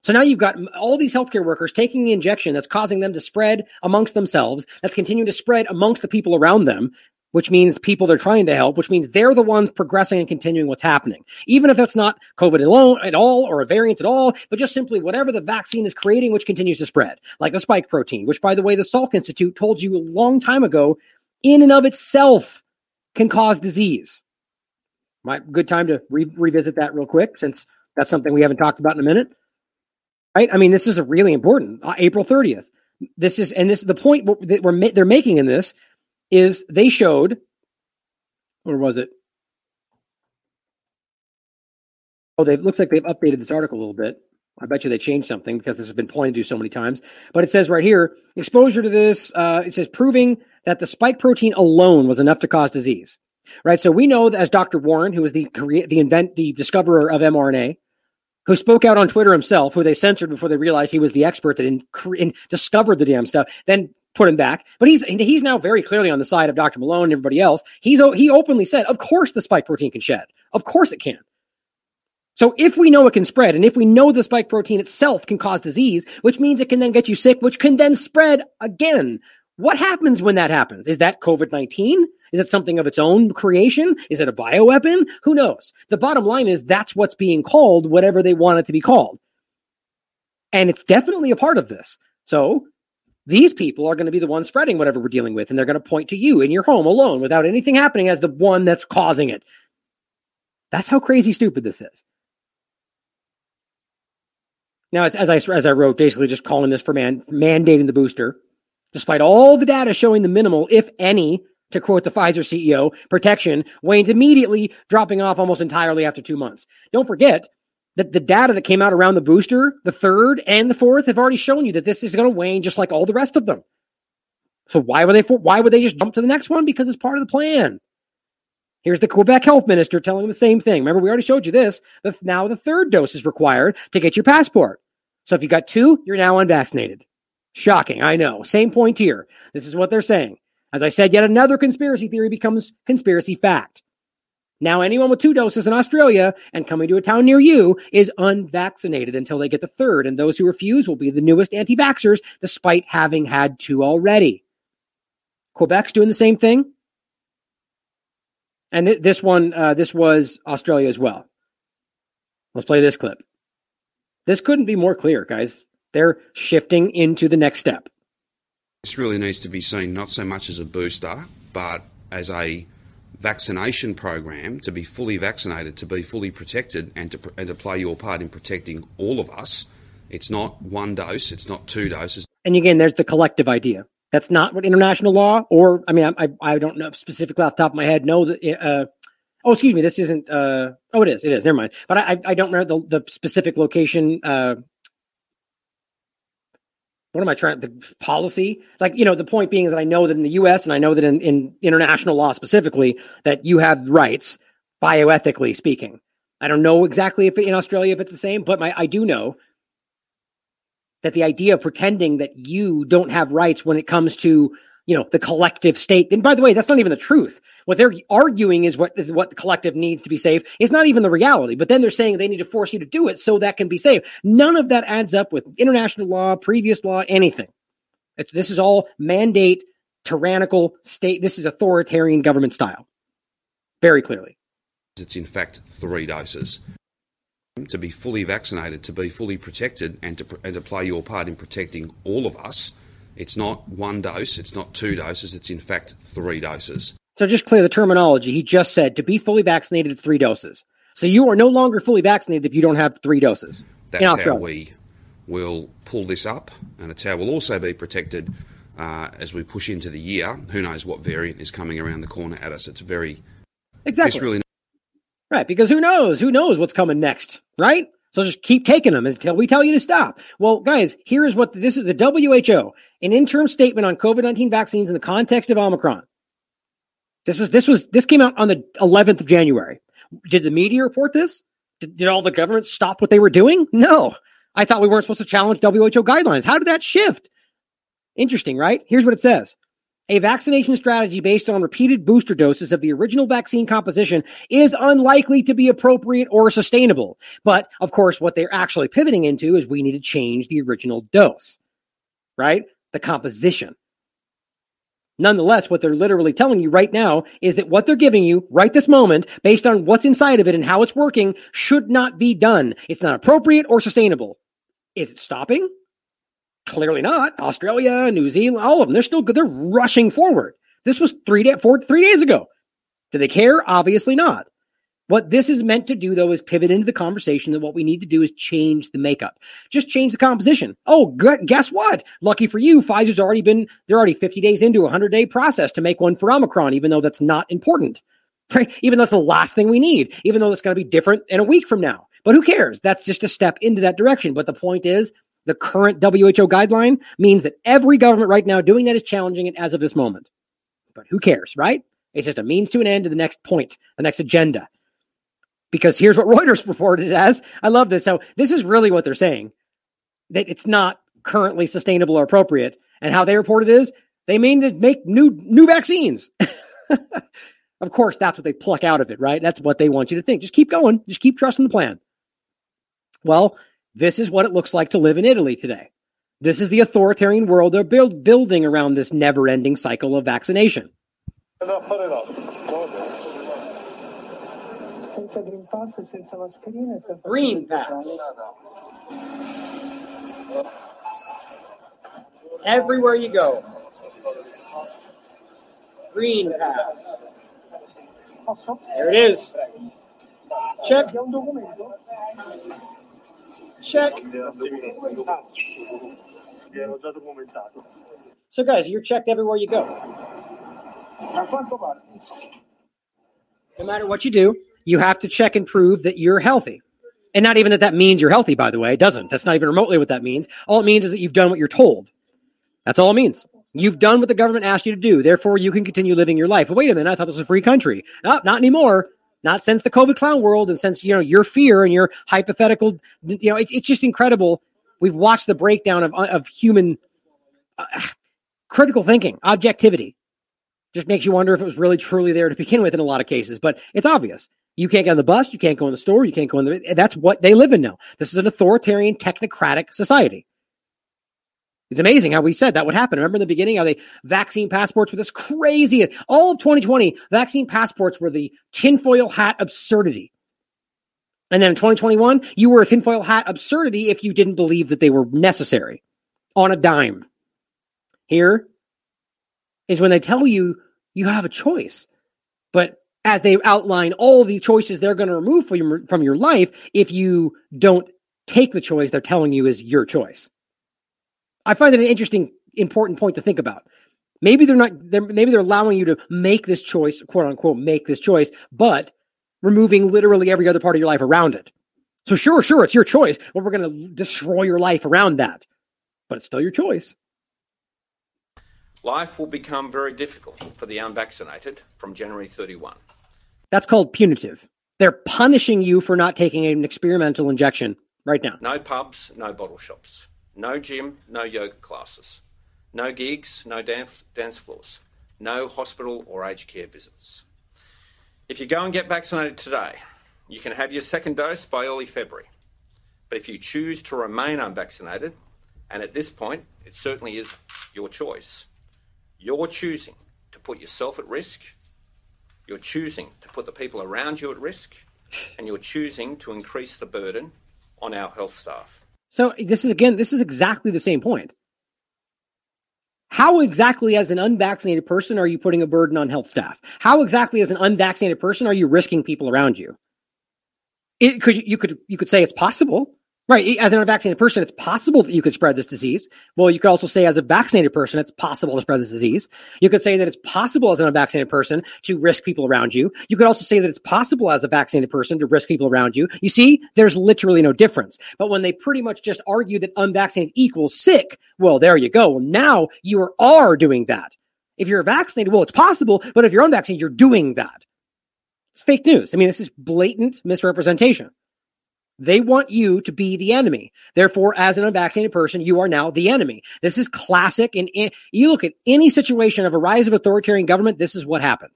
S5: So now you've got all these healthcare workers taking the injection that's causing them to spread amongst themselves, that's continuing to spread amongst the people around them which means people they're trying to help, which means they're the ones progressing and continuing what's happening. Even if it's not COVID alone at all or a variant at all, but just simply whatever the vaccine is creating, which continues to spread, like the spike protein, which by the way, the Salk Institute told you a long time ago, in and of itself can cause disease. My good time to re- revisit that real quick, since that's something we haven't talked about in a minute. Right? I mean, this is a really important uh, April 30th. This is, and this is the point that we're they're making in this is they showed, or was it? Oh, they looks like they've updated this article a little bit. I bet you they changed something because this has been pointed to so many times. But it says right here, exposure to this, uh, it says proving that the spike protein alone was enough to cause disease. Right. So we know that as Dr. Warren, who was the the invent, the discoverer of mRNA, who spoke out on Twitter himself, who they censored before they realized he was the expert that in, in discovered the damn stuff, then put him back. But he's he's now very clearly on the side of Dr. Malone and everybody else. He's he openly said, "Of course, the spike protein can shed. Of course, it can." So if we know it can spread, and if we know the spike protein itself can cause disease, which means it can then get you sick, which can then spread again, What happens when that happens? Is that COVID 19? Is it something of its own creation? Is it a bioweapon? Who knows? The bottom line is that's what's being called, whatever they want it to be called. And it's definitely a part of this. So these people are going to be the ones spreading whatever we're dealing with, and they're going to point to you in your home alone without anything happening as the one that's causing it. That's how crazy stupid this is. Now, as, as I as I wrote, basically just calling this for man, mandating the booster, despite all the data showing the minimal, if any, to quote the Pfizer CEO, protection wanes immediately, dropping off almost entirely after two months. Don't forget that the data that came out around the booster, the third and the fourth, have already shown you that this is going to wane just like all the rest of them. So why would they why would they just jump to the next one? Because it's part of the plan. Here's the Quebec health minister telling the same thing. Remember, we already showed you this. Now the third dose is required to get your passport. So if you got two, you're now unvaccinated. Shocking, I know. Same point here. This is what they're saying. As I said, yet another conspiracy theory becomes conspiracy fact. Now, anyone with two doses in Australia and coming to a town near you is unvaccinated until they get the third, and those who refuse will be the newest anti vaxxers despite having had two already. Quebec's doing the same thing. And th- this one, uh, this was Australia as well. Let's play this clip. This couldn't be more clear, guys. They're shifting into the next step.
S11: This really needs to be seen not so much as a booster, but as a vaccination program to be fully vaccinated, to be fully protected, and to, and to play your part in protecting all of us. It's not one dose, it's not two doses.
S5: And again, there's the collective idea. That's not what international law, or I mean, I, I, don't know specifically off the top of my head. Know that. Uh, oh, excuse me, this isn't. Uh, oh, it is. It is. Never mind. But I, I don't know the, the specific location. Uh, what am I trying the policy? Like, you know, the point being is that I know that in the US and I know that in, in international law specifically that you have rights bioethically speaking. I don't know exactly if in Australia if it's the same, but my I do know that the idea of pretending that you don't have rights when it comes to you know the collective state. And by the way that's not even the truth. What they're arguing is what what the collective needs to be safe is not even the reality but then they're saying they need to force you to do it so that can be safe none of that adds up with international law previous law anything. It's this is all mandate tyrannical state. This is authoritarian government style. Very clearly.
S11: It's in fact three doses. To be fully vaccinated to be fully protected and to and to play your part in protecting all of us it's not one dose, it's not two doses, it's in fact three doses.
S5: So just clear the terminology. He just said to be fully vaccinated, it's three doses. So you are no longer fully vaccinated if you don't have three doses.
S11: That's how we will pull this up, and it's how we'll also be protected uh, as we push into the year. Who knows what variant is coming around the corner at us? It's very
S5: exactly
S11: really
S5: right because who knows? Who knows what's coming next? Right? So just keep taking them until we tell you to stop. Well, guys, here is what this is the WHO, an interim statement on COVID-19 vaccines in the context of Omicron. This was this was this came out on the 11th of January. Did the media report this? Did, did all the governments stop what they were doing? No. I thought we weren't supposed to challenge WHO guidelines. How did that shift? Interesting, right? Here's what it says. A vaccination strategy based on repeated booster doses of the original vaccine composition is unlikely to be appropriate or sustainable. But of course, what they're actually pivoting into is we need to change the original dose, right? The composition. Nonetheless, what they're literally telling you right now is that what they're giving you right this moment, based on what's inside of it and how it's working, should not be done. It's not appropriate or sustainable. Is it stopping? Clearly not. Australia, New Zealand, all of them, they're still good. They're rushing forward. This was three, day, four, three days ago. Do they care? Obviously not. What this is meant to do, though, is pivot into the conversation that what we need to do is change the makeup. Just change the composition. Oh, guess what? Lucky for you, Pfizer's already been, they're already 50 days into a 100 day process to make one for Omicron, even though that's not important, right? Even though it's the last thing we need, even though it's going to be different in a week from now. But who cares? That's just a step into that direction. But the point is, the current WHO guideline means that every government right now doing that is challenging it as of this moment. But who cares, right? It's just a means to an end to the next point, the next agenda. Because here's what Reuters reported it as. I love this. So this is really what they're saying that it's not currently sustainable or appropriate. And how they report it is they mean to make new new vaccines. of course, that's what they pluck out of it, right? That's what they want you to think. Just keep going. Just keep trusting the plan. Well, this is what it looks like to live in Italy today. This is the authoritarian world they're build, building around this never ending cycle of vaccination. Green pass. Everywhere you go. Green pass. There it is. Check. Check. So, guys, you're checked everywhere you go. No matter what you do, you have to check and prove that you're healthy. And not even that that means you're healthy, by the way. It doesn't. That's not even remotely what that means. All it means is that you've done what you're told. That's all it means. You've done what the government asked you to do. Therefore, you can continue living your life. But wait a minute. I thought this was a free country. No, not anymore. Not since the COVID clown world and since, you know, your fear and your hypothetical, you know, it's, it's just incredible. We've watched the breakdown of, of human uh, critical thinking, objectivity. Just makes you wonder if it was really truly there to begin with in a lot of cases, but it's obvious. You can't get on the bus, you can't go in the store, you can't go in the that's what they live in now. This is an authoritarian technocratic society. It's amazing how we said that would happen. Remember in the beginning how they vaccine passports were this crazy all of 2020, vaccine passports were the tinfoil hat absurdity. And then in 2021, you were a tinfoil hat absurdity if you didn't believe that they were necessary on a dime. Here is when they tell you you have a choice. But as they outline all the choices they're going to remove from your, from your life, if you don't take the choice they're telling you is your choice. I find that an interesting, important point to think about. Maybe they're not, they're, maybe they're allowing you to make this choice, quote unquote, make this choice, but removing literally every other part of your life around it. So sure, sure, it's your choice, but we're going to destroy your life around that. But it's still your choice.
S12: Life will become very difficult for the unvaccinated from January 31.
S5: That's called punitive. They're punishing you for not taking an experimental injection right now.
S12: No pubs, no bottle shops, no gym, no yoga classes, no gigs, no dance, dance floors, no hospital or aged care visits. If you go and get vaccinated today, you can have your second dose by early February. But if you choose to remain unvaccinated, and at this point, it certainly is your choice, you're choosing to put yourself at risk, you're choosing to put the people around you at risk, and you're choosing to increase the burden on our health staff.
S5: So this is again, this is exactly the same point. How exactly, as an unvaccinated person, are you putting a burden on health staff? How exactly, as an unvaccinated person, are you risking people around you? It could you could you could say it's possible, right? As an unvaccinated person, it's possible that you could spread this disease. Well, you could also say, as a vaccinated person, it's possible to spread this disease. You could say that it's possible as an unvaccinated person to risk people around you. You could also say that it's possible as a vaccinated person to risk people around you. You see, there's literally no difference. But when they pretty much just argue that unvaccinated equals sick, well, there you go. Now you are, are doing that. If you're vaccinated, well, it's possible, but if you're unvaccinated, you're doing that. It's fake news. I mean, this is blatant misrepresentation. They want you to be the enemy. Therefore, as an unvaccinated person, you are now the enemy. This is classic. And you look at any situation of a rise of authoritarian government, this is what happened.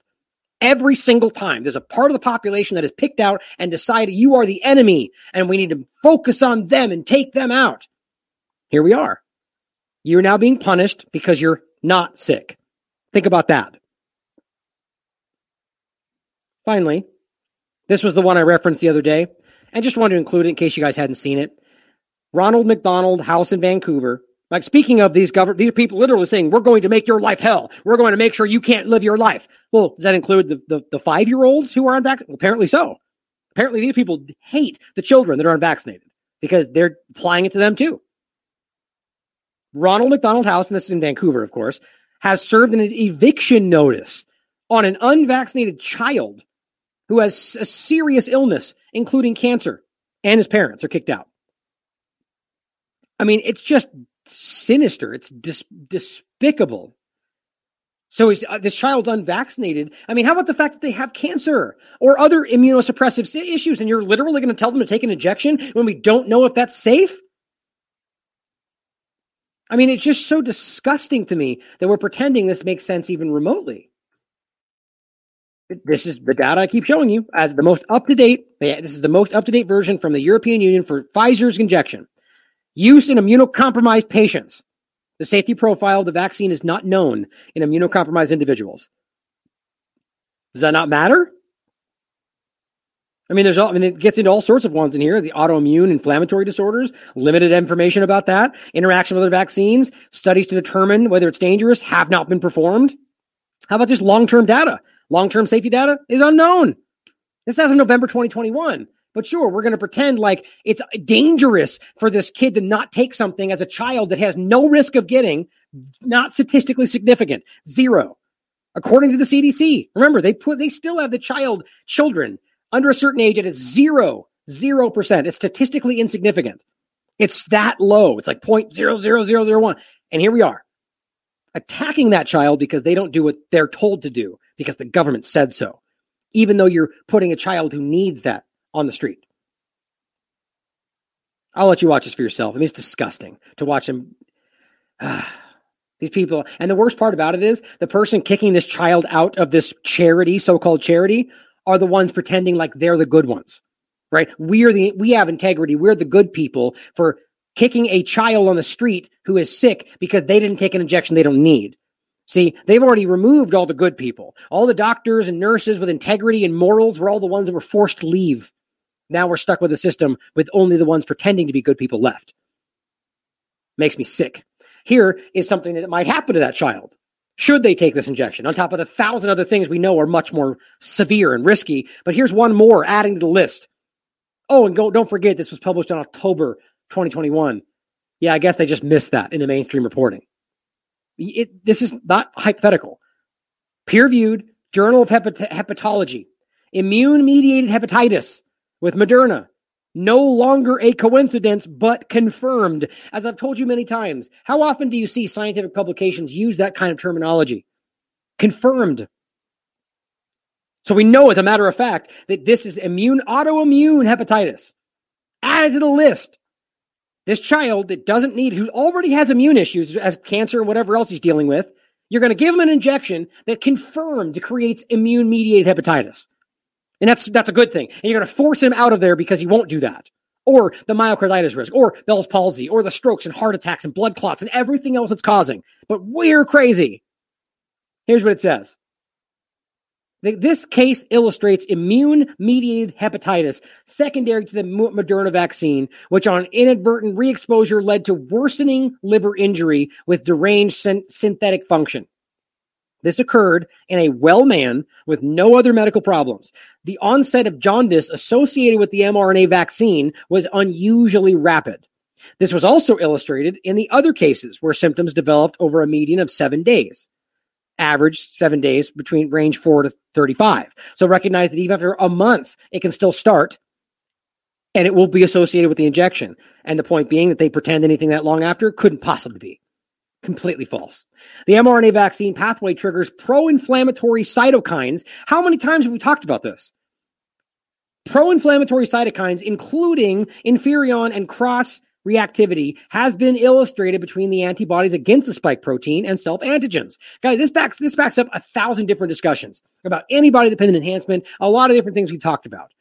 S5: Every single time, there's a part of the population that is picked out and decided you are the enemy and we need to focus on them and take them out. Here we are. You're now being punished because you're not sick. Think about that. Finally, this was the one I referenced the other day, and just wanted to include it in case you guys hadn't seen it. Ronald McDonald House in Vancouver. Like speaking of these government, these people literally saying, "We're going to make your life hell. We're going to make sure you can't live your life." Well, does that include the the, the five year olds who are unvaccinated? Well, apparently so. Apparently, these people hate the children that are unvaccinated because they're applying it to them too. Ronald McDonald House, and this is in Vancouver, of course, has served an eviction notice on an unvaccinated child who has a serious illness, including cancer, and his parents are kicked out. I mean, it's just sinister. It's dis- despicable. So uh, this child's unvaccinated. I mean, how about the fact that they have cancer or other immunosuppressive issues, and you're literally going to tell them to take an injection when we don't know if that's safe? I mean, it's just so disgusting to me that we're pretending this makes sense even remotely. This is the data I keep showing you as the most up to date. This is the most up to date version from the European Union for Pfizer's injection. Use in immunocompromised patients. The safety profile of the vaccine is not known in immunocompromised individuals. Does that not matter? I mean, there's all, I mean, it gets into all sorts of ones in here. The autoimmune inflammatory disorders, limited information about that. Interaction with other vaccines, studies to determine whether it's dangerous have not been performed. How about just long-term data? Long-term safety data is unknown. This says in November 2021. But sure, we're going to pretend like it's dangerous for this kid to not take something as a child that has no risk of getting, not statistically significant, zero. According to the CDC, remember they put they still have the child children under a certain age at a zero zero percent. It's statistically insignificant. It's that low. It's like point zero zero zero zero one, and here we are attacking that child because they don't do what they're told to do because the government said so, even though you're putting a child who needs that on the street. I'll let you watch this for yourself. I mean, it's disgusting to watch him. Ah, these people. And the worst part about it is the person kicking this child out of this charity, so called charity, are the ones pretending like they're the good ones, right? We are the, we have integrity. We're the good people for kicking a child on the street who is sick because they didn't take an injection they don't need. See, they've already removed all the good people. All the doctors and nurses with integrity and morals were all the ones that were forced to leave. Now we're stuck with a system with only the ones pretending to be good people left. Makes me sick. Here is something that might happen to that child. Should they take this injection, on top of the thousand other things we know are much more severe and risky? But here's one more adding to the list. Oh, and go, don't forget, this was published in October 2021. Yeah, I guess they just missed that in the mainstream reporting. It, this is not hypothetical. Peer reviewed Journal of Hepat- Hepatology, immune mediated hepatitis with Moderna. No longer a coincidence, but confirmed. As I've told you many times, how often do you see scientific publications use that kind of terminology? Confirmed. So we know, as a matter of fact, that this is immune autoimmune hepatitis. Added to the list. This child that doesn't need, who already has immune issues as cancer and whatever else he's dealing with, you're going to give him an injection that confirmed creates immune mediated hepatitis. And that's that's a good thing. And you're going to force him out of there because he won't do that. Or the myocarditis risk, or Bell's palsy, or the strokes and heart attacks and blood clots and everything else it's causing. But we're crazy. Here's what it says. This case illustrates immune mediated hepatitis secondary to the Moderna vaccine, which on inadvertent re exposure led to worsening liver injury with deranged synthetic function. This occurred in a well man with no other medical problems. The onset of jaundice associated with the mRNA vaccine was unusually rapid. This was also illustrated in the other cases where symptoms developed over a median of seven days. Average seven days between range four to 35. So recognize that even after a month, it can still start and it will be associated with the injection. And the point being that they pretend anything that long after couldn't possibly be. Completely false. The mRNA vaccine pathway triggers pro inflammatory cytokines. How many times have we talked about this? Pro inflammatory cytokines, including interferon and cross reactivity, has been illustrated between the antibodies against the spike protein and self antigens. Guys, this backs, this backs up a thousand different discussions about antibody dependent enhancement, a lot of different things we talked about.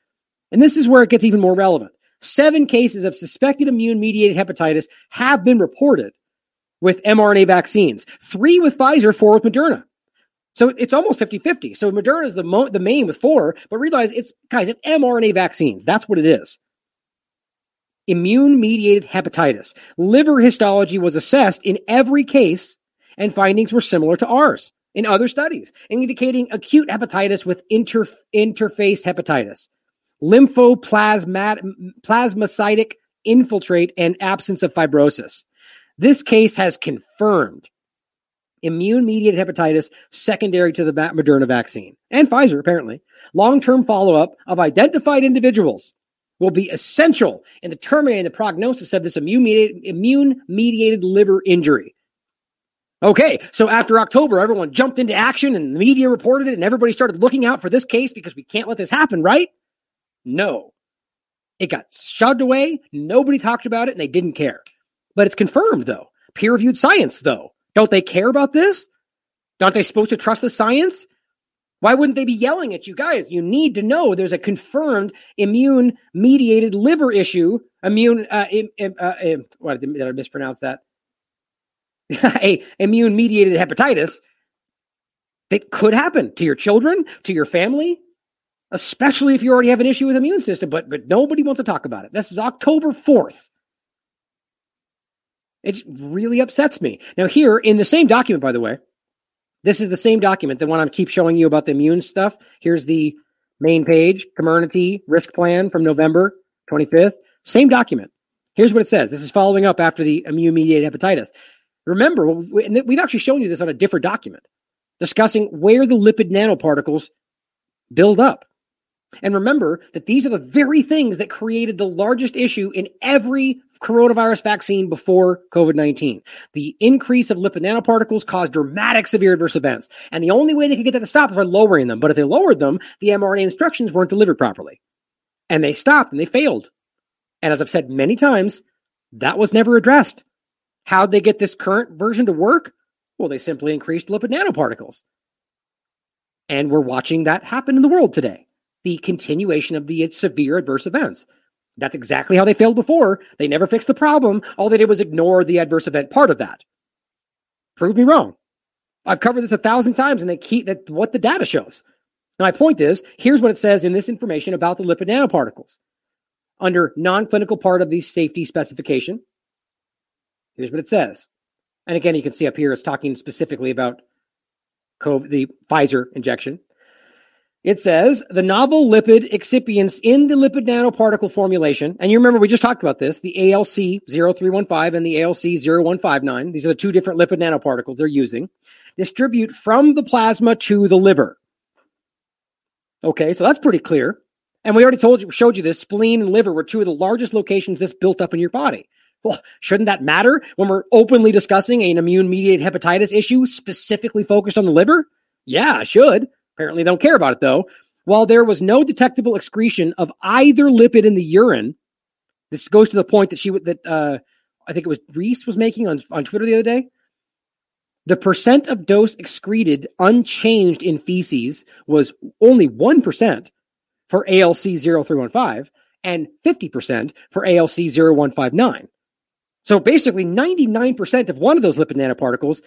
S5: And this is where it gets even more relevant. Seven cases of suspected immune mediated hepatitis have been reported with mRNA vaccines, three with Pfizer, four with Moderna. So it's almost 50 50. So Moderna is the, mo- the main with four, but realize it's, guys, it's mRNA vaccines. That's what it is. Immune mediated hepatitis. Liver histology was assessed in every case, and findings were similar to ours in other studies, indicating acute hepatitis with inter- interface hepatitis, lymphoplasmacytic infiltrate, and absence of fibrosis. This case has confirmed immune mediated hepatitis secondary to the Moderna vaccine and Pfizer, apparently. Long term follow up of identified individuals will be essential in determining the prognosis of this immune mediated liver injury. Okay, so after October, everyone jumped into action and the media reported it, and everybody started looking out for this case because we can't let this happen, right? No. It got shoved away. Nobody talked about it, and they didn't care. But it's confirmed, though. Peer reviewed science, though. Don't they care about this? Aren't they supposed to trust the science? Why wouldn't they be yelling at you guys? You need to know there's a confirmed immune mediated liver issue. Immune, uh, uh, uh, what did I mispronounce that? a immune mediated hepatitis that could happen to your children, to your family, especially if you already have an issue with immune system. But but nobody wants to talk about it. This is October fourth. It really upsets me. Now, here in the same document, by the way, this is the same document, the one I keep showing you about the immune stuff. Here's the main page, community risk plan from November 25th. Same document. Here's what it says. This is following up after the immune mediated hepatitis. Remember, we've actually shown you this on a different document discussing where the lipid nanoparticles build up. And remember that these are the very things that created the largest issue in every coronavirus vaccine before COVID 19. The increase of lipid nanoparticles caused dramatic severe adverse events. And the only way they could get that to stop is by lowering them. But if they lowered them, the mRNA instructions weren't delivered properly. And they stopped and they failed. And as I've said many times, that was never addressed. How'd they get this current version to work? Well, they simply increased lipid nanoparticles. And we're watching that happen in the world today the continuation of the severe adverse events. That's exactly how they failed before. They never fixed the problem. All they did was ignore the adverse event part of that. Prove me wrong. I've covered this a thousand times and they keep that what the data shows. my point is, here's what it says in this information about the lipid nanoparticles. Under non-clinical part of the safety specification, here's what it says. And again, you can see up here, it's talking specifically about COVID, the Pfizer injection. It says the novel lipid excipients in the lipid nanoparticle formulation, and you remember we just talked about this, the ALC 0315 and the ALC 0159. These are the two different lipid nanoparticles they're using. Distribute from the plasma to the liver. Okay, so that's pretty clear. And we already told you, showed you this. Spleen and liver were two of the largest locations this built up in your body. Well, shouldn't that matter when we're openly discussing an immune mediated hepatitis issue specifically focused on the liver? Yeah, should. Apparently, they don't care about it though. While there was no detectable excretion of either lipid in the urine, this goes to the point that she that uh, I think it was Reese was making on on Twitter the other day. The percent of dose excreted unchanged in feces was only 1% for ALC 0315 and 50% for ALC 0159. So basically, 99% of one of those lipid nanoparticles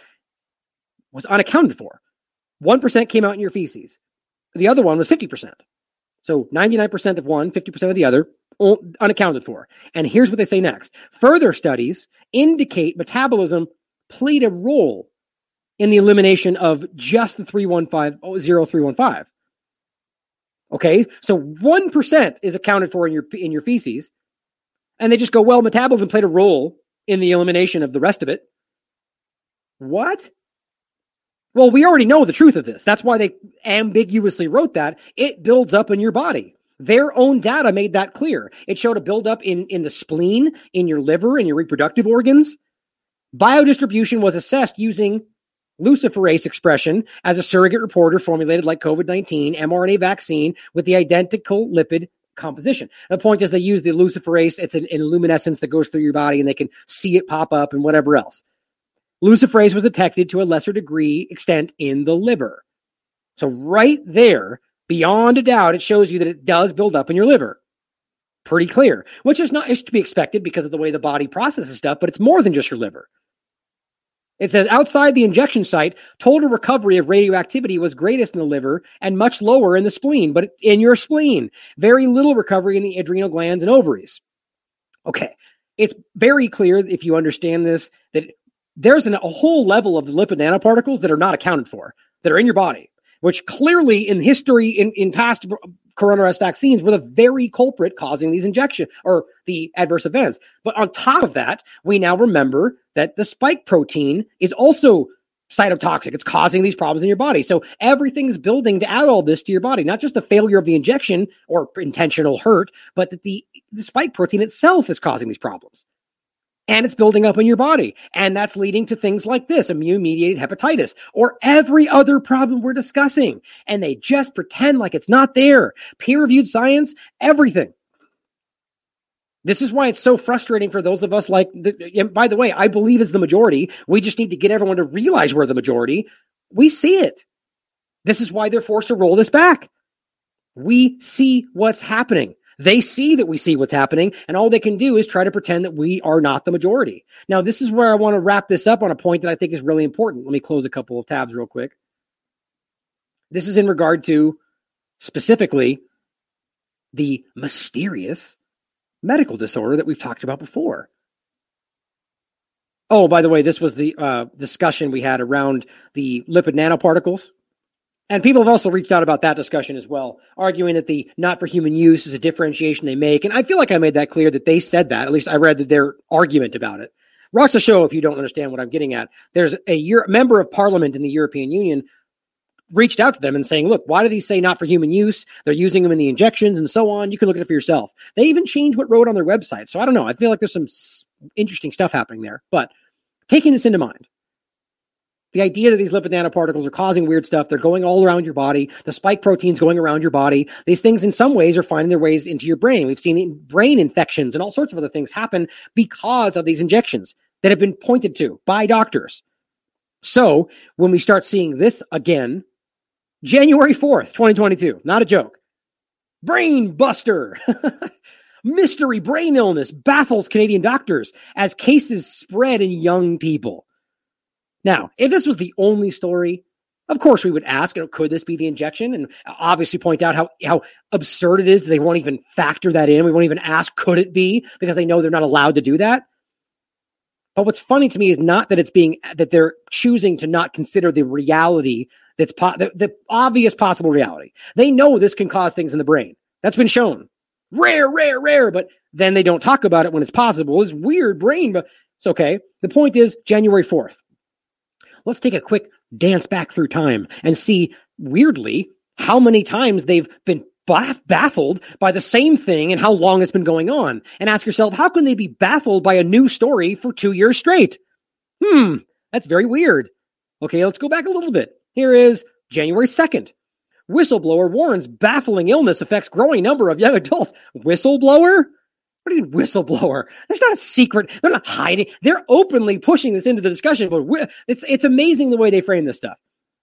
S5: was unaccounted for. 1% came out in your feces. The other one was 50%. So 99% of one, 50% of the other, unaccounted for. And here's what they say next. Further studies indicate metabolism played a role in the elimination of just the 315, 0315. Okay, so 1% is accounted for in your in your feces. And they just go, well, metabolism played a role in the elimination of the rest of it. What? Well, we already know the truth of this. That's why they ambiguously wrote that. It builds up in your body. Their own data made that clear. It showed a buildup in, in the spleen, in your liver, in your reproductive organs. Biodistribution was assessed using luciferase expression as a surrogate reporter formulated like COVID 19 mRNA vaccine with the identical lipid composition. The point is they use the luciferase. It's an, an luminescence that goes through your body and they can see it pop up and whatever else. Luciferase was detected to a lesser degree extent in the liver. So right there, beyond a doubt, it shows you that it does build up in your liver. Pretty clear, which is not is to be expected because of the way the body processes stuff, but it's more than just your liver. It says outside the injection site, total recovery of radioactivity was greatest in the liver and much lower in the spleen, but in your spleen, very little recovery in the adrenal glands and ovaries. Okay. It's very clear if you understand this that there's an, a whole level of the lipid nanoparticles that are not accounted for that are in your body, which clearly in history, in, in past coronavirus vaccines, were the very culprit causing these injection or the adverse events. But on top of that, we now remember that the spike protein is also cytotoxic. It's causing these problems in your body. So everything's building to add all this to your body, not just the failure of the injection or intentional hurt, but that the, the spike protein itself is causing these problems and it's building up in your body. And that's leading to things like this immune mediated hepatitis or every other problem we're discussing. And they just pretend like it's not there. Peer reviewed science, everything. This is why it's so frustrating for those of us like, the, by the way, I believe is the majority. We just need to get everyone to realize we're the majority. We see it. This is why they're forced to roll this back. We see what's happening. They see that we see what's happening, and all they can do is try to pretend that we are not the majority. Now, this is where I want to wrap this up on a point that I think is really important. Let me close a couple of tabs real quick. This is in regard to specifically the mysterious medical disorder that we've talked about before. Oh, by the way, this was the uh, discussion we had around the lipid nanoparticles. And people have also reached out about that discussion as well, arguing that the not for human use is a differentiation they make. And I feel like I made that clear that they said that. At least I read their argument about it. Watch the show if you don't understand what I'm getting at. There's a Euro- member of parliament in the European Union reached out to them and saying, look, why do these say not for human use? They're using them in the injections and so on. You can look it for yourself. They even changed what wrote on their website. So I don't know. I feel like there's some interesting stuff happening there. But taking this into mind, the idea that these lipid nanoparticles are causing weird stuff, they're going all around your body. The spike proteins going around your body. These things, in some ways, are finding their ways into your brain. We've seen brain infections and all sorts of other things happen because of these injections that have been pointed to by doctors. So when we start seeing this again, January 4th, 2022, not a joke. Brain buster. Mystery brain illness baffles Canadian doctors as cases spread in young people. Now, if this was the only story, of course we would ask, you know, could this be the injection? And obviously point out how, how absurd it is that they won't even factor that in. We won't even ask, could it be? Because they know they're not allowed to do that. But what's funny to me is not that it's being that they're choosing to not consider the reality that's po- the, the obvious possible reality. They know this can cause things in the brain. That's been shown. Rare, rare, rare, but then they don't talk about it when it's possible. It's weird brain, but it's okay. The point is January 4th. Let's take a quick dance back through time and see weirdly how many times they've been baffled by the same thing and how long it's been going on. And ask yourself, how can they be baffled by a new story for two years straight? Hmm, that's very weird. Okay, let's go back a little bit. Here is January 2nd. Whistleblower warns baffling illness affects growing number of young adults. Whistleblower? What do you mean whistleblower? There's not a secret. They're not hiding. They're openly pushing this into the discussion. But it's it's amazing the way they frame this stuff.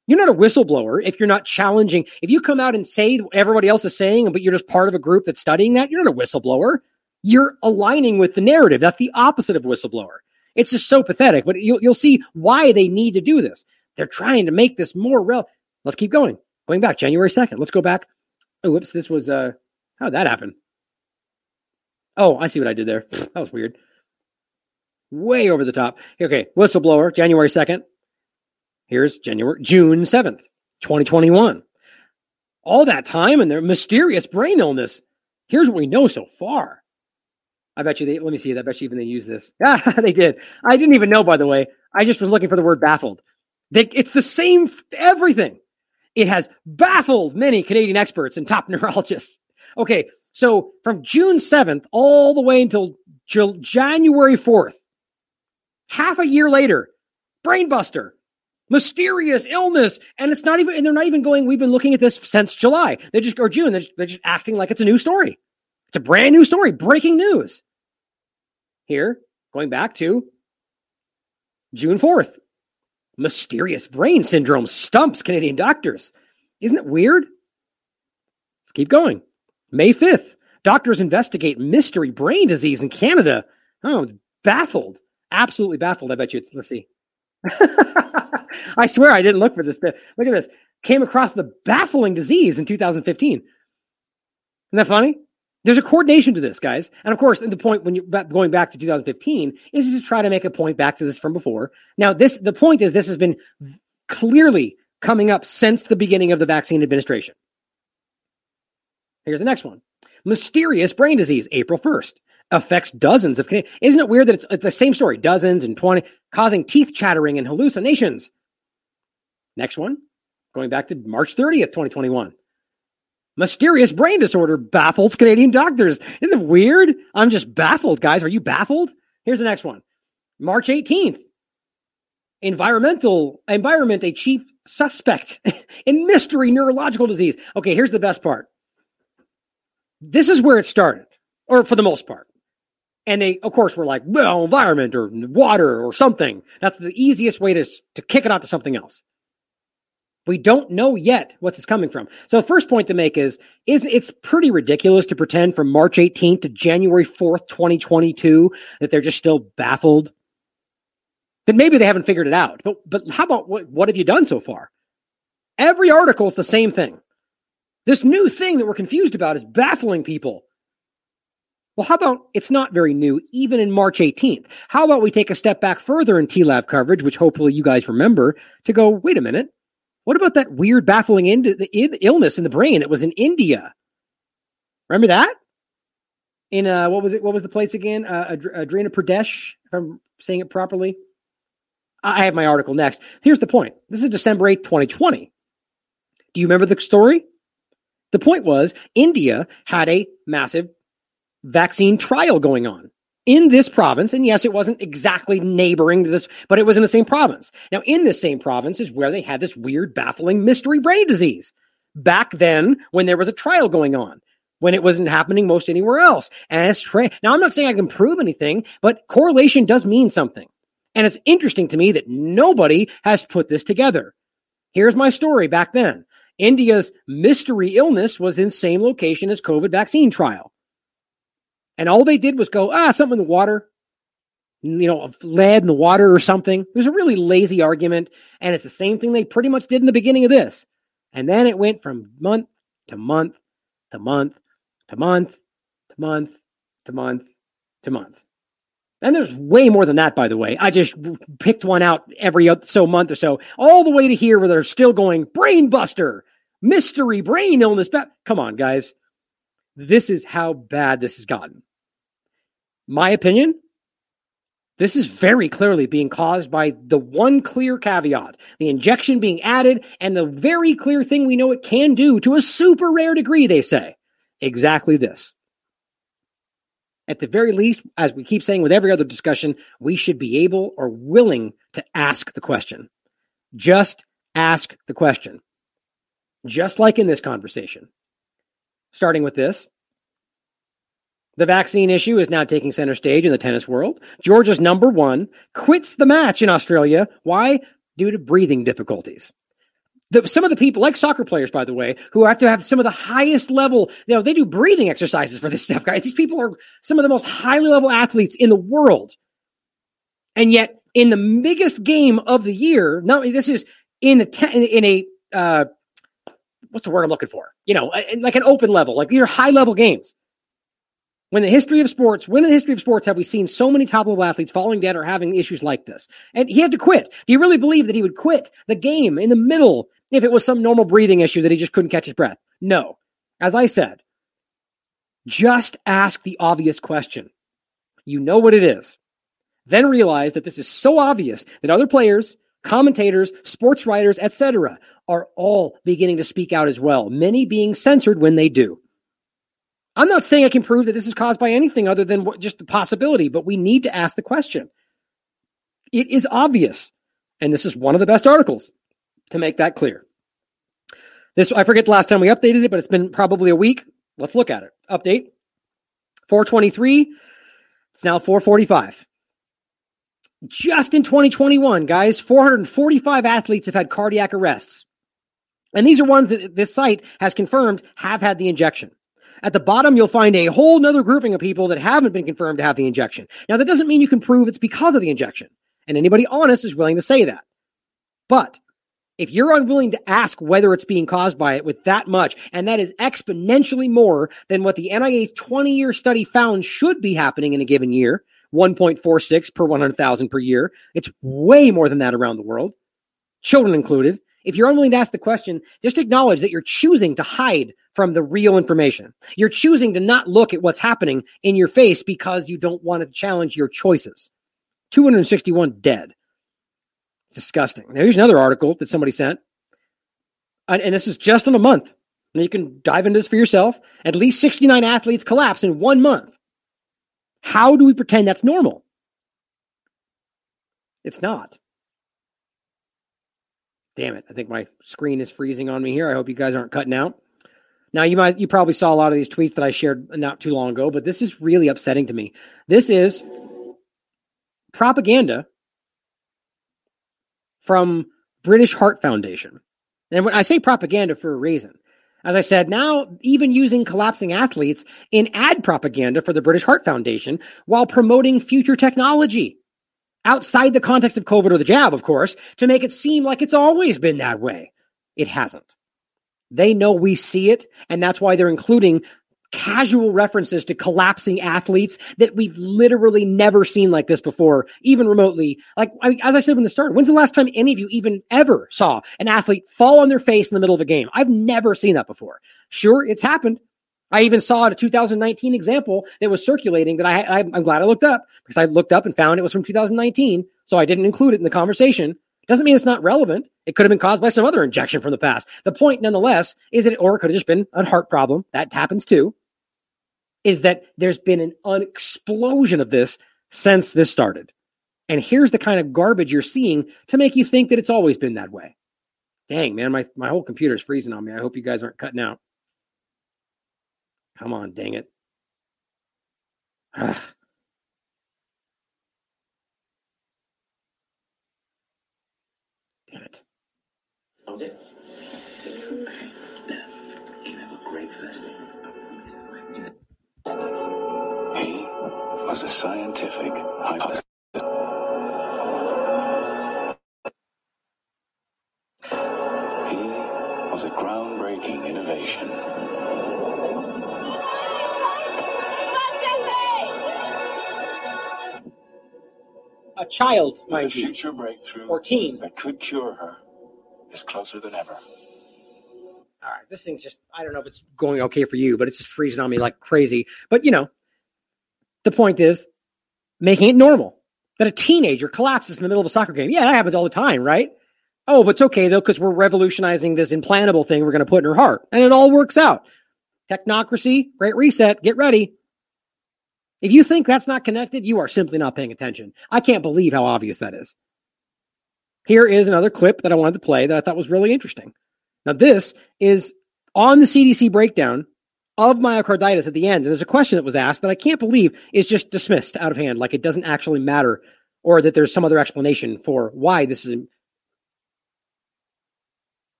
S5: You're not a whistleblower if you're not challenging. If you come out and say what everybody else is saying, but you're just part of a group that's studying that, you're not a whistleblower. You're aligning with the narrative. That's the opposite of whistleblower. It's just so pathetic. But you'll you'll see why they need to do this. They're trying to make this more real. Let's keep going. Going back January 2nd. Let's go back. Oh, whoops. This was uh how did that happen? Oh, I see what I did there. That was weird. Way over the top. Okay, whistleblower, January 2nd. Here's January June 7th, 2021. All that time and their mysterious brain illness. Here's what we know so far. I bet you they let me see. I bet you even they use this. Yeah, they did. I didn't even know, by the way. I just was looking for the word baffled. They, it's the same everything. It has baffled many Canadian experts and top neurologists. Okay, so from June 7th all the way until January 4th, half a year later, brainbuster, mysterious illness, and it's not even, and they're not even going, we've been looking at this since July. They just, or June, they're just, they're just acting like it's a new story. It's a brand new story, breaking news. Here, going back to June 4th, mysterious brain syndrome stumps Canadian doctors. Isn't it weird? Let's keep going. May 5th, doctors investigate mystery brain disease in Canada. Oh, baffled. Absolutely baffled. I bet you it's, let's see. I swear I didn't look for this. Look at this. Came across the baffling disease in 2015. Isn't that funny? There's a coordination to this, guys. And of course, the point when you're going back to 2015 is to try to make a point back to this from before. Now, this the point is this has been clearly coming up since the beginning of the vaccine administration. Here's the next one. Mysterious brain disease, April 1st, affects dozens of Canadians. Isn't it weird that it's, it's the same story? Dozens and 20, causing teeth chattering and hallucinations. Next one, going back to March 30th, 2021. Mysterious brain disorder baffles Canadian doctors. Isn't it weird? I'm just baffled, guys. Are you baffled? Here's the next one. March 18th. Environmental environment, a chief suspect in mystery neurological disease. Okay, here's the best part. This is where it started, or for the most part. And they, of course, were like, well, environment or water or something. That's the easiest way to, to kick it out to something else. We don't know yet what's it's coming from. So the first point to make is is it's pretty ridiculous to pretend from March 18th to January 4th, 2022 that they're just still baffled. That maybe they haven't figured it out. But but how about what what have you done so far? Every article is the same thing. This new thing that we're confused about is baffling people. Well, how about it's not very new, even in March 18th? How about we take a step back further in TLAV coverage, which hopefully you guys remember, to go, wait a minute, what about that weird baffling in- the illness in the brain? It was in India. Remember that? In uh, what was it? What was the place again? Uh, Ad- Adrena Pradesh, if I'm saying it properly. I have my article next. Here's the point. This is December 8th, 2020. Do you remember the story? The point was India had a massive vaccine trial going on in this province. And yes, it wasn't exactly neighboring to this, but it was in the same province. Now, in this same province is where they had this weird, baffling mystery brain disease back then when there was a trial going on. When it wasn't happening most anywhere else. And tra- now, I'm not saying I can prove anything, but correlation does mean something. And it's interesting to me that nobody has put this together. Here's my story back then. India's mystery illness was in same location as COVID vaccine trial. And all they did was go, ah, something in the water, you know, lead in the water or something. It was a really lazy argument. And it's the same thing they pretty much did in the beginning of this. And then it went from month to month to month to month to month to month to month. And there's way more than that, by the way. I just picked one out every so month or so, all the way to here where they're still going brain buster, mystery brain illness. Come on, guys. This is how bad this has gotten my opinion, this is very clearly being caused by the one clear caveat the injection being added, and the very clear thing we know it can do to a super rare degree, they say. Exactly this. At the very least, as we keep saying with every other discussion, we should be able or willing to ask the question. Just ask the question. Just like in this conversation. Starting with this the vaccine issue is now taking center stage in the tennis world. Georgia's number one quits the match in Australia. Why? Due to breathing difficulties. The, some of the people, like soccer players, by the way, who have to have some of the highest level, you know, they do breathing exercises for this stuff, guys. These people are some of the most highly level athletes in the world. And yet, in the biggest game of the year, not this is in a, in a, uh, what's the word I'm looking for? You know, like an open level, like these are high level games. When the history of sports, when in the history of sports have we seen so many top level athletes falling dead or having issues like this? And he had to quit. Do you really believe that he would quit the game in the middle if it was some normal breathing issue that he just couldn't catch his breath? No. As I said, just ask the obvious question. You know what it is. Then realize that this is so obvious that other players, commentators, sports writers, etc., are all beginning to speak out as well, many being censored when they do. I'm not saying I can prove that this is caused by anything other than what, just the possibility, but we need to ask the question. It is obvious. And this is one of the best articles to make that clear. This, I forget the last time we updated it, but it's been probably a week. Let's look at it. Update 423. It's now 445. Just in 2021, guys, 445 athletes have had cardiac arrests. And these are ones that this site has confirmed have had the injection. At the bottom, you'll find a whole nother grouping of people that haven't been confirmed to have the injection. Now, that doesn't mean you can prove it's because of the injection. And anybody honest is willing to say that. But if you're unwilling to ask whether it's being caused by it with that much, and that is exponentially more than what the NIH 20 year study found should be happening in a given year 1.46 per 100,000 per year. It's way more than that around the world, children included. If you're unwilling to ask the question, just acknowledge that you're choosing to hide from the real information. You're choosing to not look at what's happening in your face because you don't want to challenge your choices. 261 dead. Disgusting. Now, here's another article that somebody sent. And, and this is just in a month. You can dive into this for yourself. At least 69 athletes collapse in one month. How do we pretend that's normal? It's not. Damn it. I think my screen is freezing on me here. I hope you guys aren't cutting out. Now you might you probably saw a lot of these tweets that I shared not too long ago, but this is really upsetting to me. This is propaganda from British Heart Foundation. And when I say propaganda for a reason, as I said, now even using collapsing athletes in ad propaganda for the British Heart Foundation while promoting future technology outside the context of COVID or the jab, of course, to make it seem like it's always been that way. It hasn't. They know we see it, and that's why they're including casual references to collapsing athletes that we've literally never seen like this before, even remotely. Like, I as I said when the start, when's the last time any of you even ever saw an athlete fall on their face in the middle of a game? I've never seen that before. Sure, it's happened. I even saw a 2019 example that was circulating that I, I I'm glad I looked up because I looked up and found it was from 2019. So I didn't include it in the conversation. Doesn't mean it's not relevant. It could have been caused by some other injection from the past. The point, nonetheless, is that, it, or it could have just been a heart problem. That happens too. Is that there's been an, an explosion of this since this started. And here's the kind of garbage you're seeing to make you think that it's always been that way. Dang, man, my, my whole computer's freezing on me. I hope you guys aren't cutting out. Come on, dang it. Ugh. Damn it.
S13: That was it. Okay. Now, you can have a great first day.
S14: He was a scientific hypothesis. He was a groundbreaking innovation.
S5: A child,
S14: With a
S5: mind you.
S14: future breakthrough
S5: Or teen.
S14: that could cure her is closer than ever.
S5: All right, this thing's just, I don't know if it's going okay for you, but it's just freezing on me like crazy. But, you know, the point is making it normal that a teenager collapses in the middle of a soccer game. Yeah, that happens all the time, right? Oh, but it's okay though, because we're revolutionizing this implantable thing we're going to put in her heart. And it all works out. Technocracy, great reset, get ready. If you think that's not connected, you are simply not paying attention. I can't believe how obvious that is. Here is another clip that I wanted to play that I thought was really interesting. Now, this is on the CDC breakdown of myocarditis at the end. And there's a question that was asked that I can't believe is just dismissed out of hand, like it doesn't actually matter, or that there's some other explanation for why this is.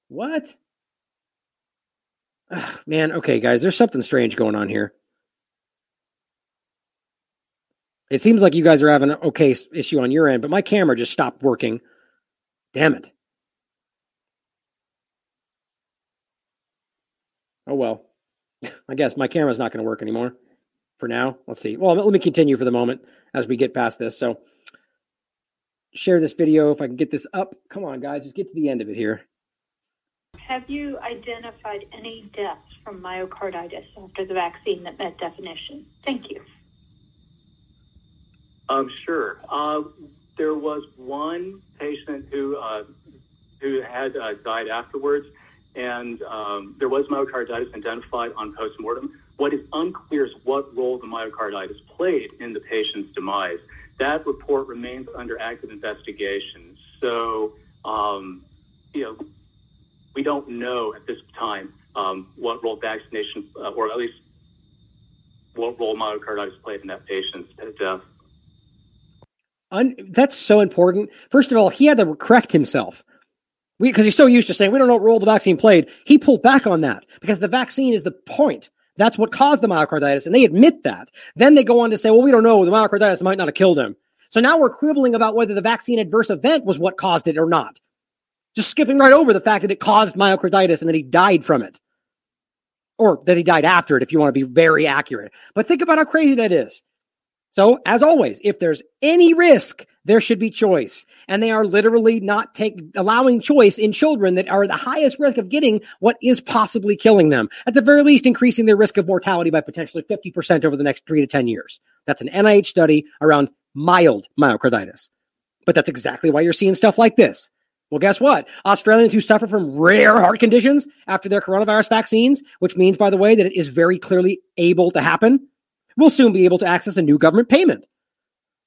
S5: What? Ugh, man, okay, guys, there's something strange going on here. It seems like you guys are having an okay issue on your end, but my camera just stopped working. Damn it. Oh well. I guess my camera's not going to work anymore for now. Let's see. Well, let me continue for the moment as we get past this. So, share this video if I can get this up. Come on, guys, just get to the end of it here.
S15: Have you identified any deaths from myocarditis after the vaccine that met definition? Thank you.
S16: Um, sure. Uh, there was one patient who uh, who had uh, died afterwards, and um, there was myocarditis identified on postmortem. What is unclear is what role the myocarditis played in the patient's demise. That report remains under active investigation. So, um, you know, we don't know at this time um, what role vaccination, uh, or at least what role myocarditis played in that patient's death.
S5: Un- that's so important. First of all, he had to correct himself because he's so used to saying we don't know what role the vaccine played. He pulled back on that because the vaccine is the point. That's what caused the myocarditis, and they admit that. Then they go on to say, well, we don't know. The myocarditis might not have killed him. So now we're quibbling about whether the vaccine adverse event was what caused it or not. Just skipping right over the fact that it caused myocarditis and that he died from it. Or that he died after it, if you want to be very accurate. But think about how crazy that is. So, as always, if there's any risk, there should be choice. And they are literally not take, allowing choice in children that are the highest risk of getting what is possibly killing them. At the very least, increasing their risk of mortality by potentially 50% over the next three to 10 years. That's an NIH study around mild myocarditis. But that's exactly why you're seeing stuff like this. Well, guess what? Australians who suffer from rare heart conditions after their coronavirus vaccines, which means, by the way, that it is very clearly able to happen, will soon be able to access a new government payment.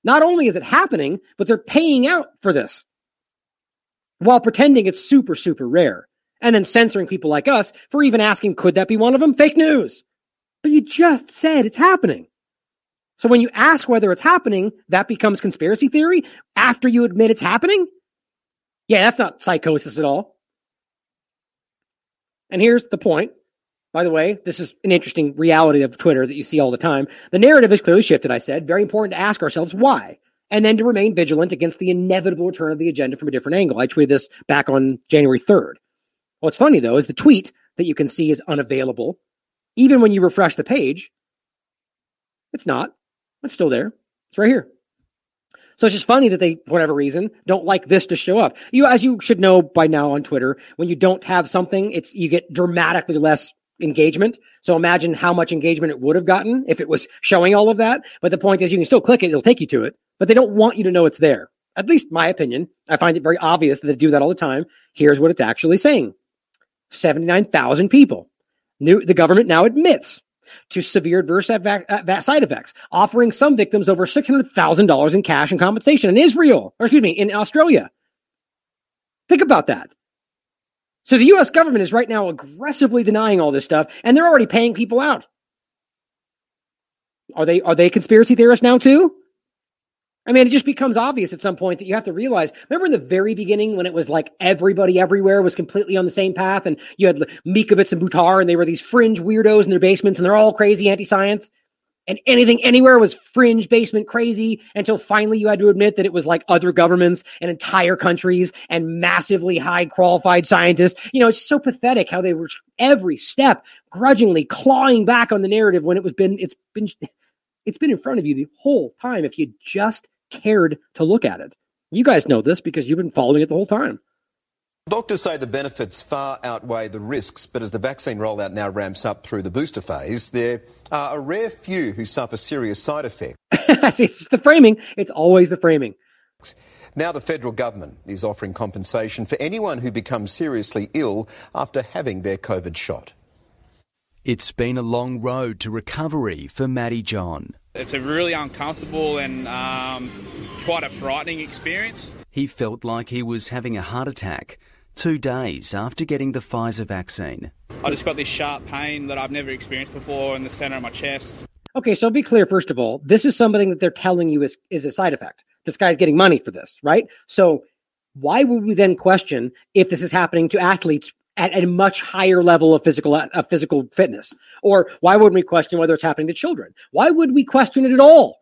S5: Not only is it happening, but they're paying out for this while pretending it's super, super rare and then censoring people like us for even asking, could that be one of them? Fake news. But you just said it's happening. So when you ask whether it's happening, that becomes conspiracy theory after you admit it's happening? Yeah, that's not psychosis at all. And here's the point. By the way, this is an interesting reality of Twitter that you see all the time. The narrative is clearly shifted, I said. Very important to ask ourselves why, and then to remain vigilant against the inevitable return of the agenda from a different angle. I tweeted this back on January 3rd. What's funny, though, is the tweet that you can see is unavailable. Even when you refresh the page, it's not. It's still there. It's right here. So it's just funny that they, for whatever reason, don't like this to show up. You, as you should know by now on Twitter, when you don't have something, it's you get dramatically less engagement. So imagine how much engagement it would have gotten if it was showing all of that. But the point is, you can still click it; it'll take you to it. But they don't want you to know it's there. At least my opinion. I find it very obvious that they do that all the time. Here's what it's actually saying: seventy-nine thousand people. New, the government now admits to severe adverse side effects, offering some victims over $600,000 in cash and compensation in Israel, or excuse me, in Australia. Think about that. So the US government is right now aggressively denying all this stuff, and they're already paying people out. Are they are they conspiracy theorists now too? I mean, it just becomes obvious at some point that you have to realize. Remember in the very beginning when it was like everybody everywhere was completely on the same path, and you had Mikovits and Buttar, and they were these fringe weirdos in their basements, and they're all crazy anti-science, and anything anywhere was fringe basement crazy until finally you had to admit that it was like other governments and entire countries and massively high qualified scientists. You know, it's so pathetic how they were every step grudgingly clawing back on the narrative when it was been it's been it's been in front of you the whole time if you just cared to look at it. You guys know this because you've been following it the whole time.
S17: Doctors say the benefits far outweigh the risks, but as the vaccine rollout now ramps up through the booster phase, there are a rare few who suffer serious side effects.
S5: it's the framing. It's always the framing.
S17: Now, the federal government is offering compensation for anyone who becomes seriously ill after having their COVID shot.
S18: It's been a long road to recovery for Matty John.
S19: It's a really uncomfortable and um, quite a frightening experience.
S18: He felt like he was having a heart attack two days after getting the Pfizer vaccine.
S19: I just got this sharp pain that I've never experienced before in the centre of my chest.
S5: Okay, so be clear, first of all, this is something that they're telling you is, is a side effect. This guy's getting money for this, right? So why would we then question if this is happening to athletes at a much higher level of physical of physical fitness? Or why wouldn't we question whether it's happening to children? Why would we question it at all?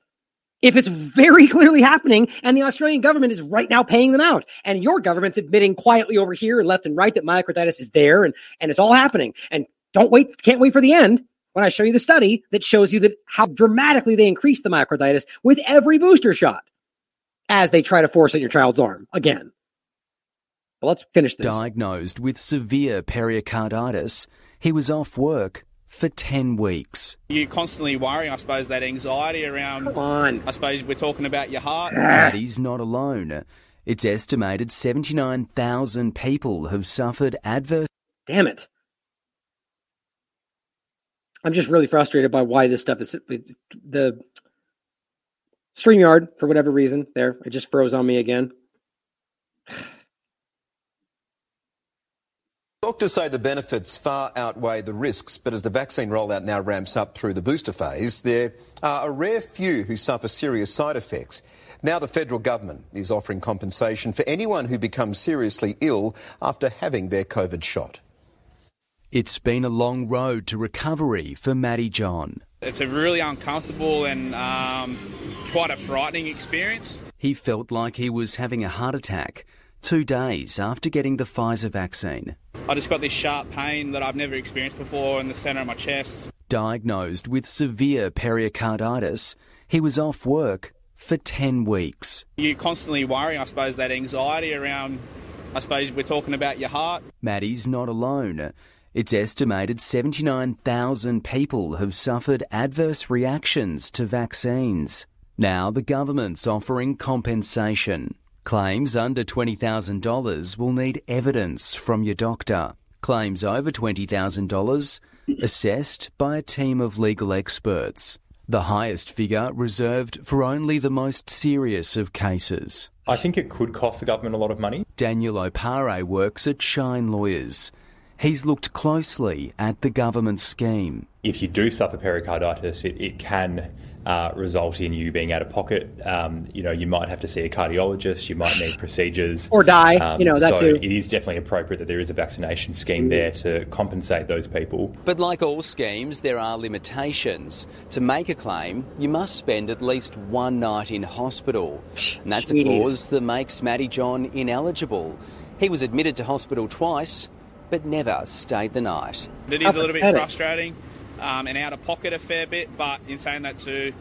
S5: If it's very clearly happening and the Australian government is right now paying them out and your government's admitting quietly over here and left and right that myocarditis is there and, and it's all happening. And don't wait, can't wait for the end when I show you the study that shows you that how dramatically they increase the myocarditis with every booster shot as they try to force it in your child's arm again. Well, let's finish this.
S18: Diagnosed with severe pericarditis, he was off work for 10 weeks.
S19: You're constantly worrying, I suppose, that anxiety around.
S5: Come on.
S19: I suppose we're talking about your heart.
S18: But he's not alone. It's estimated 79,000 people have suffered adverse.
S5: Damn it. I'm just really frustrated by why this stuff is the StreamYard, for whatever reason, there, it just froze on me again.
S17: Doctors say the benefits far outweigh the risks, but as the vaccine rollout now ramps up through the booster phase, there are a rare few who suffer serious side effects. Now, the federal government is offering compensation for anyone who becomes seriously ill after having their COVID shot.
S18: It's been a long road to recovery for Matty John.
S19: It's a really uncomfortable and um, quite a frightening experience.
S18: He felt like he was having a heart attack two days after getting the Pfizer vaccine.
S19: I just got this sharp pain that I've never experienced before in the centre of my chest.
S18: Diagnosed with severe pericarditis, he was off work for 10 weeks.
S19: You're constantly worrying, I suppose, that anxiety around, I suppose, we're talking about your heart.
S18: Matty's not alone. It's estimated 79,000 people have suffered adverse reactions to vaccines. Now the government's offering compensation. Claims under $20,000 will need evidence from your doctor. Claims over $20,000 assessed by a team of legal experts. The highest figure reserved for only the most serious of cases.
S20: I think it could cost the government a lot of money.
S18: Daniel Opare works at Shine Lawyers. He's looked closely at the government scheme.
S20: If you do suffer pericarditis, it, it can uh, result in you being out of pocket. Um, you know, you might have to see a cardiologist, you might need procedures.
S5: Or die,
S20: Um,
S5: you know, that
S20: so
S5: too.
S20: it is definitely appropriate that there is a vaccination scheme there to compensate those people.
S18: But like all schemes, there are limitations. To make a claim, you must spend at least one night in hospital. And that's a
S5: Jeez.
S18: clause that makes Matty John ineligible. He was admitted to hospital twice, but never stayed the night.
S19: It is a little bit frustrating um, and out of pocket a fair bit, but in saying that too,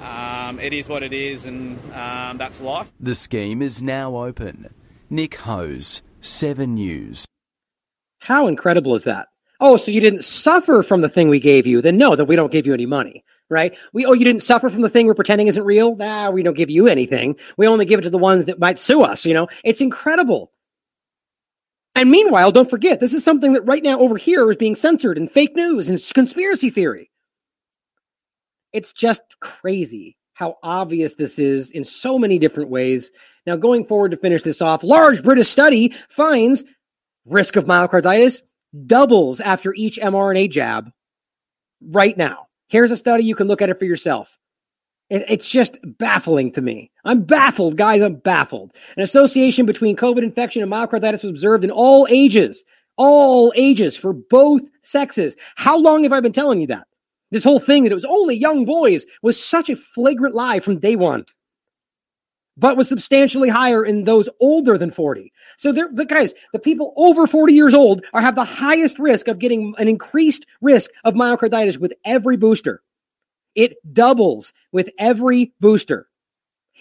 S19: um, it is what it is, and um, that's life.
S18: The scheme is now open. Nick Hose, 7 News.
S5: How incredible is that? Oh, so you didn't suffer from the thing we gave you? Then no, that we don't give you any money, right? We oh, you didn't suffer from the thing we're pretending isn't real? Nah, we don't give you anything. We only give it to the ones that might sue us. You know, it's incredible. And meanwhile, don't forget, this is something that right now over here is being censored and fake news and conspiracy theory. It's just crazy how obvious this is in so many different ways. Now, going forward to finish this off, large British study finds risk of myocarditis doubles after each mRNA jab right now. Here's a study. You can look at it for yourself. It- It's just baffling to me. I'm baffled, guys. I'm baffled. An association between COVID infection and myocarditis was observed in all ages, all ages for both sexes. How long have I been telling you that? This whole thing that it was only young boys was such a flagrant lie from day one but was substantially higher in those older than 40. So the guys, the people over 40 years old are have the highest risk of getting an increased risk of myocarditis with every booster. It doubles with every booster.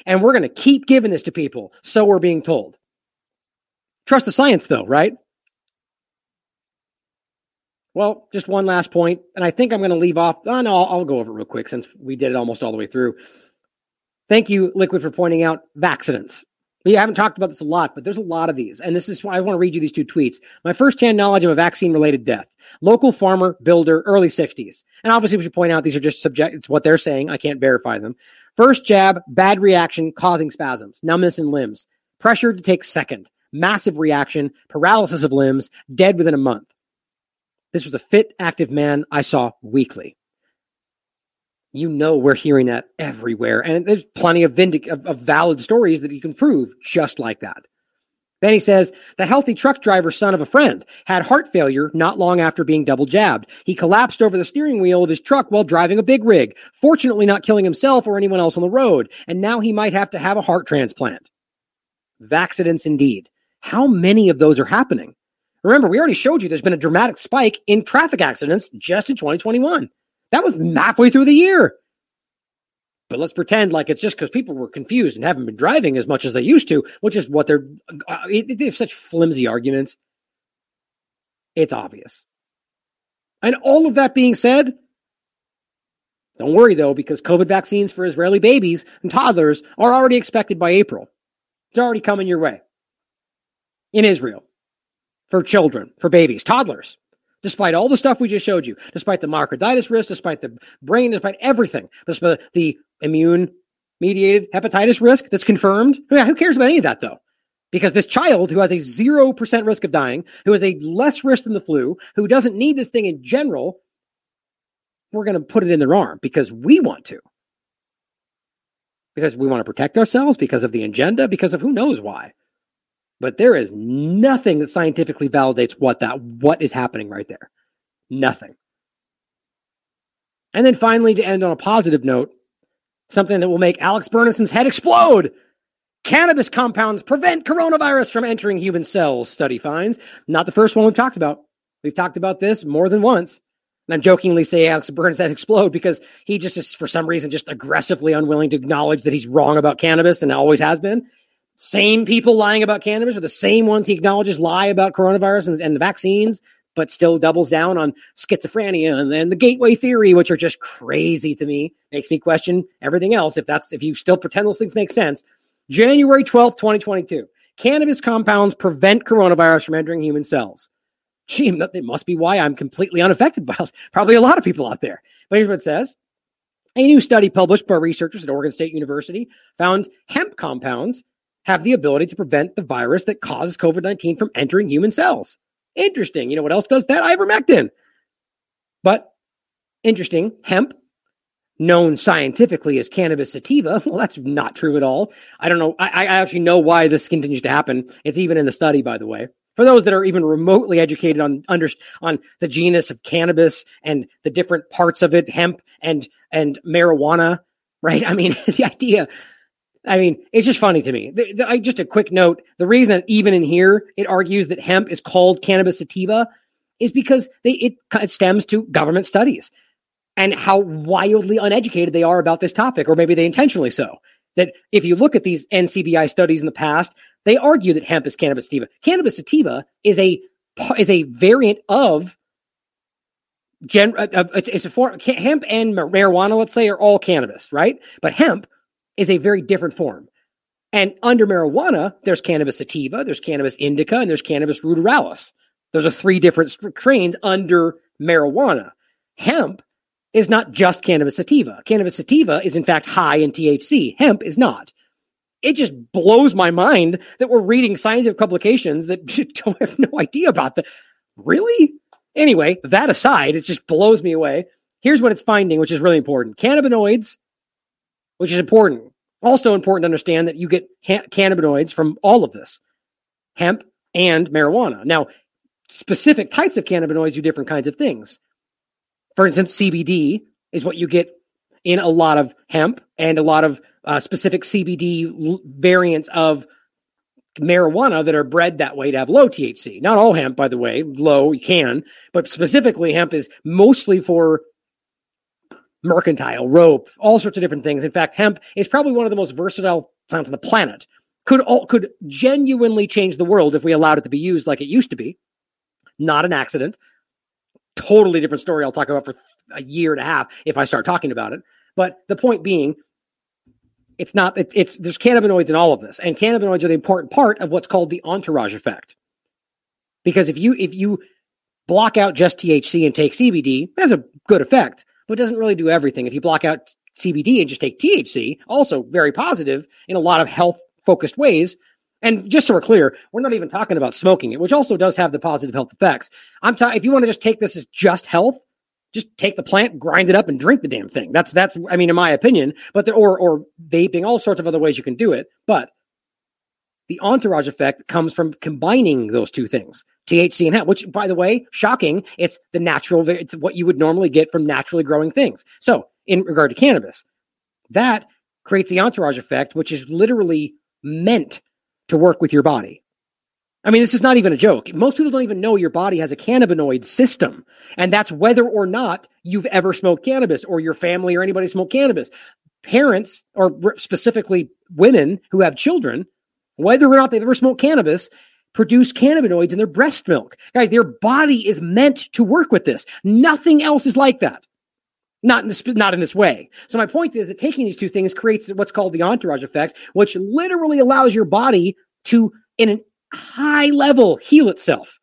S5: And we're going to keep giving this to people, so we're being told. Trust the science though, right? Well, just one last point, and I think I'm going to leave off. Oh, no, I'll, I'll go over it real quick since we did it almost all the way through. Thank you, Liquid, for pointing out accidents. We haven't talked about this a lot, but there's a lot of these. And this is why I want to read you these two tweets. My first hand knowledge of a vaccine related death. Local farmer, builder, early 60s. And obviously, we should point out these are just subject, it's what they're saying. I can't verify them. First jab, bad reaction, causing spasms, numbness in limbs. Pressure to take second. Massive reaction, paralysis of limbs, dead within a month. This was a fit, active man I saw weekly you know we're hearing that everywhere. And there's plenty of, vindic- of, of valid stories that you can prove just like that. Then he says the healthy truck driver son of a friend had heart failure not long after being double jabbed. He collapsed over the steering wheel of his truck while driving a big rig fortunately not killing himself or anyone else on the road. And now he might have to have a heart transplant. Accidents indeed. How many of those are happening? Remember we already showed you there's been a dramatic spike in traffic accidents just in 2021 that was halfway through the year. But let's pretend like it's just because people were confused and haven't been driving as much as they used to, which is what they're. Uh, they have such flimsy arguments. It's obvious. And all of that being said, don't worry though, because COVID vaccines for Israeli babies and toddlers are already expected by April. It's already coming your way in Israel for children, for babies, toddlers despite all the stuff we just showed you, despite the myocarditis risk, despite the brain, despite everything, despite the immune mediated hepatitis risk that's confirmed. Who cares about any of that though? Because this child who has a 0% risk of dying, who has a less risk than the flu, who doesn't need this thing in general, we're going to put it in their arm because we want to. Because we want to protect ourselves, because of the agenda, because of who knows why but there is nothing that scientifically validates what that what is happening right there. Nothing. And then finally to end on a positive note something that will make Alex Berenson's head explode. Cannabis compounds prevent coronavirus from entering human cells study finds. Not the first one we've talked about. We've talked about this more than once. And I'm jokingly say Alex Berenson's head explode because he just is for some reason just aggressively unwilling to acknowledge that he's wrong about cannabis and always has been same people lying about cannabis are the same ones he acknowledges lie about coronavirus and, and the vaccines, but still doubles down on schizophrenia and then the gateway theory, which are just crazy to me. Makes me question everything else. If that's if you still pretend those things make sense. January 12th, 2022. Cannabis compounds prevent coronavirus from entering human cells. Gee, that must be why I'm completely unaffected by this. Probably a lot of people out there. But here's what it says. A new study published by researchers at Oregon State University found hemp compounds have the ability to prevent the virus that causes COVID 19 from entering human cells. Interesting. You know what else does that? Ivermectin. But interesting, hemp, known scientifically as cannabis sativa. Well, that's not true at all. I don't know. I, I actually know why this continues to happen. It's even in the study, by the way. For those that are even remotely educated on under on the genus of cannabis and the different parts of it, hemp and and marijuana, right? I mean, the idea. I mean, it's just funny to me. The, the, I, just a quick note: the reason that even in here it argues that hemp is called cannabis sativa is because they it, it stems to government studies and how wildly uneducated they are about this topic, or maybe they intentionally so. That if you look at these NCBI studies in the past, they argue that hemp is cannabis sativa. Cannabis sativa is a is a variant of gen. Uh, it's, it's a form. Hemp and marijuana, let's say, are all cannabis, right? But hemp is a very different form. And under marijuana, there's cannabis sativa, there's cannabis indica, and there's cannabis ruderalis. Those are three different strains under marijuana. Hemp is not just cannabis sativa. Cannabis sativa is in fact high in THC. Hemp is not. It just blows my mind that we're reading scientific publications that don't have no idea about that. Really? Anyway, that aside, it just blows me away. Here's what it's finding, which is really important. Cannabinoids, which is important. Also important to understand that you get ha- cannabinoids from all of this hemp and marijuana. Now, specific types of cannabinoids do different kinds of things. For instance, CBD is what you get in a lot of hemp and a lot of uh, specific CBD l- variants of marijuana that are bred that way to have low THC. Not all hemp, by the way, low you can, but specifically hemp is mostly for mercantile, rope, all sorts of different things. In fact, hemp is probably one of the most versatile plants on the planet. Could all, could genuinely change the world if we allowed it to be used like it used to be. Not an accident totally different story I'll talk about for a year and a half if I start talking about it. But the point being, it's not, it, it's, there's cannabinoids in all of this. And cannabinoids are the important part of what's called the entourage effect. Because if you, if you block out just THC and take CBD, that's a good effect, but doesn't really do everything. If you block out CBD and just take THC, also very positive in a lot of health focused ways, and just so we're clear, we're not even talking about smoking it, which also does have the positive health effects. I'm talking if you want to just take this as just health, just take the plant, grind it up, and drink the damn thing. That's that's I mean, in my opinion, but the, or or vaping, all sorts of other ways you can do it. But the entourage effect comes from combining those two things, THC and hemp. Which, by the way, shocking. It's the natural. It's what you would normally get from naturally growing things. So, in regard to cannabis, that creates the entourage effect, which is literally meant to work with your body. I mean, this is not even a joke. Most people don't even know your body has a cannabinoid system. And that's whether or not you've ever smoked cannabis or your family or anybody smoked cannabis. Parents, or specifically women who have children, whether or not they've ever smoked cannabis, produce cannabinoids in their breast milk. Guys, their body is meant to work with this. Nothing else is like that. Not in this, not in this way. So my point is that taking these two things creates what's called the entourage effect, which literally allows your body to, in a high level, heal itself.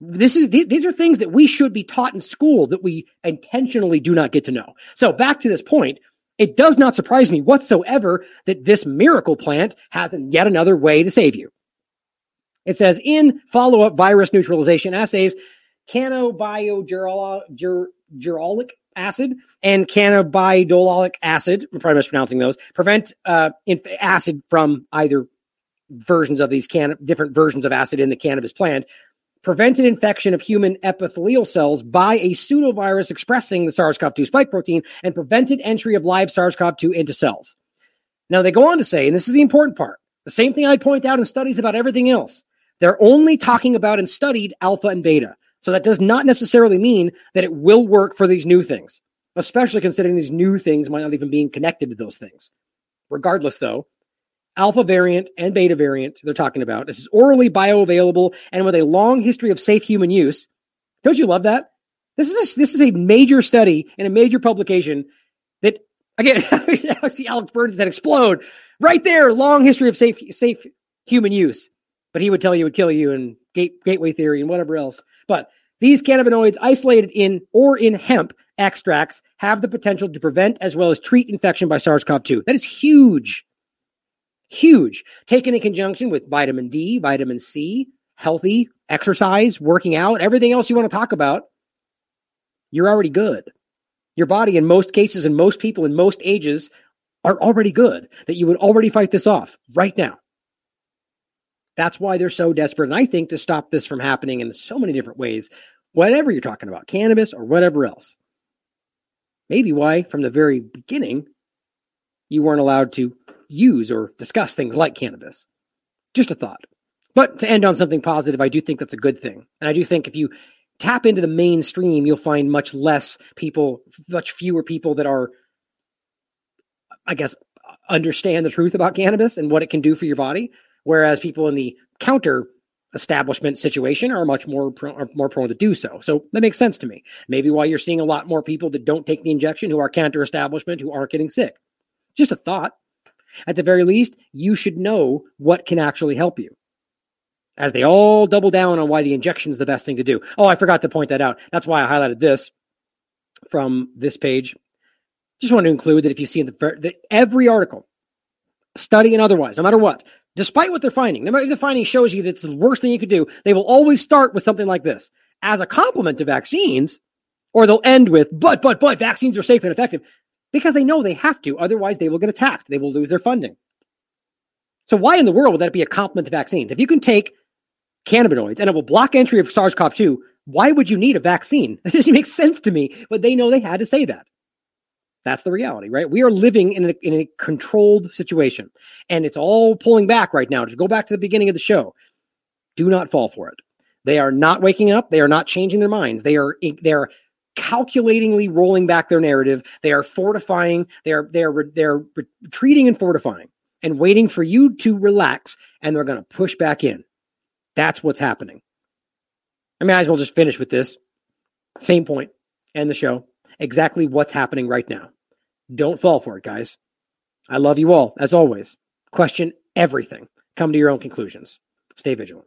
S5: This is these are things that we should be taught in school that we intentionally do not get to know. So back to this point, it does not surprise me whatsoever that this miracle plant has yet another way to save you. It says in follow-up virus neutralization assays, cannabigerolic acid and cannabidiolic acid, I'm probably mispronouncing those, prevent uh, inf- acid from either versions of these can- different versions of acid in the cannabis plant, prevented infection of human epithelial cells by a pseudovirus expressing the SARS CoV 2 spike protein and prevented entry of live SARS CoV 2 into cells. Now, they go on to say, and this is the important part, the same thing I point out in studies about everything else. They're only talking about and studied alpha and beta. So that does not necessarily mean that it will work for these new things, especially considering these new things might not even be connected to those things. Regardless, though, alpha variant and beta variant they're talking about. This is orally bioavailable and with a long history of safe human use. Don't you love that? This is a, this is a major study and a major publication that again I see Alex Berenson's that explode right there. Long history of safe safe human use, but he would tell you it would kill you and gate, gateway theory and whatever else. But these cannabinoids isolated in or in hemp extracts have the potential to prevent as well as treat infection by SARS-CoV-2. That is huge. Huge. Taken in conjunction with vitamin D, vitamin C, healthy exercise, working out, everything else you want to talk about, you're already good. Your body, in most cases, and most people in most ages, are already good, that you would already fight this off right now. That's why they're so desperate. And I think to stop this from happening in so many different ways, whatever you're talking about, cannabis or whatever else. Maybe why, from the very beginning, you weren't allowed to use or discuss things like cannabis. Just a thought. But to end on something positive, I do think that's a good thing. And I do think if you tap into the mainstream, you'll find much less people, much fewer people that are, I guess, understand the truth about cannabis and what it can do for your body. Whereas people in the counter establishment situation are much more are more prone to do so. So that makes sense to me. Maybe why you're seeing a lot more people that don't take the injection who are counter establishment who aren't getting sick. Just a thought. At the very least, you should know what can actually help you. As they all double down on why the injection is the best thing to do. Oh, I forgot to point that out. That's why I highlighted this from this page. Just want to include that if you see in the every article, study and otherwise, no matter what, despite what they're finding, no matter if the finding shows you that it's the worst thing you could do, they will always start with something like this as a complement to vaccines, or they'll end with, but, but, but, vaccines are safe and effective because they know they have to. Otherwise, they will get attacked. They will lose their funding. So, why in the world would that be a complement to vaccines? If you can take cannabinoids and it will block entry of SARS CoV 2, why would you need a vaccine? That doesn't make sense to me, but they know they had to say that. That's the reality, right? We are living in a, in a controlled situation and it's all pulling back right now. To go back to the beginning of the show, do not fall for it. They are not waking up. They are not changing their minds. They are, they're calculatingly rolling back their narrative. They are fortifying. They are, they're, they're retreating and fortifying and waiting for you to relax and they're going to push back in. That's what's happening. I might as well just finish with this. Same point. End the show. Exactly what's happening right now. Don't fall for it, guys. I love you all, as always. Question everything. Come to your own conclusions. Stay vigilant.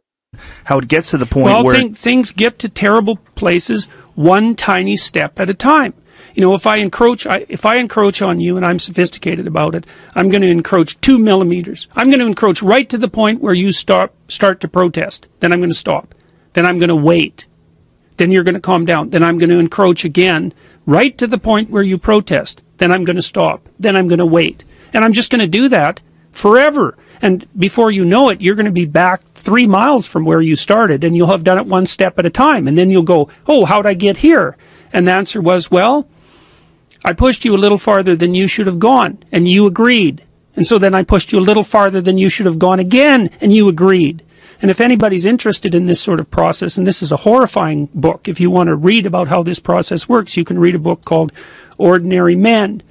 S2: How it gets to the point
S7: well,
S2: where
S7: th- things get to terrible places one tiny step at a time. You know, if I encroach, I, if I encroach on you and I'm sophisticated about it, I'm going to encroach two millimeters. I'm going to encroach right to the point where you start start to protest. Then I'm going to stop. Then I'm going to wait. Then you're going to calm down. Then I'm going to encroach again right to the point where you protest. Then I'm going to stop. Then I'm going to wait. And I'm just going to do that forever. And before you know it, you're going to be back three miles from where you started and you'll have done it one step at a time. And then you'll go, Oh, how'd I get here? And the answer was, Well, I pushed you a little farther than you should have gone. And you agreed. And so then I pushed you a little farther than you should have gone again. And you agreed. And if anybody's interested in this sort of process, and this is a horrifying book, if you want to read about how this process works, you can read a book called Ordinary Men.